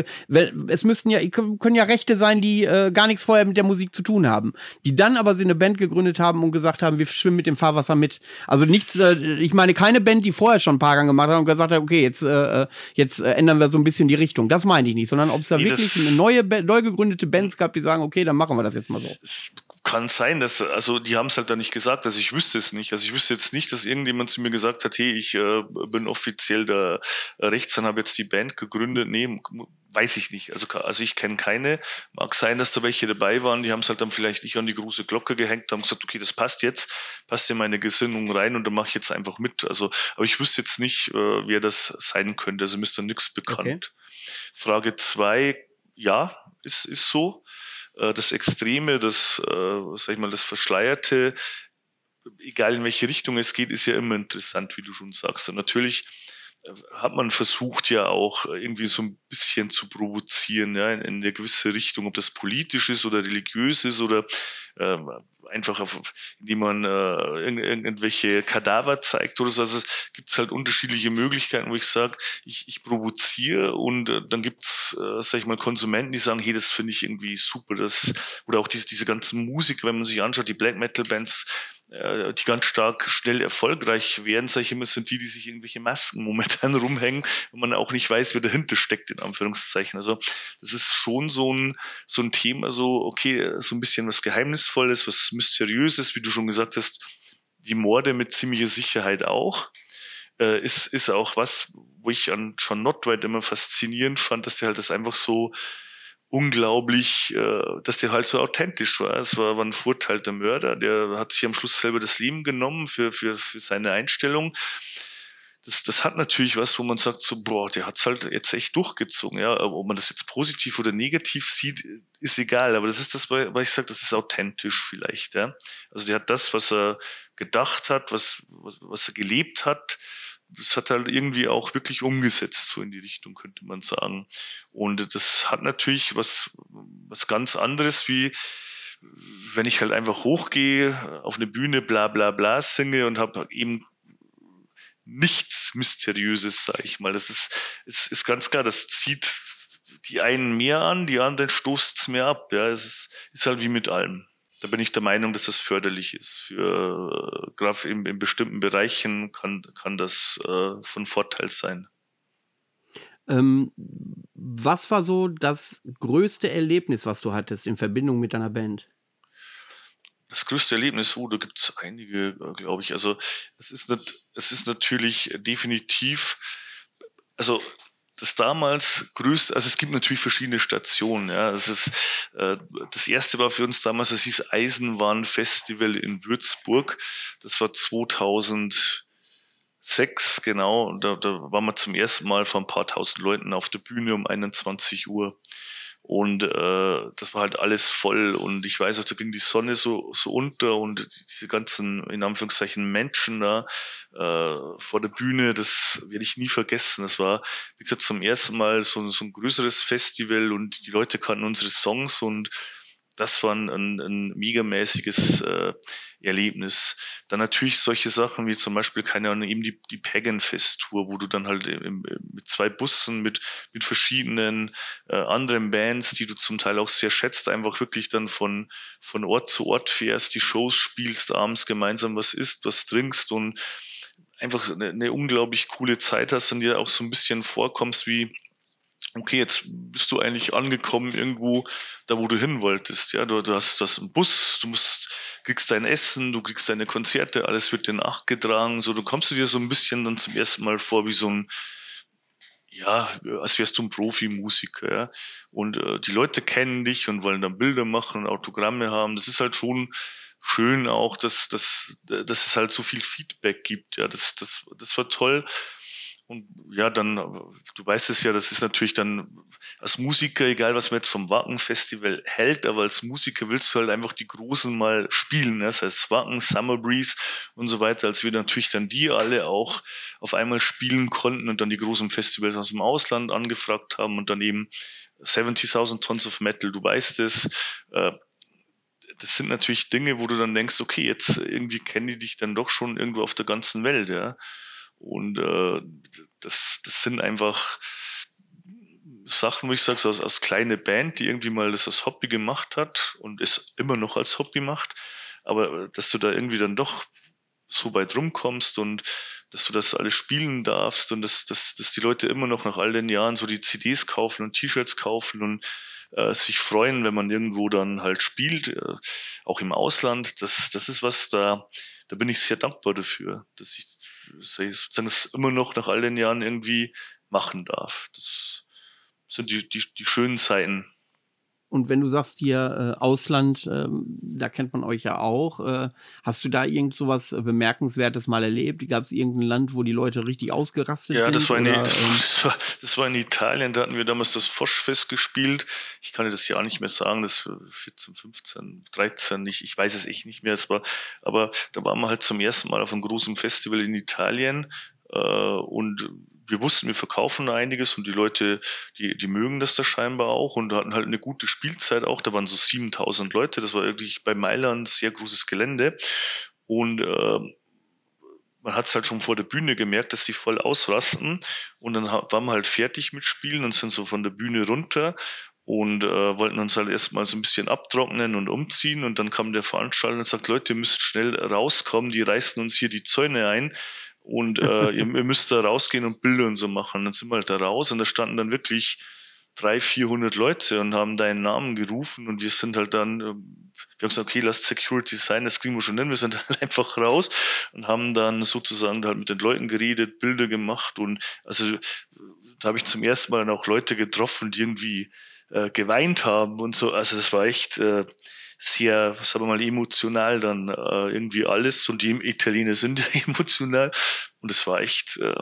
es müssten ja, können ja Rechte sein, die äh, gar nichts vorher mit der Musik zu tun haben. Die dann aber sie eine Band gegründet haben und gesagt haben, wir schwimmen mit dem Fahrwasser mit. Also nichts, äh, ich meine keine Band, die vorher schon ein paar Gang gemacht hat und gesagt hat, okay, jetzt, äh, äh jetzt äh, ändern wir so ein bisschen die Richtung. Das meine ich nicht, sondern ob es da nee, wirklich eine neue, neu gegründete Bands gab, die sagen, okay, dann machen wir das jetzt mal so. Kann sein, dass, also die haben es halt da nicht gesagt, also ich wüsste es nicht. Also ich wüsste jetzt nicht, dass irgendjemand zu mir gesagt hat, hey, ich äh, bin offiziell der Rechts und habe jetzt die Band gegründet. Nee, weiß ich nicht. Also, also ich kenne keine. Mag sein, dass da welche dabei waren, die haben es halt dann vielleicht nicht an die große Glocke gehängt, haben gesagt, okay, das passt jetzt, passt in meine Gesinnung rein und dann mache ich jetzt einfach mit. Also, aber ich wüsste jetzt nicht, äh, wer das sein könnte. Also mir ist da nichts bekannt. Okay. Frage zwei, ja, ist, ist so. Äh, das Extreme, das, äh, sag ich mal, das Verschleierte, egal in welche Richtung es geht, ist ja immer interessant, wie du schon sagst. Und natürlich äh, hat man versucht ja auch irgendwie so ein bisschen zu provozieren, ja, in, in eine gewisse Richtung, ob das politisch ist oder religiös ist oder äh, einfach, auf, indem man äh, irgendwelche Kadaver zeigt oder so. Also es gibt halt unterschiedliche Möglichkeiten, wo ich sage, ich, ich provoziere und äh, dann gibt's, äh, sag ich mal, Konsumenten, die sagen, hey, das finde ich irgendwie super. Das, oder auch diese, diese ganzen Musik, wenn man sich anschaut, die Black Metal Bands, äh, die ganz stark schnell erfolgreich werden, sage ich immer, sind die, die sich irgendwelche Masken momentan [LAUGHS] rumhängen und man auch nicht weiß, wer dahinter steckt, in Anführungszeichen. Also das ist schon so ein, so ein Thema, so, okay, so ein bisschen was Geheimnisvolles, was Mysteriöses, wie du schon gesagt hast, die Morde mit ziemlicher Sicherheit auch. Äh, ist, ist auch was, wo ich an John Notwhite immer faszinierend fand, dass der halt das einfach so unglaublich, äh, dass der halt so authentisch war. Es war, war ein Vorteil der Mörder, der hat sich am Schluss selber das Leben genommen für, für, für seine Einstellung. Das, das hat natürlich was, wo man sagt, so, boah, der hat's halt jetzt echt durchgezogen. Ja, ob man das jetzt positiv oder negativ sieht, ist egal. Aber das ist das, weil ich sage, das ist authentisch vielleicht. Ja? Also der hat das, was er gedacht hat, was, was, was er gelebt hat, das hat halt irgendwie auch wirklich umgesetzt, so in die Richtung, könnte man sagen. Und das hat natürlich was, was ganz anderes wie, wenn ich halt einfach hochgehe, auf eine Bühne bla bla bla singe und habe eben nichts Mysteriöses, sag ich mal. Das ist, ist, ist ganz klar, das zieht die einen mehr an, die anderen stoßt es mehr ab. Ja, es ist, ist halt wie mit allem da bin ich der Meinung, dass das förderlich ist. Für gerade in, in, bestimmten Bereichen kann, kann das äh, von Vorteil sein. Ähm, was war so das größte Erlebnis, was du hattest in Verbindung mit deiner Band? Das größte Erlebnis, oh, da gibt es einige, äh, glaube ich. Also es ist, nicht, es ist natürlich definitiv, also das damals größte, also es gibt natürlich verschiedene Stationen. Ja, es ist äh, das erste war für uns damals, das hieß Eisenbahnfestival in Würzburg. Das war 2006 genau. Und da, da waren wir zum ersten Mal vor ein paar tausend Leuten auf der Bühne um 21 Uhr. Und äh, das war halt alles voll. Und ich weiß auch, da ging die Sonne so, so unter und diese ganzen, in Anführungszeichen, Menschen da äh, vor der Bühne, das werde ich nie vergessen. Das war, wie gesagt, zum ersten Mal so, so ein größeres Festival und die Leute kannten unsere Songs und das war ein, ein, ein megamäßiges äh, Erlebnis. Dann natürlich solche Sachen wie zum Beispiel, keine Ahnung, eben die, die Pagan Fest Tour, wo du dann halt im, mit zwei Bussen, mit, mit verschiedenen äh, anderen Bands, die du zum Teil auch sehr schätzt, einfach wirklich dann von, von Ort zu Ort fährst, die Shows spielst, abends gemeinsam was isst, was trinkst und einfach eine, eine unglaublich coole Zeit hast und dir auch so ein bisschen vorkommst wie, okay, jetzt bist du eigentlich angekommen irgendwo, da wo du hin wolltest. Ja, du, du hast das im Bus, du musst, kriegst dein Essen, du kriegst deine Konzerte, alles wird dir nachgetragen. So, du kommst du dir so ein bisschen dann zum ersten Mal vor wie so ein, ja, als wärst du ein Profimusiker. Ja? Und äh, die Leute kennen dich und wollen dann Bilder machen und Autogramme haben. Das ist halt schon schön auch, dass, dass, dass es halt so viel Feedback gibt. Ja, das, das, das war toll. Und ja, dann, du weißt es ja, das ist natürlich dann als Musiker, egal was man jetzt vom Wacken-Festival hält, aber als Musiker willst du halt einfach die Großen mal spielen. Ne? Das heißt Wacken, Summer Breeze und so weiter, als wir natürlich dann die alle auch auf einmal spielen konnten und dann die großen Festivals aus dem Ausland angefragt haben und dann eben 70.000 Tons of Metal, du weißt es, äh, das sind natürlich Dinge, wo du dann denkst, okay, jetzt irgendwie kennen die dich dann doch schon irgendwo auf der ganzen Welt, ja. Und äh, das, das sind einfach Sachen, wo ich sage, so als, als kleine Band, die irgendwie mal das als Hobby gemacht hat und es immer noch als Hobby macht, aber dass du da irgendwie dann doch so weit rumkommst und dass du das alles spielen darfst und dass, dass, dass die Leute immer noch nach all den Jahren so die CDs kaufen und T-Shirts kaufen und äh, sich freuen, wenn man irgendwo dann halt spielt, äh, auch im Ausland. Das, das ist was, da, da bin ich sehr dankbar dafür, dass ich, sozusagen es immer noch nach all den Jahren irgendwie machen darf. Das sind die, die, die schönen Zeiten. Und wenn du sagst hier äh, Ausland, äh, da kennt man euch ja auch. Äh, hast du da irgend so was Bemerkenswertes mal erlebt? Gab es irgendein Land, wo die Leute richtig ausgerastet ja, sind? Ja, das, war in, oder, [LAUGHS] das, war, das war in Italien. Da hatten wir damals das Foschfest gespielt. Ich kann dir das Jahr nicht mehr sagen. Das war 14, 15, 13. Ich, ich weiß es echt nicht mehr. Es war, aber da waren wir halt zum ersten Mal auf einem großen Festival in Italien. Äh, und wir wussten, wir verkaufen einiges und die Leute, die, die mögen das da scheinbar auch und hatten halt eine gute Spielzeit auch. Da waren so 7000 Leute. Das war wirklich bei Mailand sehr großes Gelände. Und äh, man hat es halt schon vor der Bühne gemerkt, dass die voll ausrasten. Und dann waren wir halt fertig mit Spielen und sind so von der Bühne runter und äh, wollten uns halt erstmal so ein bisschen abtrocknen und umziehen. Und dann kam der Veranstalter und sagt, Leute, ihr müsst schnell rauskommen, die reißen uns hier die Zäune ein und äh, [LAUGHS] ihr, ihr, müsst da rausgehen und Bilder und so machen. Dann sind wir halt da raus und da standen dann wirklich drei, vierhundert Leute und haben deinen Namen gerufen und wir sind halt dann, äh, wir haben gesagt, okay, lasst Security sein, das kriegen wir schon hin. Wir sind [LAUGHS] halt einfach raus und haben dann sozusagen halt mit den Leuten geredet, Bilder gemacht und also da habe ich zum ersten Mal dann auch Leute getroffen, die irgendwie äh, geweint haben und so. Also das war echt äh, sehr, sagen wir mal, emotional dann äh, irgendwie alles und die Italiener sind [LAUGHS] emotional und es war echt äh,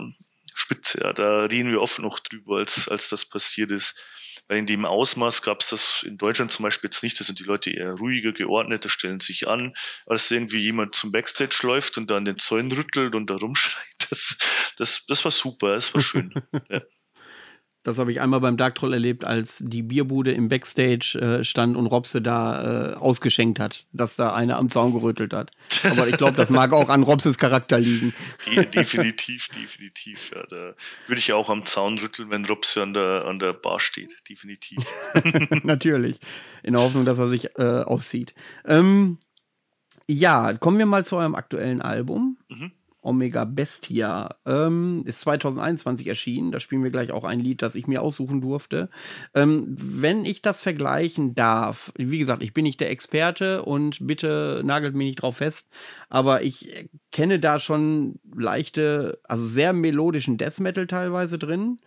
spitze. Ja. Da reden wir oft noch drüber, als, als das passiert ist. Weil in dem Ausmaß gab es das in Deutschland zum Beispiel jetzt nicht. Da sind die Leute eher ruhiger, geordneter, stellen sich an, als irgendwie jemand zum Backstage läuft und dann den Zäunen rüttelt und da rumschreit. Das, das, das war super, das war schön. [LAUGHS] ja. Das habe ich einmal beim Dark Troll erlebt, als die Bierbude im Backstage äh, stand und Robse da äh, ausgeschenkt hat, dass da einer am Zaun gerüttelt hat. Aber ich glaube, das mag auch an Robses Charakter liegen. Die, definitiv, definitiv. Ja, da würde ich auch am Zaun rütteln, wenn Robse an der, an der Bar steht. Definitiv. [LAUGHS] [LAUGHS] Natürlich. In der Hoffnung, dass er sich äh, auszieht. Ähm, ja, kommen wir mal zu eurem aktuellen Album. Mhm. Omega Bestia. Ähm, ist 2021 erschienen. Da spielen wir gleich auch ein Lied, das ich mir aussuchen durfte. Ähm, wenn ich das vergleichen darf, wie gesagt, ich bin nicht der Experte und bitte nagelt mich nicht drauf fest, aber ich kenne da schon leichte, also sehr melodischen Death Metal teilweise drin.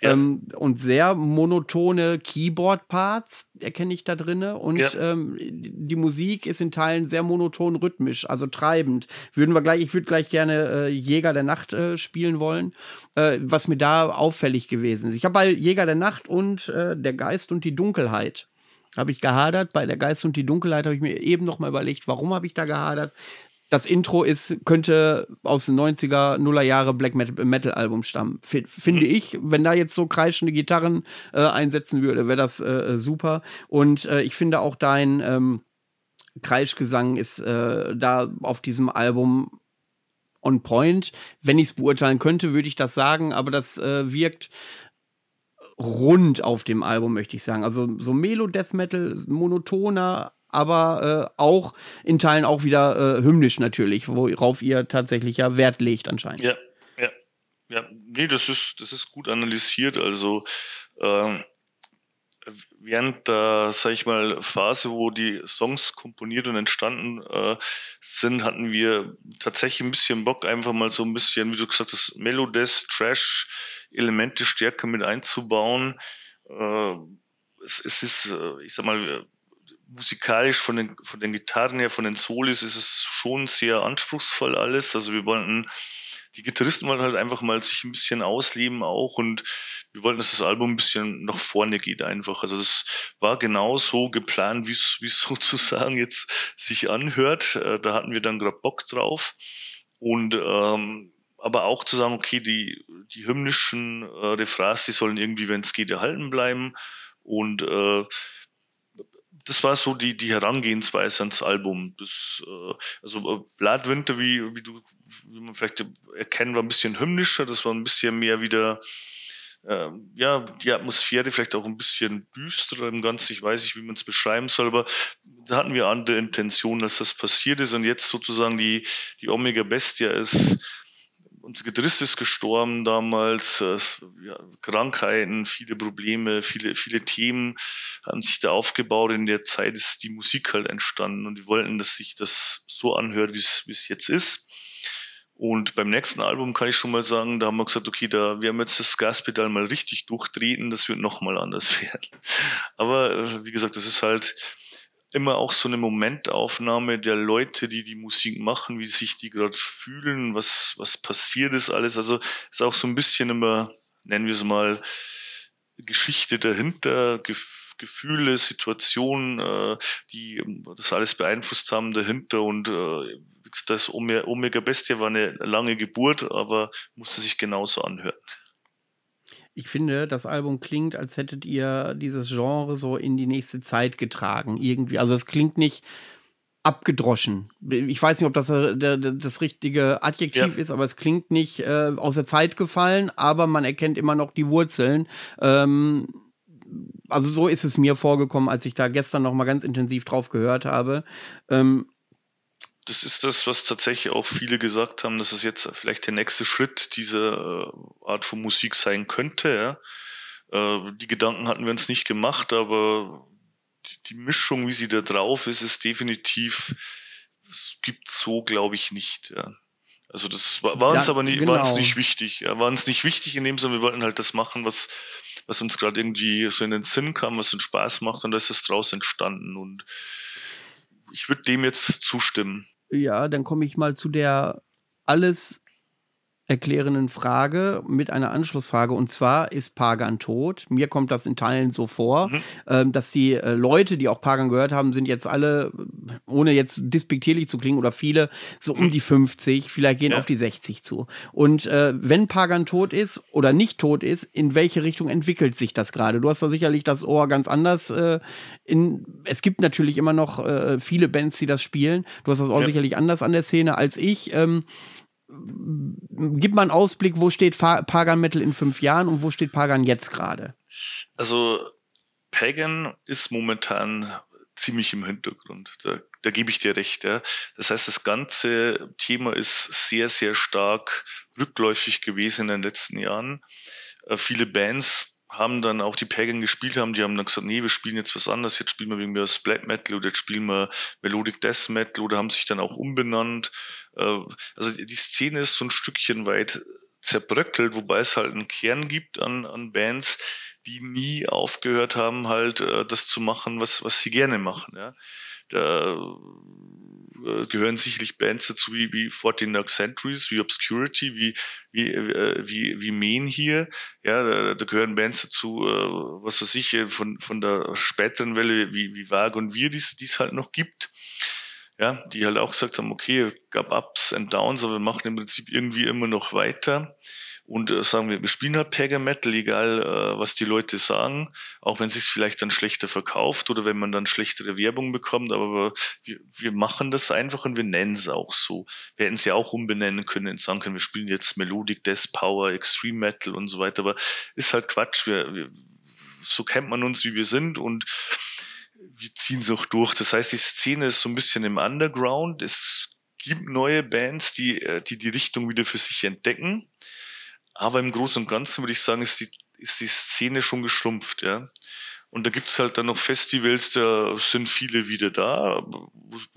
Ja. Ähm, und sehr monotone Keyboard-Parts erkenne ich da drin. Und ja. ähm, die Musik ist in Teilen sehr monoton rhythmisch, also treibend. Würden wir gleich, ich würde gleich gerne äh, Jäger der Nacht äh, spielen wollen, äh, was mir da auffällig gewesen ist. Ich habe bei Jäger der Nacht und äh, Der Geist und die Dunkelheit habe ich gehadert. Bei Der Geist und die Dunkelheit habe ich mir eben noch mal überlegt, warum habe ich da gehadert? Das Intro ist, könnte aus den 90er, Nuller Jahre Black Metal Album stammen. F finde mhm. ich, wenn da jetzt so kreischende Gitarren äh, einsetzen würde, wäre das äh, super. Und äh, ich finde auch dein ähm, Kreischgesang ist äh, da auf diesem Album on point. Wenn ich es beurteilen könnte, würde ich das sagen, aber das äh, wirkt rund auf dem Album, möchte ich sagen. Also so Melo-Death Metal, monotoner, aber äh, auch in Teilen auch wieder äh, hymnisch natürlich, worauf ihr tatsächlich ja Wert legt anscheinend. Ja, ja, ja. Nee, das ist, das ist gut analysiert. Also ähm, während der, sag ich mal, Phase, wo die Songs komponiert und entstanden äh, sind, hatten wir tatsächlich ein bisschen Bock, einfach mal so ein bisschen, wie du gesagt hast, Melodies, Trash-Elemente stärker mit einzubauen. Äh, es, es ist, äh, ich sag mal, musikalisch von den, von den Gitarren her, von den Solis ist es schon sehr anspruchsvoll alles. Also wir wollten, die Gitarristen wollten halt einfach mal sich ein bisschen ausleben auch und wir wollten, dass das Album ein bisschen nach vorne geht einfach. Also das war genau so geplant, wie es [LAUGHS] sozusagen jetzt sich anhört. Äh, da hatten wir dann gerade Bock drauf. Und ähm, aber auch zu sagen, okay, die, die hymnischen äh, Refrains, die sollen irgendwie, wenn es geht, erhalten bleiben. Und äh, das war so die, die Herangehensweise ans Album. Das, äh, also äh, Blood Winter, wie, wie, du, wie man vielleicht erkennen, war ein bisschen hymnischer, das war ein bisschen mehr wieder, äh, ja, die Atmosphäre vielleicht auch ein bisschen düsterer im Ganzen. Ich weiß nicht, wie man es beschreiben soll, aber da hatten wir andere Intentionen, dass das passiert ist und jetzt sozusagen die, die Omega Bestia ist unser Gitarrist ist gestorben damals, äh, ja, Krankheiten, viele Probleme, viele, viele Themen haben sich da aufgebaut. In der Zeit ist die Musik halt entstanden und wir wollten, dass sich das so anhört, wie es jetzt ist. Und beim nächsten Album kann ich schon mal sagen, da haben wir gesagt, okay, da, wir haben jetzt das Gaspedal mal richtig durchtreten, das wird nochmal anders [LAUGHS] werden. Aber äh, wie gesagt, das ist halt, immer auch so eine Momentaufnahme der Leute, die die Musik machen, wie sich die gerade fühlen, was, was passiert ist alles. Also ist auch so ein bisschen immer, nennen wir es mal, Geschichte dahinter, Gef Gefühle, Situationen, äh, die das alles beeinflusst haben dahinter. Und äh, das Omega Bestia war eine lange Geburt, aber musste sich genauso anhören ich finde, das Album klingt, als hättet ihr dieses Genre so in die nächste Zeit getragen. Irgendwie. Also es klingt nicht abgedroschen. Ich weiß nicht, ob das äh, das richtige Adjektiv ja. ist, aber es klingt nicht äh, aus der Zeit gefallen, aber man erkennt immer noch die Wurzeln. Ähm, also so ist es mir vorgekommen, als ich da gestern noch mal ganz intensiv drauf gehört habe. Ähm, das ist das, was tatsächlich auch viele gesagt haben, dass es jetzt vielleicht der nächste Schritt dieser äh, Art von Musik sein könnte. Ja. Äh, die Gedanken hatten wir uns nicht gemacht, aber die, Mischung, wie sie da drauf ist, ist definitiv, es gibt so, glaube ich, nicht. Ja. Also das war, war uns ja, aber nicht, genau. war uns genau. nicht wichtig. Ja, war uns nicht wichtig in dem Sinne, wir wollten halt das machen, was, was uns gerade irgendwie so in den Sinn kam, was uns Spaß macht und da ist es draus entstanden und ich würde dem jetzt zustimmen. Ja, dann komme ich mal zu der alles erklärenden Frage mit einer Anschlussfrage. Und zwar ist Pagan tot. Mir kommt das in Teilen so vor, mhm. ähm, dass die äh, Leute, die auch Pagan gehört haben, sind jetzt alle, ohne jetzt despektierlich zu klingen oder viele, so um die 50, vielleicht gehen ja. auf die 60 zu. Und äh, wenn Pagan tot ist oder nicht tot ist, in welche Richtung entwickelt sich das gerade? Du hast da sicherlich das Ohr ganz anders. Äh, in, es gibt natürlich immer noch äh, viele Bands, die das spielen. Du hast das Ohr ja. sicherlich anders an der Szene als ich. Ähm, gib mal einen Ausblick, wo steht Pagan Metal in fünf Jahren und wo steht Pagan jetzt gerade? Also Pagan ist momentan ziemlich im Hintergrund. Da, da gebe ich dir recht. Ja. Das heißt, das ganze Thema ist sehr, sehr stark rückläufig gewesen in den letzten Jahren. Äh, viele Bands haben dann auch die Pagan gespielt haben, die haben dann gesagt, nee, wir spielen jetzt was anderes, jetzt spielen wir wegen mir Black Metal oder jetzt spielen wir Melodic Death Metal oder haben sich dann auch umbenannt. Äh, also die Szene ist so ein Stückchen weit zerbröckelt, wobei es halt einen Kern gibt an, an Bands, die nie aufgehört haben, halt äh, das zu machen, was, was sie gerne machen. Ja. Da äh, gehören sicherlich Bands dazu wie, wie 14 Dark Centuries, wie Obscurity, wie, wie, äh, wie, wie Main hier. Ja, da, da gehören Bands dazu, äh, was weiß ich, von, von der späteren Welle wie, wie Vag und Wir, die es halt noch gibt. ja, die halt auch gesagt haben, okay, gab Ups and Downs, aber wir machen im Prinzip irgendwie immer noch weiter und äh, sagen wir, wir spielen halt Pagan Metal, egal äh, was die Leute sagen, auch wenn es sich vielleicht dann schlechter verkauft oder wenn man dann schlechtere Werbung bekommt, aber wir, wir machen das einfach und wir nennen es auch so. Wir hätten es ja auch umbenennen können und sagen können, wir spielen jetzt Melodic Death Power, Extreme Metal und so weiter, aber ist halt Quatsch. Wir, wir, so kennt man uns, wie wir sind und wir ziehen es auch durch. Das heißt, die Szene ist so ein bisschen im Underground. Es gibt neue Bands, die äh, die, die Richtung wieder für sich entdecken. Aber im Großen und Ganzen würde ich sagen, ist die, ist die Szene schon geschrumpft, ja. Und da gibt's halt dann noch Festivals, da sind viele wieder da,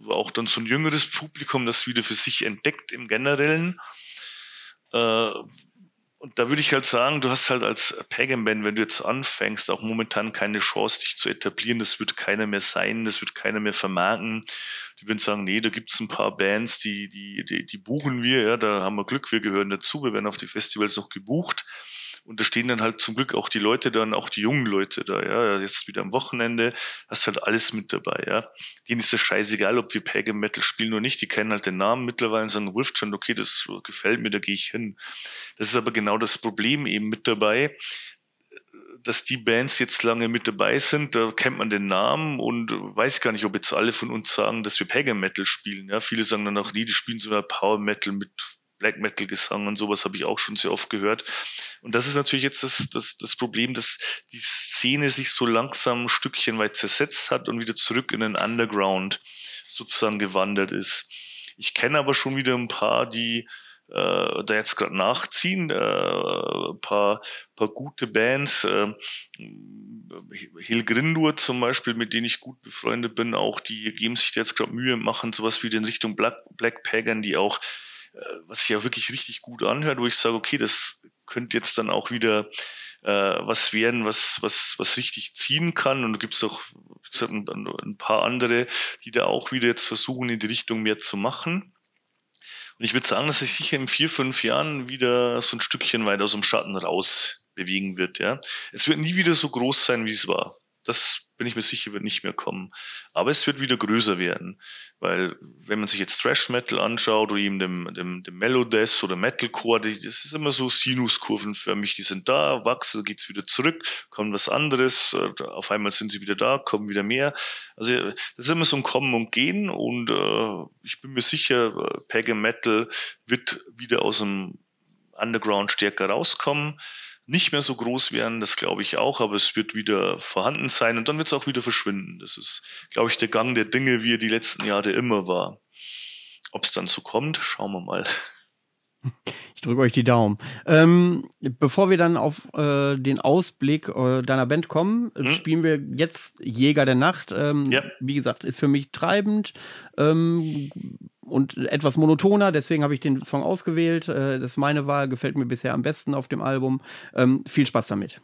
auch dann so ein jüngeres Publikum, das wieder für sich entdeckt im Generellen. Äh, und da würde ich halt sagen, du hast halt als Pagan Band, wenn du jetzt anfängst, auch momentan keine Chance, dich zu etablieren. Das wird keiner mehr sein, das wird keiner mehr vermarkten. Die würden sagen, nee, da gibt's ein paar Bands, die, die, die, die buchen wir, ja, da haben wir Glück, wir gehören dazu, wir werden auf die Festivals noch gebucht. Und da stehen dann halt zum Glück auch die Leute dann, auch die jungen Leute da, ja. Jetzt wieder am Wochenende, hast halt alles mit dabei, ja. Denen ist das scheißegal, ob wir Pagan Metal spielen oder nicht. Die kennen halt den Namen mittlerweile und sagen, Wolfjan, okay, das gefällt mir, da gehe ich hin. Das ist aber genau das Problem eben mit dabei dass die Bands jetzt lange mit dabei sind, da kennt man den Namen und weiß gar nicht, ob jetzt alle von uns sagen, dass wir Pagan Metal spielen. Ja, viele sagen dann auch, nee, die spielen sogar Power Metal mit Black Metal Gesang und sowas habe ich auch schon sehr oft gehört. Und das ist natürlich jetzt das, das, das Problem, dass die Szene sich so langsam ein Stückchen weit zersetzt hat und wieder zurück in den Underground sozusagen gewandert ist. Ich kenne aber schon wieder ein paar, die äh, da jetzt gerade nachziehen, äh, ein paar, paar gute Bands. Äh, Hilgrindur zum Beispiel, mit denen ich gut befreundet bin, auch die geben sich jetzt gerade Mühe, machen sowas wie in Richtung Black, Black Pagan, die auch was sich ja wirklich richtig gut anhört, wo ich sage, okay, das könnte jetzt dann auch wieder äh, was werden, was, was, was richtig ziehen kann. Und da gibt es auch, wie gesagt, ein, ein, paar andere, die da auch wieder jetzt versuchen, in die Richtung mehr zu machen. Und ich würde sagen, dass sich sicher in vier, fünf Jahren wieder so ein Stückchen weit aus dem Schatten raus bewegen wird. Ja. Es wird nie wieder so groß sein, wie es war. Das bin ich mir sicher, wird nicht mehr kommen. Aber es wird wieder größer werden. Weil, wenn man sich jetzt Thrash Metal anschaut oder eben dem, dem, dem Melodeath oder Metalcore, das ist immer so Sinuskurvenförmig. Die sind da, wachsen, geht's wieder zurück, kommt was anderes, äh, auf einmal sind sie wieder da, kommen wieder mehr. Also, das ist immer so ein Kommen und Gehen und äh, ich bin mir sicher, Pagan Metal wird wieder aus dem Underground stärker rauskommen nicht mehr so groß werden, das glaube ich auch, aber es wird wieder vorhanden sein und dann wird es auch wieder verschwinden. Das ist, glaube ich, der Gang der Dinge, wie er die letzten Jahre immer war. Ob es dann so kommt, schauen wir mal. [LAUGHS] Ich drücke euch die Daumen. Ähm, bevor wir dann auf äh, den Ausblick äh, deiner Band kommen, hm? spielen wir jetzt Jäger der Nacht. Ähm, ja. Wie gesagt, ist für mich treibend ähm, und etwas monotoner, deswegen habe ich den Song ausgewählt. Äh, das ist meine Wahl, gefällt mir bisher am besten auf dem Album. Ähm, viel Spaß damit.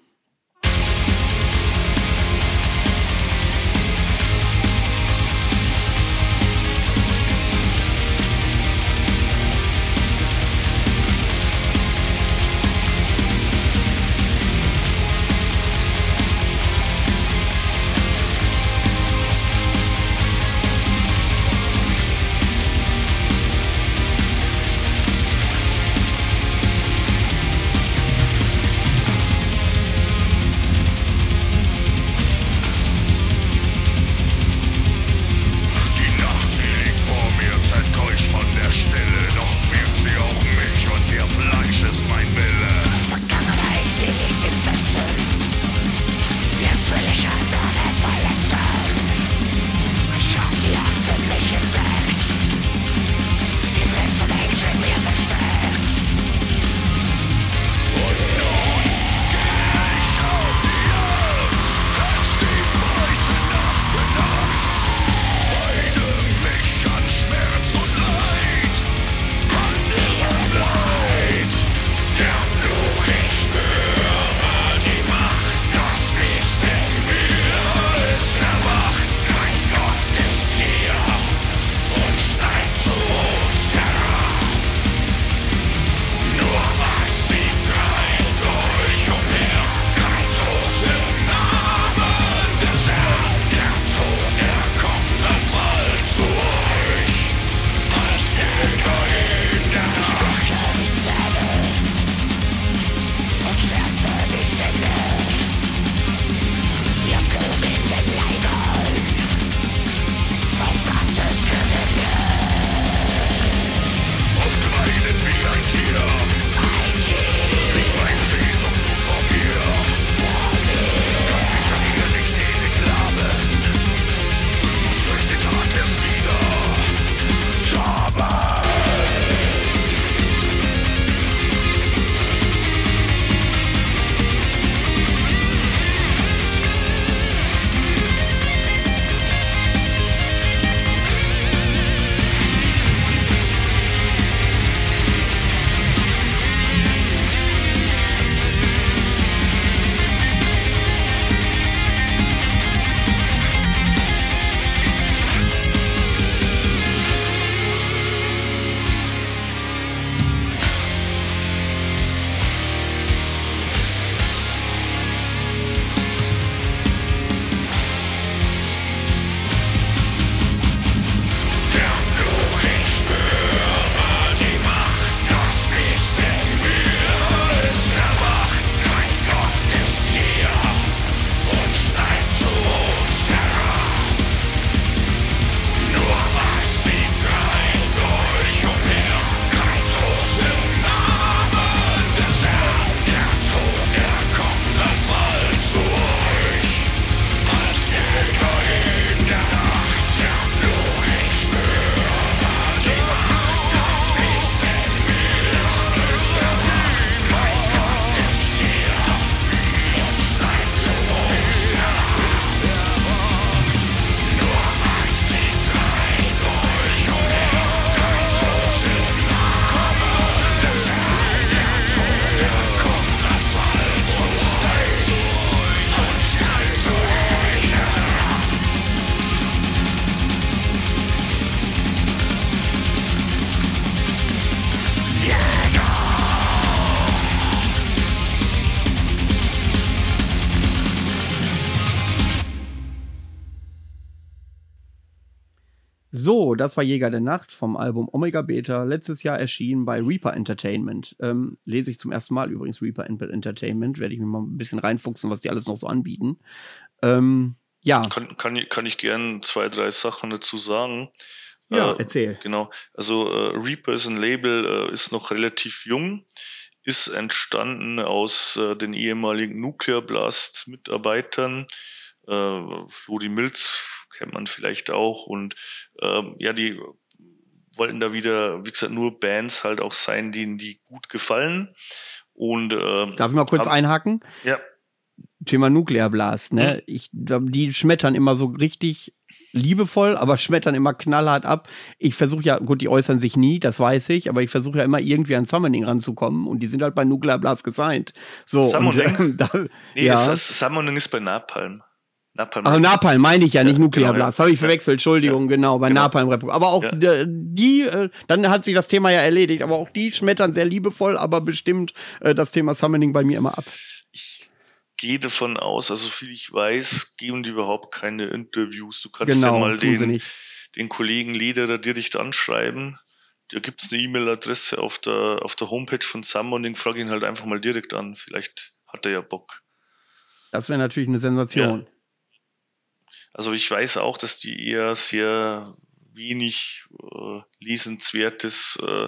Das war Jäger der Nacht vom Album Omega Beta, letztes Jahr erschienen bei Reaper Entertainment. Ähm, lese ich zum ersten Mal übrigens Reaper Entertainment, werde ich mir mal ein bisschen reinfuchsen, was die alles noch so anbieten. Ähm, ja. Kann, kann, kann ich gern zwei, drei Sachen dazu sagen. Ja, äh, erzähl. Genau. Also äh, Reaper ist ein Label, äh, ist noch relativ jung, ist entstanden aus äh, den ehemaligen Nuclear Blast Mitarbeitern. Äh, Flori Mills kennt man vielleicht auch. Und ähm, ja, die wollten da wieder, wie gesagt, nur Bands halt auch sein, denen die gut gefallen. Und ähm, darf ich mal kurz haben, einhaken? Ja. Thema Nuclear Blast, ne? Mhm. Ich, die schmettern immer so richtig liebevoll, aber schmettern immer knallhart ab. Ich versuche ja, gut, die äußern sich nie, das weiß ich, aber ich versuche ja immer irgendwie an Summoning ranzukommen und die sind halt bei Nuclear Blast gesigned. So, Summoning? Und, äh, [LAUGHS] da, nee, ja. das, Summoning ist bei Napalm. Napalm. Ach, Napalm meine ich ja, nicht Nuclear genau, Blast. Habe ich verwechselt, Entschuldigung, ja, genau, bei genau. Napalm Republic. Aber auch ja. die, äh, dann hat sich das Thema ja erledigt, aber auch die schmettern sehr liebevoll, aber bestimmt äh, das Thema Summoning bei mir immer ab. Ich gehe davon aus, also viel ich weiß, geben die überhaupt keine Interviews. Du kannst genau, ja mal den, den Kollegen Lederer direkt anschreiben. Da gibt es eine E-Mail-Adresse auf der, auf der Homepage von Summoning. Frag ihn halt einfach mal direkt an. Vielleicht hat er ja Bock. Das wäre natürlich eine Sensation. Also ich weiß auch, dass die eher sehr wenig äh, Lesenswertes äh,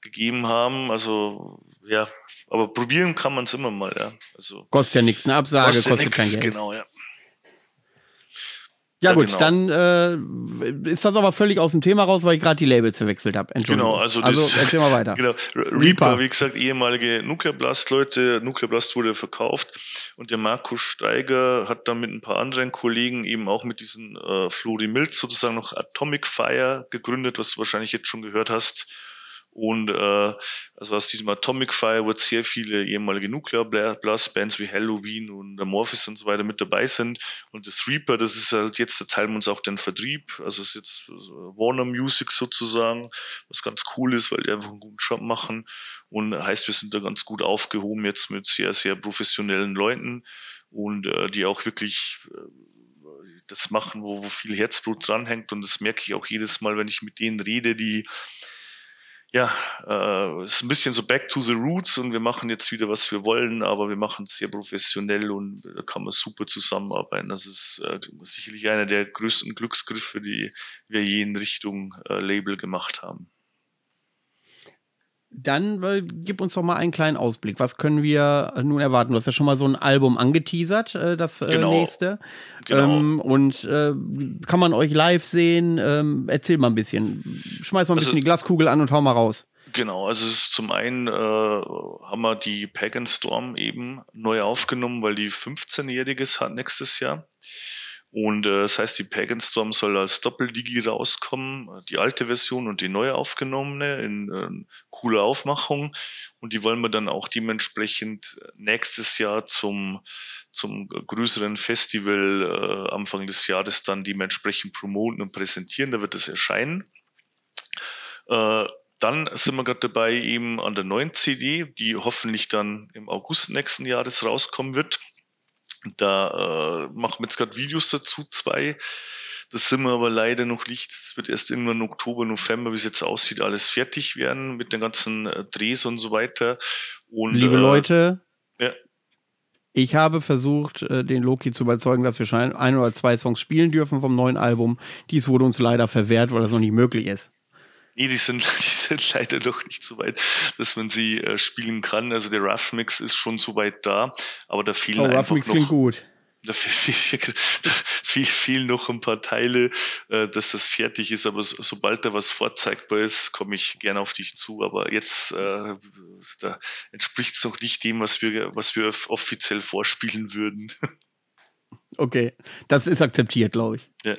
gegeben haben. Also ja, aber probieren kann man es immer mal, ja. Also, kostet ja nichts, eine Absage kostet, kostet nix, kein Geld. Genau, ja. Ja, gut, genau. dann äh, ist das aber völlig aus dem Thema raus, weil ich gerade die Labels verwechselt habe. Entschuldigung. Genau, also, also das, erzähl mal weiter. [LAUGHS] Genau, Reaper, wie gesagt, ehemalige Nuclear Blast Leute. Nuclear Blast wurde verkauft und der Markus Steiger hat dann mit ein paar anderen Kollegen eben auch mit diesen äh, Flori Mills sozusagen noch Atomic Fire gegründet, was du wahrscheinlich jetzt schon gehört hast. Und äh, also aus diesem Atomic Fire wird sehr viele ehemalige Nuclear Blast Bands wie Halloween und Amorphis und so weiter mit dabei sind. Und das Reaper, das ist halt jetzt, da teilen wir uns auch den Vertrieb. Also ist jetzt Warner Music sozusagen, was ganz cool ist, weil die einfach einen guten Job machen. Und heißt, wir sind da ganz gut aufgehoben jetzt mit sehr, sehr professionellen Leuten und äh, die auch wirklich äh, das machen, wo, wo viel Herzblut dranhängt. Und das merke ich auch jedes Mal, wenn ich mit denen rede, die ja, äh, ist ein bisschen so back to the roots und wir machen jetzt wieder, was wir wollen, aber wir machen es sehr professionell und da kann man super zusammenarbeiten. Das ist äh, sicherlich einer der größten Glücksgriffe, die wir je in Richtung äh, Label gemacht haben. Dann äh, gib uns doch mal einen kleinen Ausblick. Was können wir nun erwarten? Du hast ja schon mal so ein Album angeteasert, äh, das äh, genau. nächste. Genau. Ähm, und äh, kann man euch live sehen? Ähm, erzähl mal ein bisschen. Schmeiß mal ein also, bisschen die Glaskugel an und hau mal raus. Genau, also es ist zum einen äh, haben wir die Pagan Storm eben neu aufgenommen, weil die 15-jähriges hat nächstes Jahr. Und äh, das heißt, die Pagan Storm soll als Doppeldigi rauskommen, die alte Version und die neue aufgenommene in äh, cooler Aufmachung. Und die wollen wir dann auch dementsprechend nächstes Jahr zum, zum größeren Festival äh, Anfang des Jahres dann dementsprechend promoten und präsentieren. Da wird es erscheinen. Äh, dann sind wir gerade dabei eben an der neuen CD, die hoffentlich dann im August nächsten Jahres rauskommen wird. Da äh, machen wir jetzt gerade Videos dazu, zwei. Das sind wir aber leider noch nicht. Es wird erst irgendwann Oktober, November, wie es jetzt aussieht, alles fertig werden mit den ganzen äh, Drehs und so weiter. Und, Liebe äh, Leute, ja. ich habe versucht, äh, den Loki zu überzeugen, dass wir schon ein oder zwei Songs spielen dürfen vom neuen Album. Dies wurde uns leider verwehrt, weil das noch nicht möglich ist. Nee, die sind, [LAUGHS] die sind leider noch nicht so weit, dass man sie äh, spielen kann. Also der Rough Mix ist schon so weit da, aber da fehlen oh, einfach Rough Mix noch. Klingt gut. Da [LAUGHS] fehlen viel noch ein paar Teile, äh, dass das fertig ist. Aber so, sobald da was vorzeigbar ist, komme ich gerne auf dich zu. Aber jetzt äh, entspricht es noch nicht dem, was wir, was wir offiziell vorspielen würden. [LAUGHS] Okay, das ist akzeptiert, glaube ich. Ja.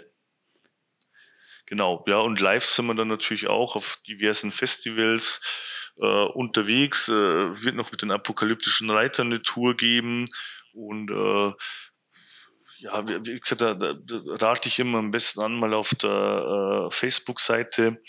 Genau, ja, und live sind wir dann natürlich auch auf diversen Festivals äh, unterwegs. Äh, wird noch mit den apokalyptischen Reitern eine Tour geben und äh, ja, wie gesagt, da, da, da rate ich immer am besten an, mal auf der äh, Facebook-Seite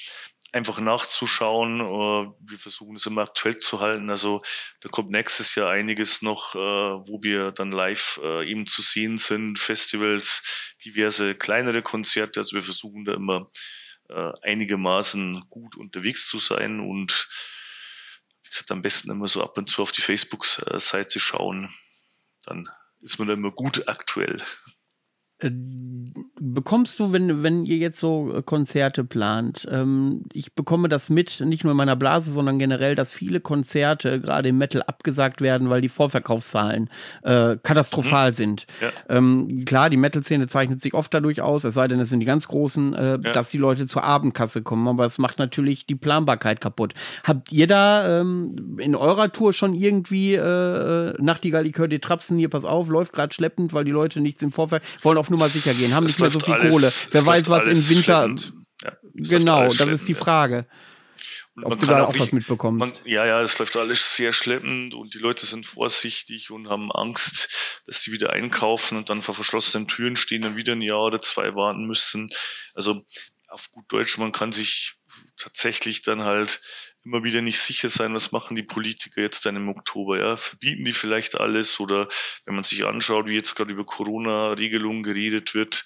einfach nachzuschauen. Äh, wir versuchen es immer aktuell zu halten. Also da kommt nächstes Jahr einiges noch, äh, wo wir dann live äh, eben zu sehen sind, Festivals, diverse kleinere Konzerte. Also wir versuchen da immer einigermaßen gut unterwegs zu sein und wie gesagt, am besten immer so ab und zu auf die Facebook-Seite schauen. Dann ist man da immer gut aktuell. Bekommst du, wenn, wenn ihr jetzt so äh, Konzerte plant, ähm, ich bekomme das mit, nicht nur in meiner Blase, sondern generell, dass viele Konzerte gerade im Metal abgesagt werden, weil die Vorverkaufszahlen äh, katastrophal mhm. sind. Ja. Ähm, klar, die Metal-Szene zeichnet sich oft dadurch aus, es sei denn, es sind die ganz Großen, äh, ja. dass die Leute zur Abendkasse kommen, aber es macht natürlich die Planbarkeit kaputt. Habt ihr da ähm, in eurer Tour schon irgendwie äh, Nachtigall, ich höre die Trapsen, hier pass auf, läuft gerade schleppend, weil die Leute nichts im Vorfeld wollen auf Nummer sicher gehen, haben nicht mehr so viel alles, Kohle. Wer weiß, was im Winter. Ja, genau, das ist die Frage. Und Ob du da auch, auch was mitbekommst. Man, ja, ja, es läuft alles sehr schleppend und die Leute sind vorsichtig und haben Angst, dass sie wieder einkaufen und dann vor verschlossenen Türen stehen und wieder ein Jahr oder zwei warten müssen. Also auf gut Deutsch, man kann sich tatsächlich dann halt immer wieder nicht sicher sein, was machen die Politiker jetzt dann im Oktober, ja? Verbieten die vielleicht alles oder wenn man sich anschaut, wie jetzt gerade über Corona-Regelungen geredet wird,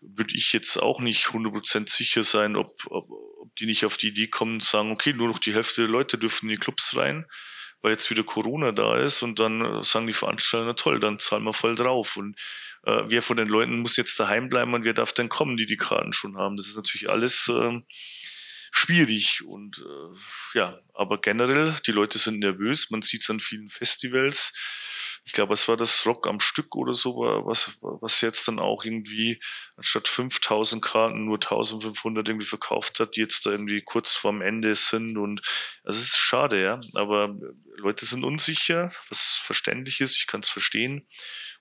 würde ich jetzt auch nicht 100% sicher sein, ob, ob, ob die nicht auf die Idee kommen und sagen, okay, nur noch die Hälfte der Leute dürfen in die Clubs rein, weil jetzt wieder Corona da ist und dann sagen die Veranstalter, na toll, dann zahlen wir voll drauf und äh, wer von den Leuten muss jetzt daheim bleiben und wer darf denn kommen, die die Karten schon haben. Das ist natürlich alles äh, schwierig und äh, ja, aber generell, die Leute sind nervös, man sieht es an vielen Festivals. Ich glaube, es war das Rock am Stück oder so, was, was jetzt dann auch irgendwie anstatt 5000 Karten nur 1500 irgendwie verkauft hat, die jetzt da irgendwie kurz vorm Ende sind und also es ist schade, ja, aber Leute sind unsicher, was verständlich ist, ich kann es verstehen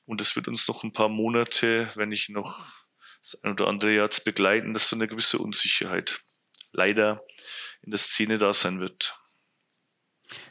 und es wird uns noch ein paar Monate, wenn nicht noch das ein oder andere Jahr begleiten, dass so eine gewisse Unsicherheit leider in der Szene da sein wird.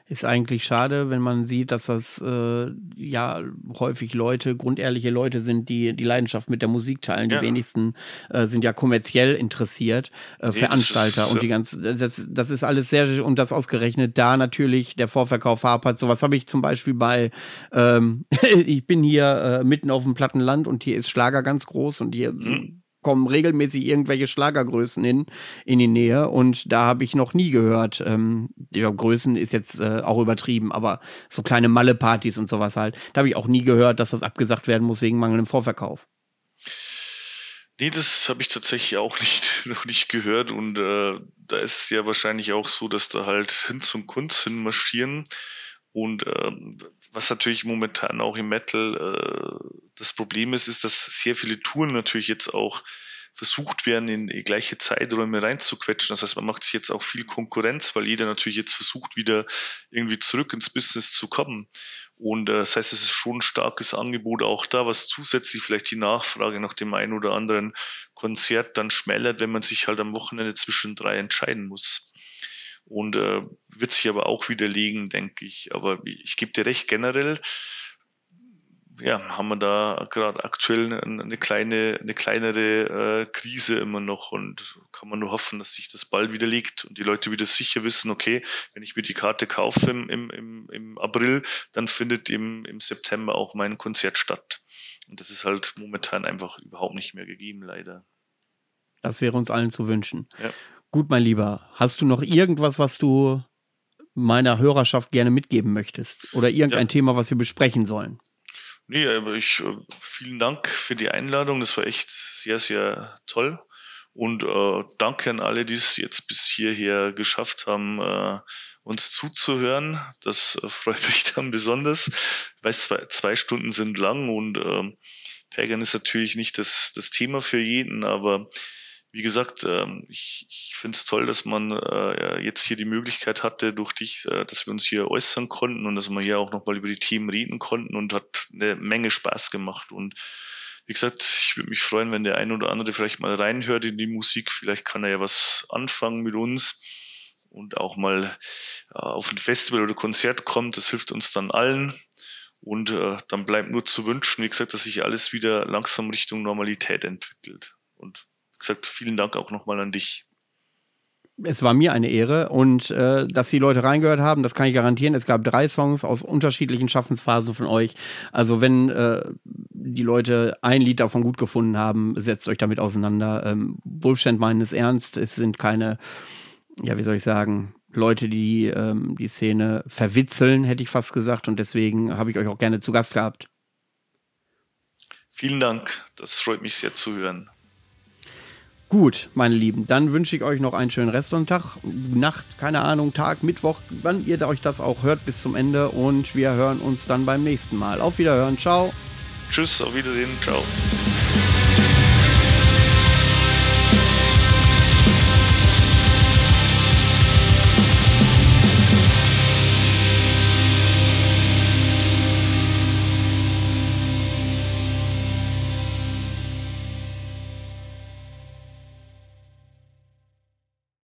Ist eigentlich schade, wenn man sieht, dass das äh, ja häufig Leute, grundehrliche Leute sind, die die Leidenschaft mit der Musik teilen. Ja. Die wenigsten äh, sind ja kommerziell interessiert, äh, Veranstalter ist, und die ganz, das, das ist alles sehr, und das ausgerechnet da natürlich der Vorverkauf hapert. Sowas habe ich zum Beispiel bei, ähm, [LAUGHS] ich bin hier äh, mitten auf dem Plattenland und hier ist Schlager ganz groß und hier mhm kommen regelmäßig irgendwelche Schlagergrößen in, in die Nähe und da habe ich noch nie gehört. Ähm, ja, Größen ist jetzt äh, auch übertrieben, aber so kleine Malle-Partys und sowas halt. Da habe ich auch nie gehört, dass das abgesagt werden muss wegen mangelndem Vorverkauf. Nee, das habe ich tatsächlich auch [LAUGHS] nicht, noch nicht gehört. Und äh, da ist es ja wahrscheinlich auch so, dass da halt hin zum Kunst hin marschieren. Und äh, was natürlich momentan auch im Metal äh, das Problem ist, ist, dass sehr viele Touren natürlich jetzt auch versucht werden, in gleiche Zeiträume reinzuquetschen. Das heißt, man macht sich jetzt auch viel Konkurrenz, weil jeder natürlich jetzt versucht, wieder irgendwie zurück ins Business zu kommen. Und äh, das heißt, es ist schon ein starkes Angebot auch da, was zusätzlich vielleicht die Nachfrage nach dem einen oder anderen Konzert dann schmälert, wenn man sich halt am Wochenende zwischen drei entscheiden muss und äh, wird sich aber auch widerlegen, denke ich. Aber ich gebe dir recht, generell ja, haben wir da gerade aktuell eine kleine, eine kleinere äh, Krise immer noch und kann man nur hoffen, dass sich das bald widerlegt und die Leute wieder sicher wissen, okay, wenn ich mir die Karte kaufe im, im, im, im April, dann findet im, im September auch mein Konzert statt. Und das ist halt momentan einfach überhaupt nicht mehr gegeben, leider. Das wäre uns allen zu wünschen. Ja. Gut, mein Lieber, hast du noch irgendwas, was du meiner Hörerschaft gerne mitgeben möchtest? Oder irgendein ja. Thema, was wir besprechen sollen? Nee, aber ich, äh, vielen Dank für die Einladung. Das war echt sehr, sehr toll. Und äh, danke an alle, die es jetzt bis hierher geschafft haben, äh, uns zuzuhören. Das äh, [LAUGHS] freut mich dann besonders. Ich weiß, zwei, zwei Stunden sind lang und äh, Pagan ist natürlich nicht das, das Thema für jeden, aber wie gesagt, ähm, ich, ich finde es toll, dass man äh, jetzt hier die Möglichkeit hatte, durch dich, äh, dass wir uns hier äußern konnten und dass wir hier auch nochmal über die Themen reden konnten und hat eine Menge Spaß gemacht. Und wie gesagt, ich würde mich freuen, wenn der ein oder andere vielleicht mal reinhört in die Musik. Vielleicht kann er ja was anfangen mit uns und auch mal äh, auf ein Festival oder Konzert kommt. Das hilft uns dann allen. Und äh, dann bleibt nur zu wünschen, wie gesagt, dass sich alles wieder langsam Richtung Normalität entwickelt. Und gesagt, vielen Dank auch nochmal an dich. Es war mir eine Ehre und äh, dass die Leute reingehört haben, das kann ich garantieren. Es gab drei Songs aus unterschiedlichen Schaffensphasen von euch. Also wenn äh, die Leute ein Lied davon gut gefunden haben, setzt euch damit auseinander. Ähm, Wolfstand meinen es ernst, es sind keine, ja, wie soll ich sagen, Leute, die ähm, die Szene verwitzeln, hätte ich fast gesagt. Und deswegen habe ich euch auch gerne zu Gast gehabt. Vielen Dank, das freut mich sehr zu hören. Gut, meine Lieben, dann wünsche ich euch noch einen schönen Restsonntag, Nacht, keine Ahnung, Tag, Mittwoch, wann ihr euch das auch hört bis zum Ende und wir hören uns dann beim nächsten Mal. Auf Wiederhören, ciao. Tschüss, auf Wiedersehen, ciao.